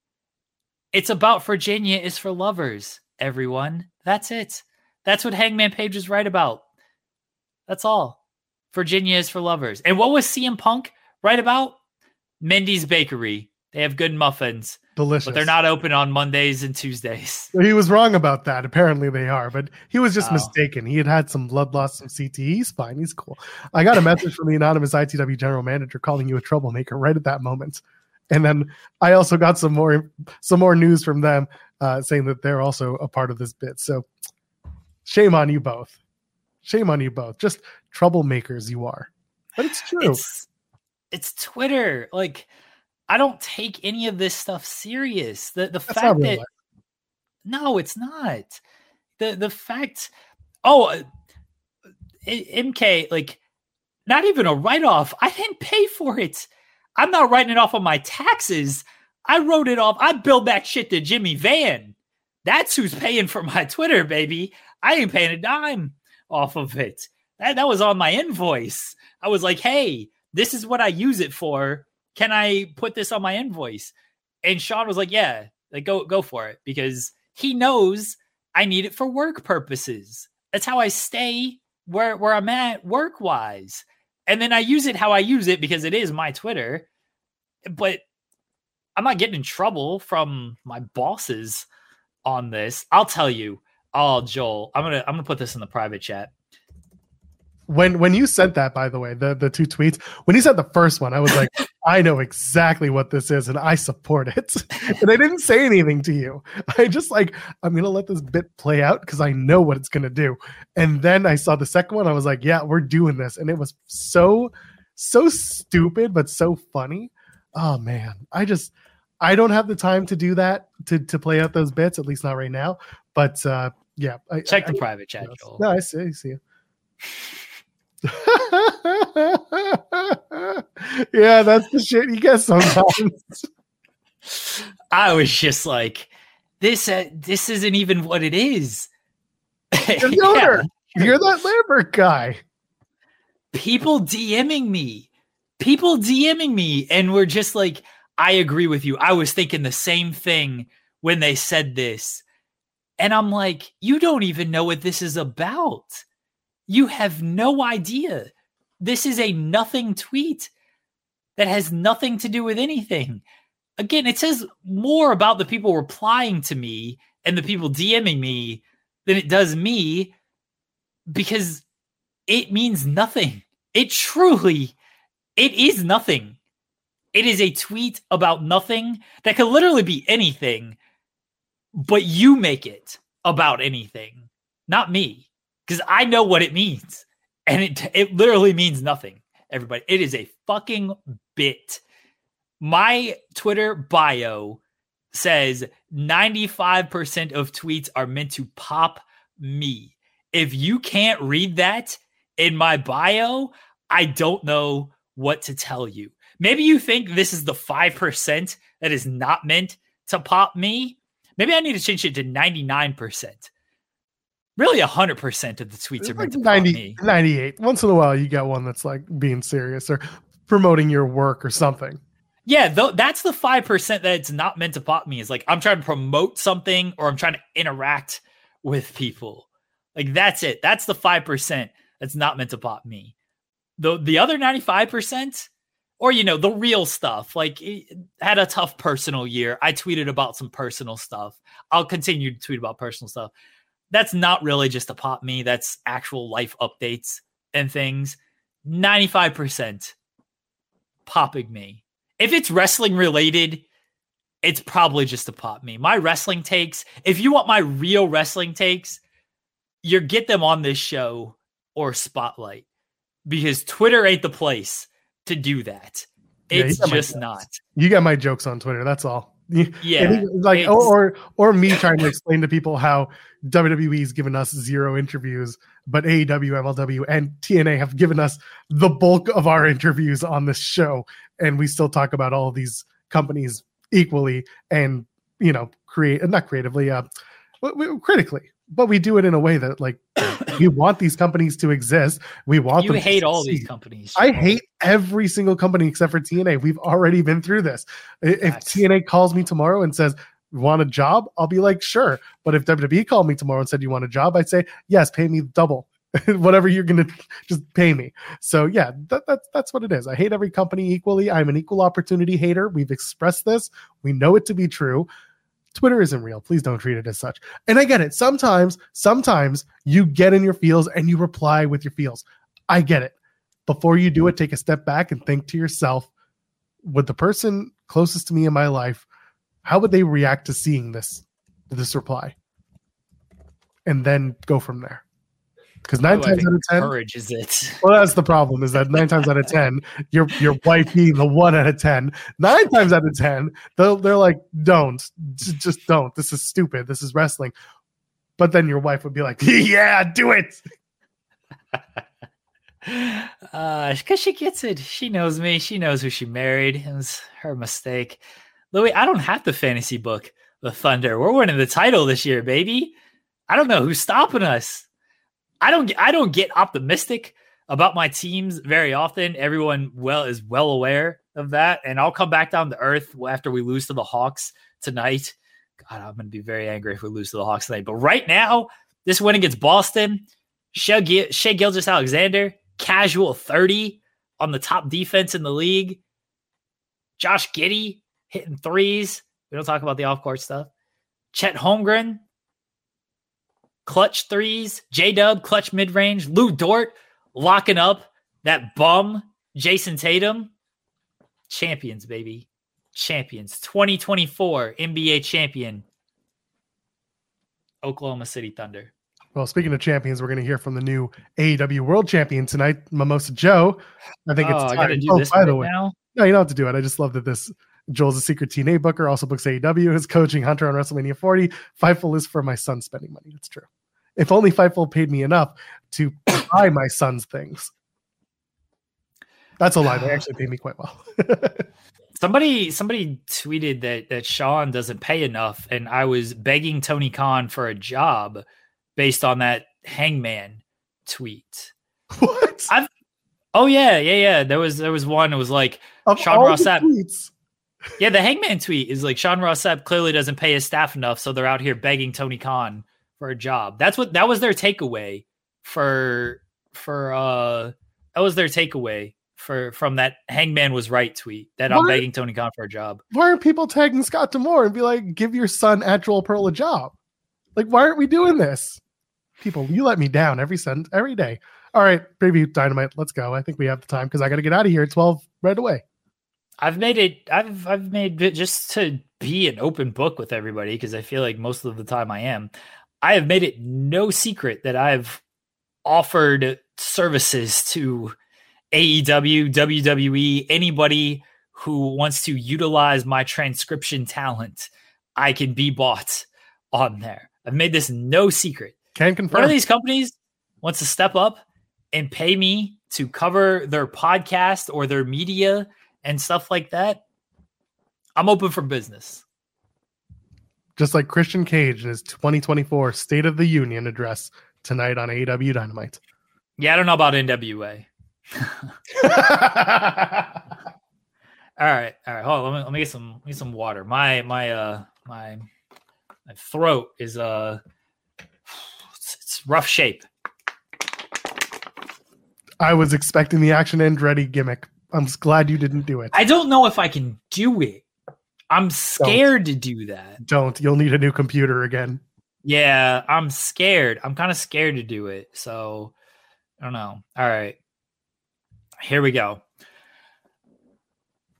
It's about Virginia is for lovers, everyone. That's it. That's what Hangman Page is right about. That's all. Virginia is for lovers. And what was CM Punk right about? Mindy's Bakery. They have good muffins, delicious. but they're not open on Mondays and Tuesdays. He was wrong about that. Apparently they are, but he was just Oh. mistaken. He had had some blood loss, some CTE. He's fine. He's cool. I got a message from the anonymous ITW general manager calling you a troublemaker right at that moment. And then I also got some more some more news from them uh, saying that they're also a part of this bit. So shame on you both. Shame on you both. Just troublemakers you are. But it's true. It's it's Twitter. Like I don't take any of this stuff serious. The the That's fact that life. No, it's not. The the fact oh uh, MK like not even a write off. I didn't pay for it. I'm not writing it off on my taxes. I wrote it off. I billed that shit to Jimmy Van. That's who's paying for my Twitter, baby. I ain't paying a dime off of it. That that was on my invoice. I was like, "Hey, This is what I use it for. Can I put this on my invoice? And Sean was like, Yeah, like go go for it because he knows I need it for work purposes. That's how I stay where where I'm at work wise. And then I use it how I use it because it is my Twitter. But I'm not getting in trouble from my bosses on this. I'll tell you. Oh, Joel, I'm gonna I'm gonna put this in the private chat when when you sent that by the way the the two tweets when you said the first one i was like i know exactly what this is and i support it. And i didn't say anything to you. I just like i'm gonna let this bit play out because i know what it's gonna do. And then i saw the second one i was like yeah we're doing this. And it was so so stupid but so funny. Oh man. I just i don't have the time to do that to to play out those bits at least not right now. But uh yeah I, check the I, private chat no i see i see. you yeah, that's the shit you get sometimes. I was just like, this uh, this isn't even what it is. You're, yeah. You're that Lambert guy. People DMing me. People DMing me and we're just like, I agree with you. I was thinking the same thing when they said this. And I'm like, you don't even know what this is about. You have no idea. This is a nothing tweet that has nothing to do with anything. Again, it says more about the people replying to me and the people DMing me than it does me because it means nothing. It truly it is nothing. It is a tweet about nothing that could literally be anything, but you make it about anything, not me because I know what it means. And it it literally means nothing, everybody. It is a fucking bit. My Twitter bio says 95% of tweets are meant to pop me. If you can't read that in my bio, I don't know what to tell you. Maybe you think this is the 5% that is not meant to pop me. Maybe I need to change it to 99% really 100% of the tweets are meant like to 90, 98 once in a while you get one that's like being serious or promoting your work or something. Yeah th- that's the 5% that it's not meant to pop me is like i'm trying to promote something or i'm trying to interact with people. Like that's it. That's the 5% that's not meant to pop me. The the other 95% or you know the real stuff like eh, had a tough personal year. I tweeted about some personal stuff. I'll continue to tweet about personal stuff that's not really just a pop me, that's actual life updates and things. 95% popping me. If it's wrestling related, it's probably just a pop me. My wrestling takes, if you want my real wrestling takes, you get them on this show or spotlight because Twitter ain't the place to do that. It's yeah, just not. You got my jokes on Twitter. That's all. Yeah, like or or me trying to explain to people how WWE's given us zero interviews, but AEW, MLW, and TNA have given us the bulk of our interviews on this show, and we still talk about all these companies equally, and you know, create not creatively, uh, critically but we do it in a way that like we want these companies to exist. We want you them. hate all these companies. I hate every single company except for TNA. We've already been through this. If TNA calls me tomorrow and says want a job, I'll be like sure. But if WWE called me tomorrow and said you want a job, I'd say yes, pay me double. Whatever you're gonna just pay me. So yeah, that, that's that's what it is. I hate every company equally. I'm an equal opportunity hater. We've expressed this. We know it to be true Twitter isn't real. Please don't treat it as such. And I get it. Sometimes, sometimes you get in your feels and you reply with your feels. I get it. Before you do it, take a step back and think to yourself, would the person closest to me in my life, how would they react to seeing this this reply? And then go from there. Because nine oh, times out of ten, courage is it. Well, that's the problem. Is that nine times out of ten, your your wife being the one out of ten, nine times out of ten, they're they're like, don't, just don't. This is stupid. This is wrestling. But then your wife would be like, yeah, do it. uh, because she gets it. She knows me. She knows who she married. It was her mistake. Louis, I don't have the fantasy book, The Thunder. We're winning the title this year, baby. I don't know who's stopping us. I don't I don't get optimistic about my teams very often. Everyone well is well aware of that, and I'll come back down to earth after we lose to the Hawks tonight. God, I'm going to be very angry if we lose to the Hawks tonight. But right now, this win against Boston, Shai, Shea Gilgis Alexander, casual 30 on the top defense in the league. Josh Giddey hitting threes. We don't talk about the off court stuff. Chet Holmgren, clutch threes. J Dub, clutch mid range. Lu Dort locking up that bum, Jayson Tatum. Champions, baby. Champions. 2024 NBA champion, Oklahoma City Thunder. Well, speaking of champions, we're going to hear from the new AEW World Champion tonight, Mimosa Joe. I think oh, it's I got to do oh, this by right the way, now. no, you don't have to do it. I just love that this Joel's a secret TNA booker, also books AEW, is coaching Hunter on WrestleMania 40. Fightful is for my son spending money. That's true. If only Fightful paid me enough to buy my son's things. That's a lie. They actually pay me quite well. Somebody somebody tweeted that that Sean doesn't pay enough, and I was begging Tony Khan for a job based on that Hangman tweet. what? I've oh yeah yeah yeah there was there was one it was like Of Sean Ross Sapp. tweets, yeah the Hangman tweet is like Sean Ross Sapp clearly doesn't pay his staff enough, so they're out here begging Tony Khan for a job. That's what that was their takeaway for for uh that was their takeaway for from that Hangman was right tweet that I'm begging Tony Khan for a job. why aren't people tagging Scott D'Amore and be like, give your son at Joel Pearl a job? Like, why aren't we doing this? People, you let me down every sent every day. All right, preview dynamite. Let's go. I think we have the time because I got to get out of here at 12 right away. I've made it. I've I've made it just to be an open book with everybody because I feel like most of the time I am. I have made it no secret that I've offered services to AEW, WWE, anybody who wants to utilize my transcription talent. I can be bought on there. I've made this no secret. Can confirm. One of these companies wants to step up and pay me to cover their podcast or their media and stuff like that. I'm open for business. Just like Christian Cage in his 2024 State of the Union address tonight on AEW Dynamite. Yeah, I don't know about NWA. All right, all right. Hold on. Let me, let me get some let me get some water. My my uh my my throat is uh it's, it's rough shape. I was expecting the action and ready gimmick. I'm glad you didn't do it. I don't know if I can do it. I'm scared to do that. Don't. You'll need a new computer again. Yeah, I'm scared. I'm kind of scared to do it. So I don't know. All right. Here we go.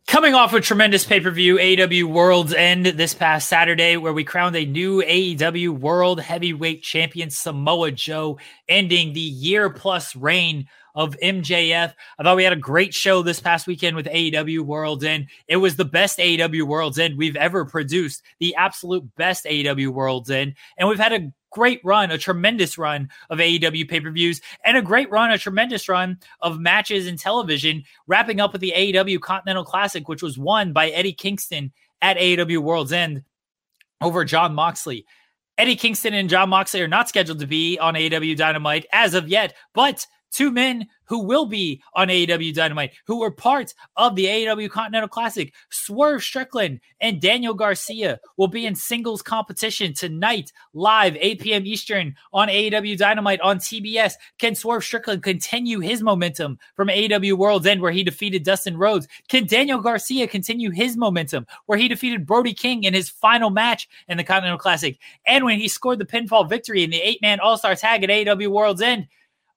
Coming off a tremendous pay per view, AEW World's End this past Saturday, where we crowned a new AEW World Heavyweight Champion Samoa Joe, ending the year plus reign of MJF. I thought we had a great show this past weekend with AEW World's End. It was the best AEW World's End we've ever produced, the absolute best AEW World's End. And we've had a great run, a tremendous run of AEW pay per views, and a great run, a tremendous run of matches and television, wrapping up with the AEW Continental Classic, which was won by Eddie Kingston at AEW World's End over Jon Moxley. Eddie Kingston and Jon Moxley are not scheduled to be on AEW Dynamite as of yet, but two men who will be on AEW Dynamite, who were part of the AEW Continental Classic. Swerve Strickland and Daniel Garcia will be in singles competition tonight, live 8 p.m. Eastern on AEW Dynamite on TBS. Can Swerve Strickland continue his momentum from AEW World's End, where he defeated Dustin Rhodes? Can Daniel Garcia continue his momentum, where he defeated Brody King in his final match in the Continental Classic? And when he scored the pinfall victory in the eight man All Star tag at AEW World's End,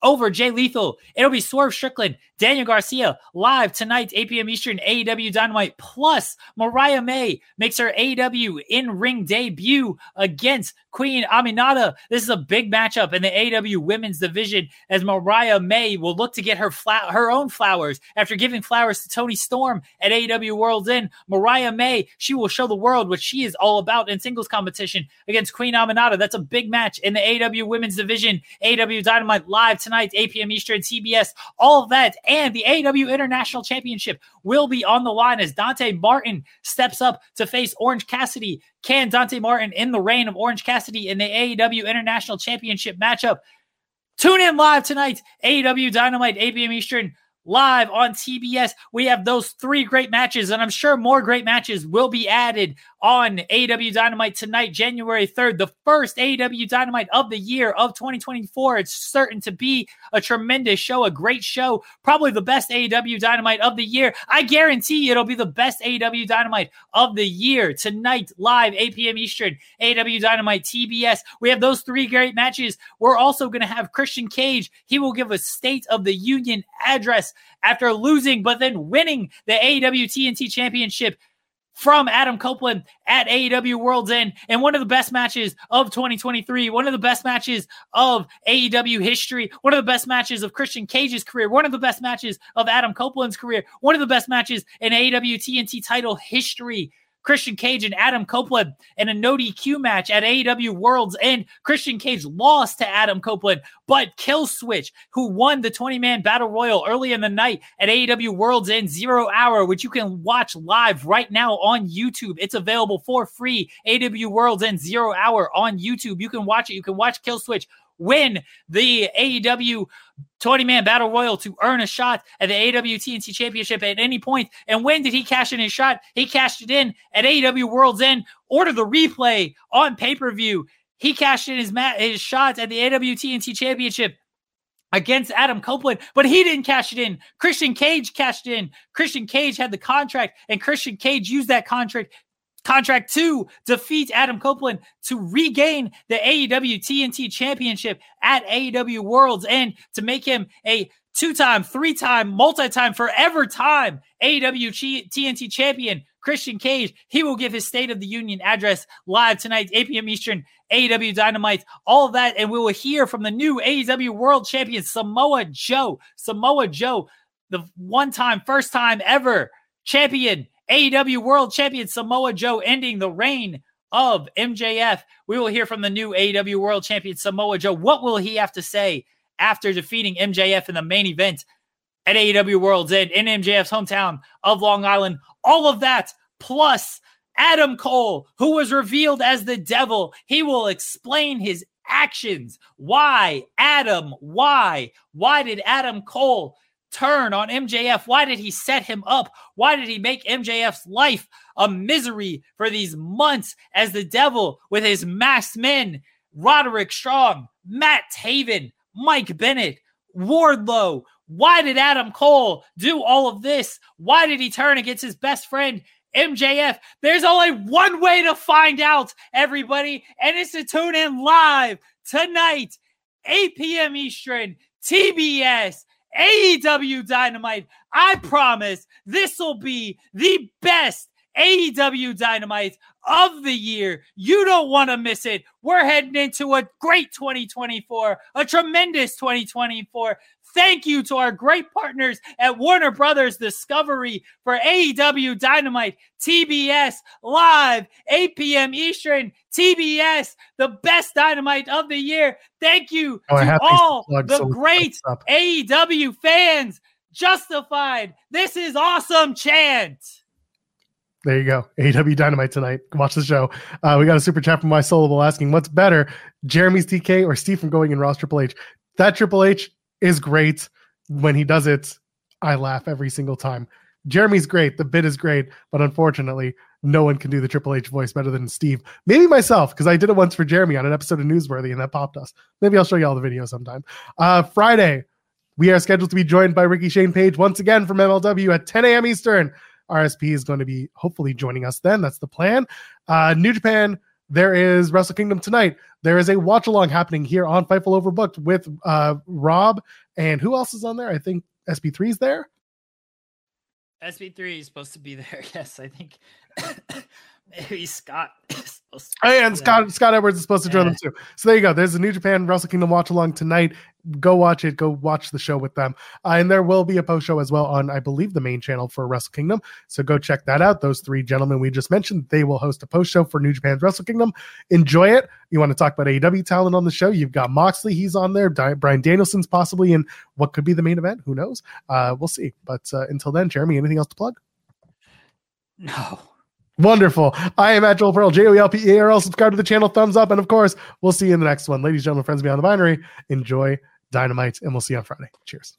over Jay Lethal. It'll be Swerve Strickland, Daniel Garcia live tonight, 8 p.m. Eastern, AEW Dynamite. Plus, Mariah May makes her AEW in ring debut against Queen Aminata. This is a big matchup in the AEW women's division as Mariah May will look to get her fla- her own flowers after giving flowers to Toni Storm at AEW World's End. Mariah May, she will show the world what she is all about in singles competition against Queen Aminata. That's a big match in the AEW women's division. AEW Dynamite live tonight, 8 p.m. Eastern, TBS. All of that and the AEW International Championship will be on the line as Dante Martin steps up to face Orange Cassidy. Can Dante Martin in the reign of Orange Cassidy in the AEW International Championship matchup? Tune in live tonight, AEW Dynamite, 8 p.m. Eastern live on TBS. We have those three great matches, and I'm sure more great matches will be added on AEW Dynamite tonight, January 3rd, the first AEW Dynamite of the year of 2024. It's certain to be a tremendous show, a great show, probably the best AEW Dynamite of the year. I guarantee you it'll be the best AEW Dynamite of the year tonight, live, 8 p.m. Eastern, AEW Dynamite TBS. We have those three great matches. We're also going to have Christian Cage. He will give a State of the Union address after losing, but then winning the AEW TNT Championship from Adam Copeland at AEW World's End and one of the best matches of 2023, one of the best matches of AEW history, one of the best matches of Christian Cage's career, one of the best matches of Adam Copeland's career, one of the best matches in AEW TNT title history. Christian Cage and Adam Copeland in a no DQ match at AEW Worlds End. Christian Cage lost to Adam Copeland, but Killswitch, who won the 20 man battle royal early in the night at AEW Worlds End Zero Hour, which you can watch live right now on YouTube. It's available for free. AEW Worlds End Zero Hour on YouTube. You can watch it. You can watch Killswitch win the AEW 20 man battle royal to earn a shot at the AEW TNT championship at any point. And when did he cash in his shot? He cashed it in at AEW World's End. Order the replay on pay per view. He cashed in his mat his shots at the AEW TNT championship against Adam Copeland, but he didn't cash it in. Christian Cage cashed in. Christian Cage had the contract, and Christian Cage used that contract contract to defeat Adam Copeland to regain the AEW TNT championship at AEW Worlds and to make him a two time, three time, multi time, forever time AEW TNT champion. Christian Cage, he will give his State of the Union address live tonight, 8 p.m. Eastern, AEW Dynamite, all that. And we will hear from the new AEW World Champion, Samoa Joe. Samoa Joe, the one time, first time ever champion AEW World Champion Samoa Joe ending the reign of MJF. We will hear from the new AEW World Champion Samoa Joe. What will he have to say after defeating MJF in the main event at AEW World's End in MJF's hometown of Long Island? All of that plus Adam Cole, who was revealed as the devil. He will explain his actions. Why, Adam? Why? Why did Adam Cole turn on MJF? Why did he set him up? Why did he make MJF's life a misery for these months as the devil with his masked men? Roderick Strong, Matt Taven, Mike Bennett, Wardlow. Why did Adam Cole do all of this? Why did he turn against his best friend, MJF? There's only one way to find out, everybody, and it's to tune in live tonight, 8 p.m. Eastern, TBS. AEW Dynamite. I promise this will be the best AEW Dynamite of the year. You don't want to miss it. We're heading into a great 2024, a tremendous 2024. Thank you to our great partners at Warner Brothers Discovery for AEW Dynamite, TBS Live, 8 p.m. Eastern, TBS, the best Dynamite of the year. Thank you oh, to all the so great AEW fans. Justified. This is awesome chant. There you go. AW Dynamite tonight. Watch the show. Uh, we got a super chat from my soulable asking, what's better, Jeremy's TK or Steve from going in Ross Triple H? That Triple H is great. When he does it, I laugh every single time. Jeremy's great. The bit is great, but unfortunately, no one can do the Triple H voice better than Steve. Maybe myself, because I did it once for Jeremy on an episode of Newsworthy, and that popped us. Maybe I'll show you all the video sometime. Uh, Friday, we are scheduled to be joined by Ricky Shane Page once again from MLW at 10 a.m. Eastern. RSP is going to be hopefully joining us then. That's the plan. Uh, New Japan there is Wrestle Kingdom tonight. There is a watch along happening here on Fightful Overbooked with uh, Rob and who else is on there? I think SP3 is there. SP3 is supposed to be there. Yes, I think maybe Scott Oh, yeah, and Scott Scott Edwards is supposed to join yeah. them too. So there you go. There's a New Japan Wrestle Kingdom watch along tonight. Go watch it. Go watch the show with them. Uh, and there will be a post show as well on, I believe, the main channel for Wrestle Kingdom. So go check that out. Those three gentlemen we just mentioned, they will host a post show for New Japan's Wrestle Kingdom. Enjoy it. You want to talk about AEW talent on the show? You've got Moxley. He's on there. Di- Bryan Danielson's possibly in what could be the main event. Who knows? Uh, we'll see. But uh, until then, Jeremy, anything else to plug? No. Wonderful. I am at Joel Pearl, J O E L P E A R L. Subscribe to the channel, thumbs up, and of course, we'll see you in the next one. Ladies, gentlemen, friends beyond the binary, enjoy Dynamite, and we'll see you on Friday. Cheers.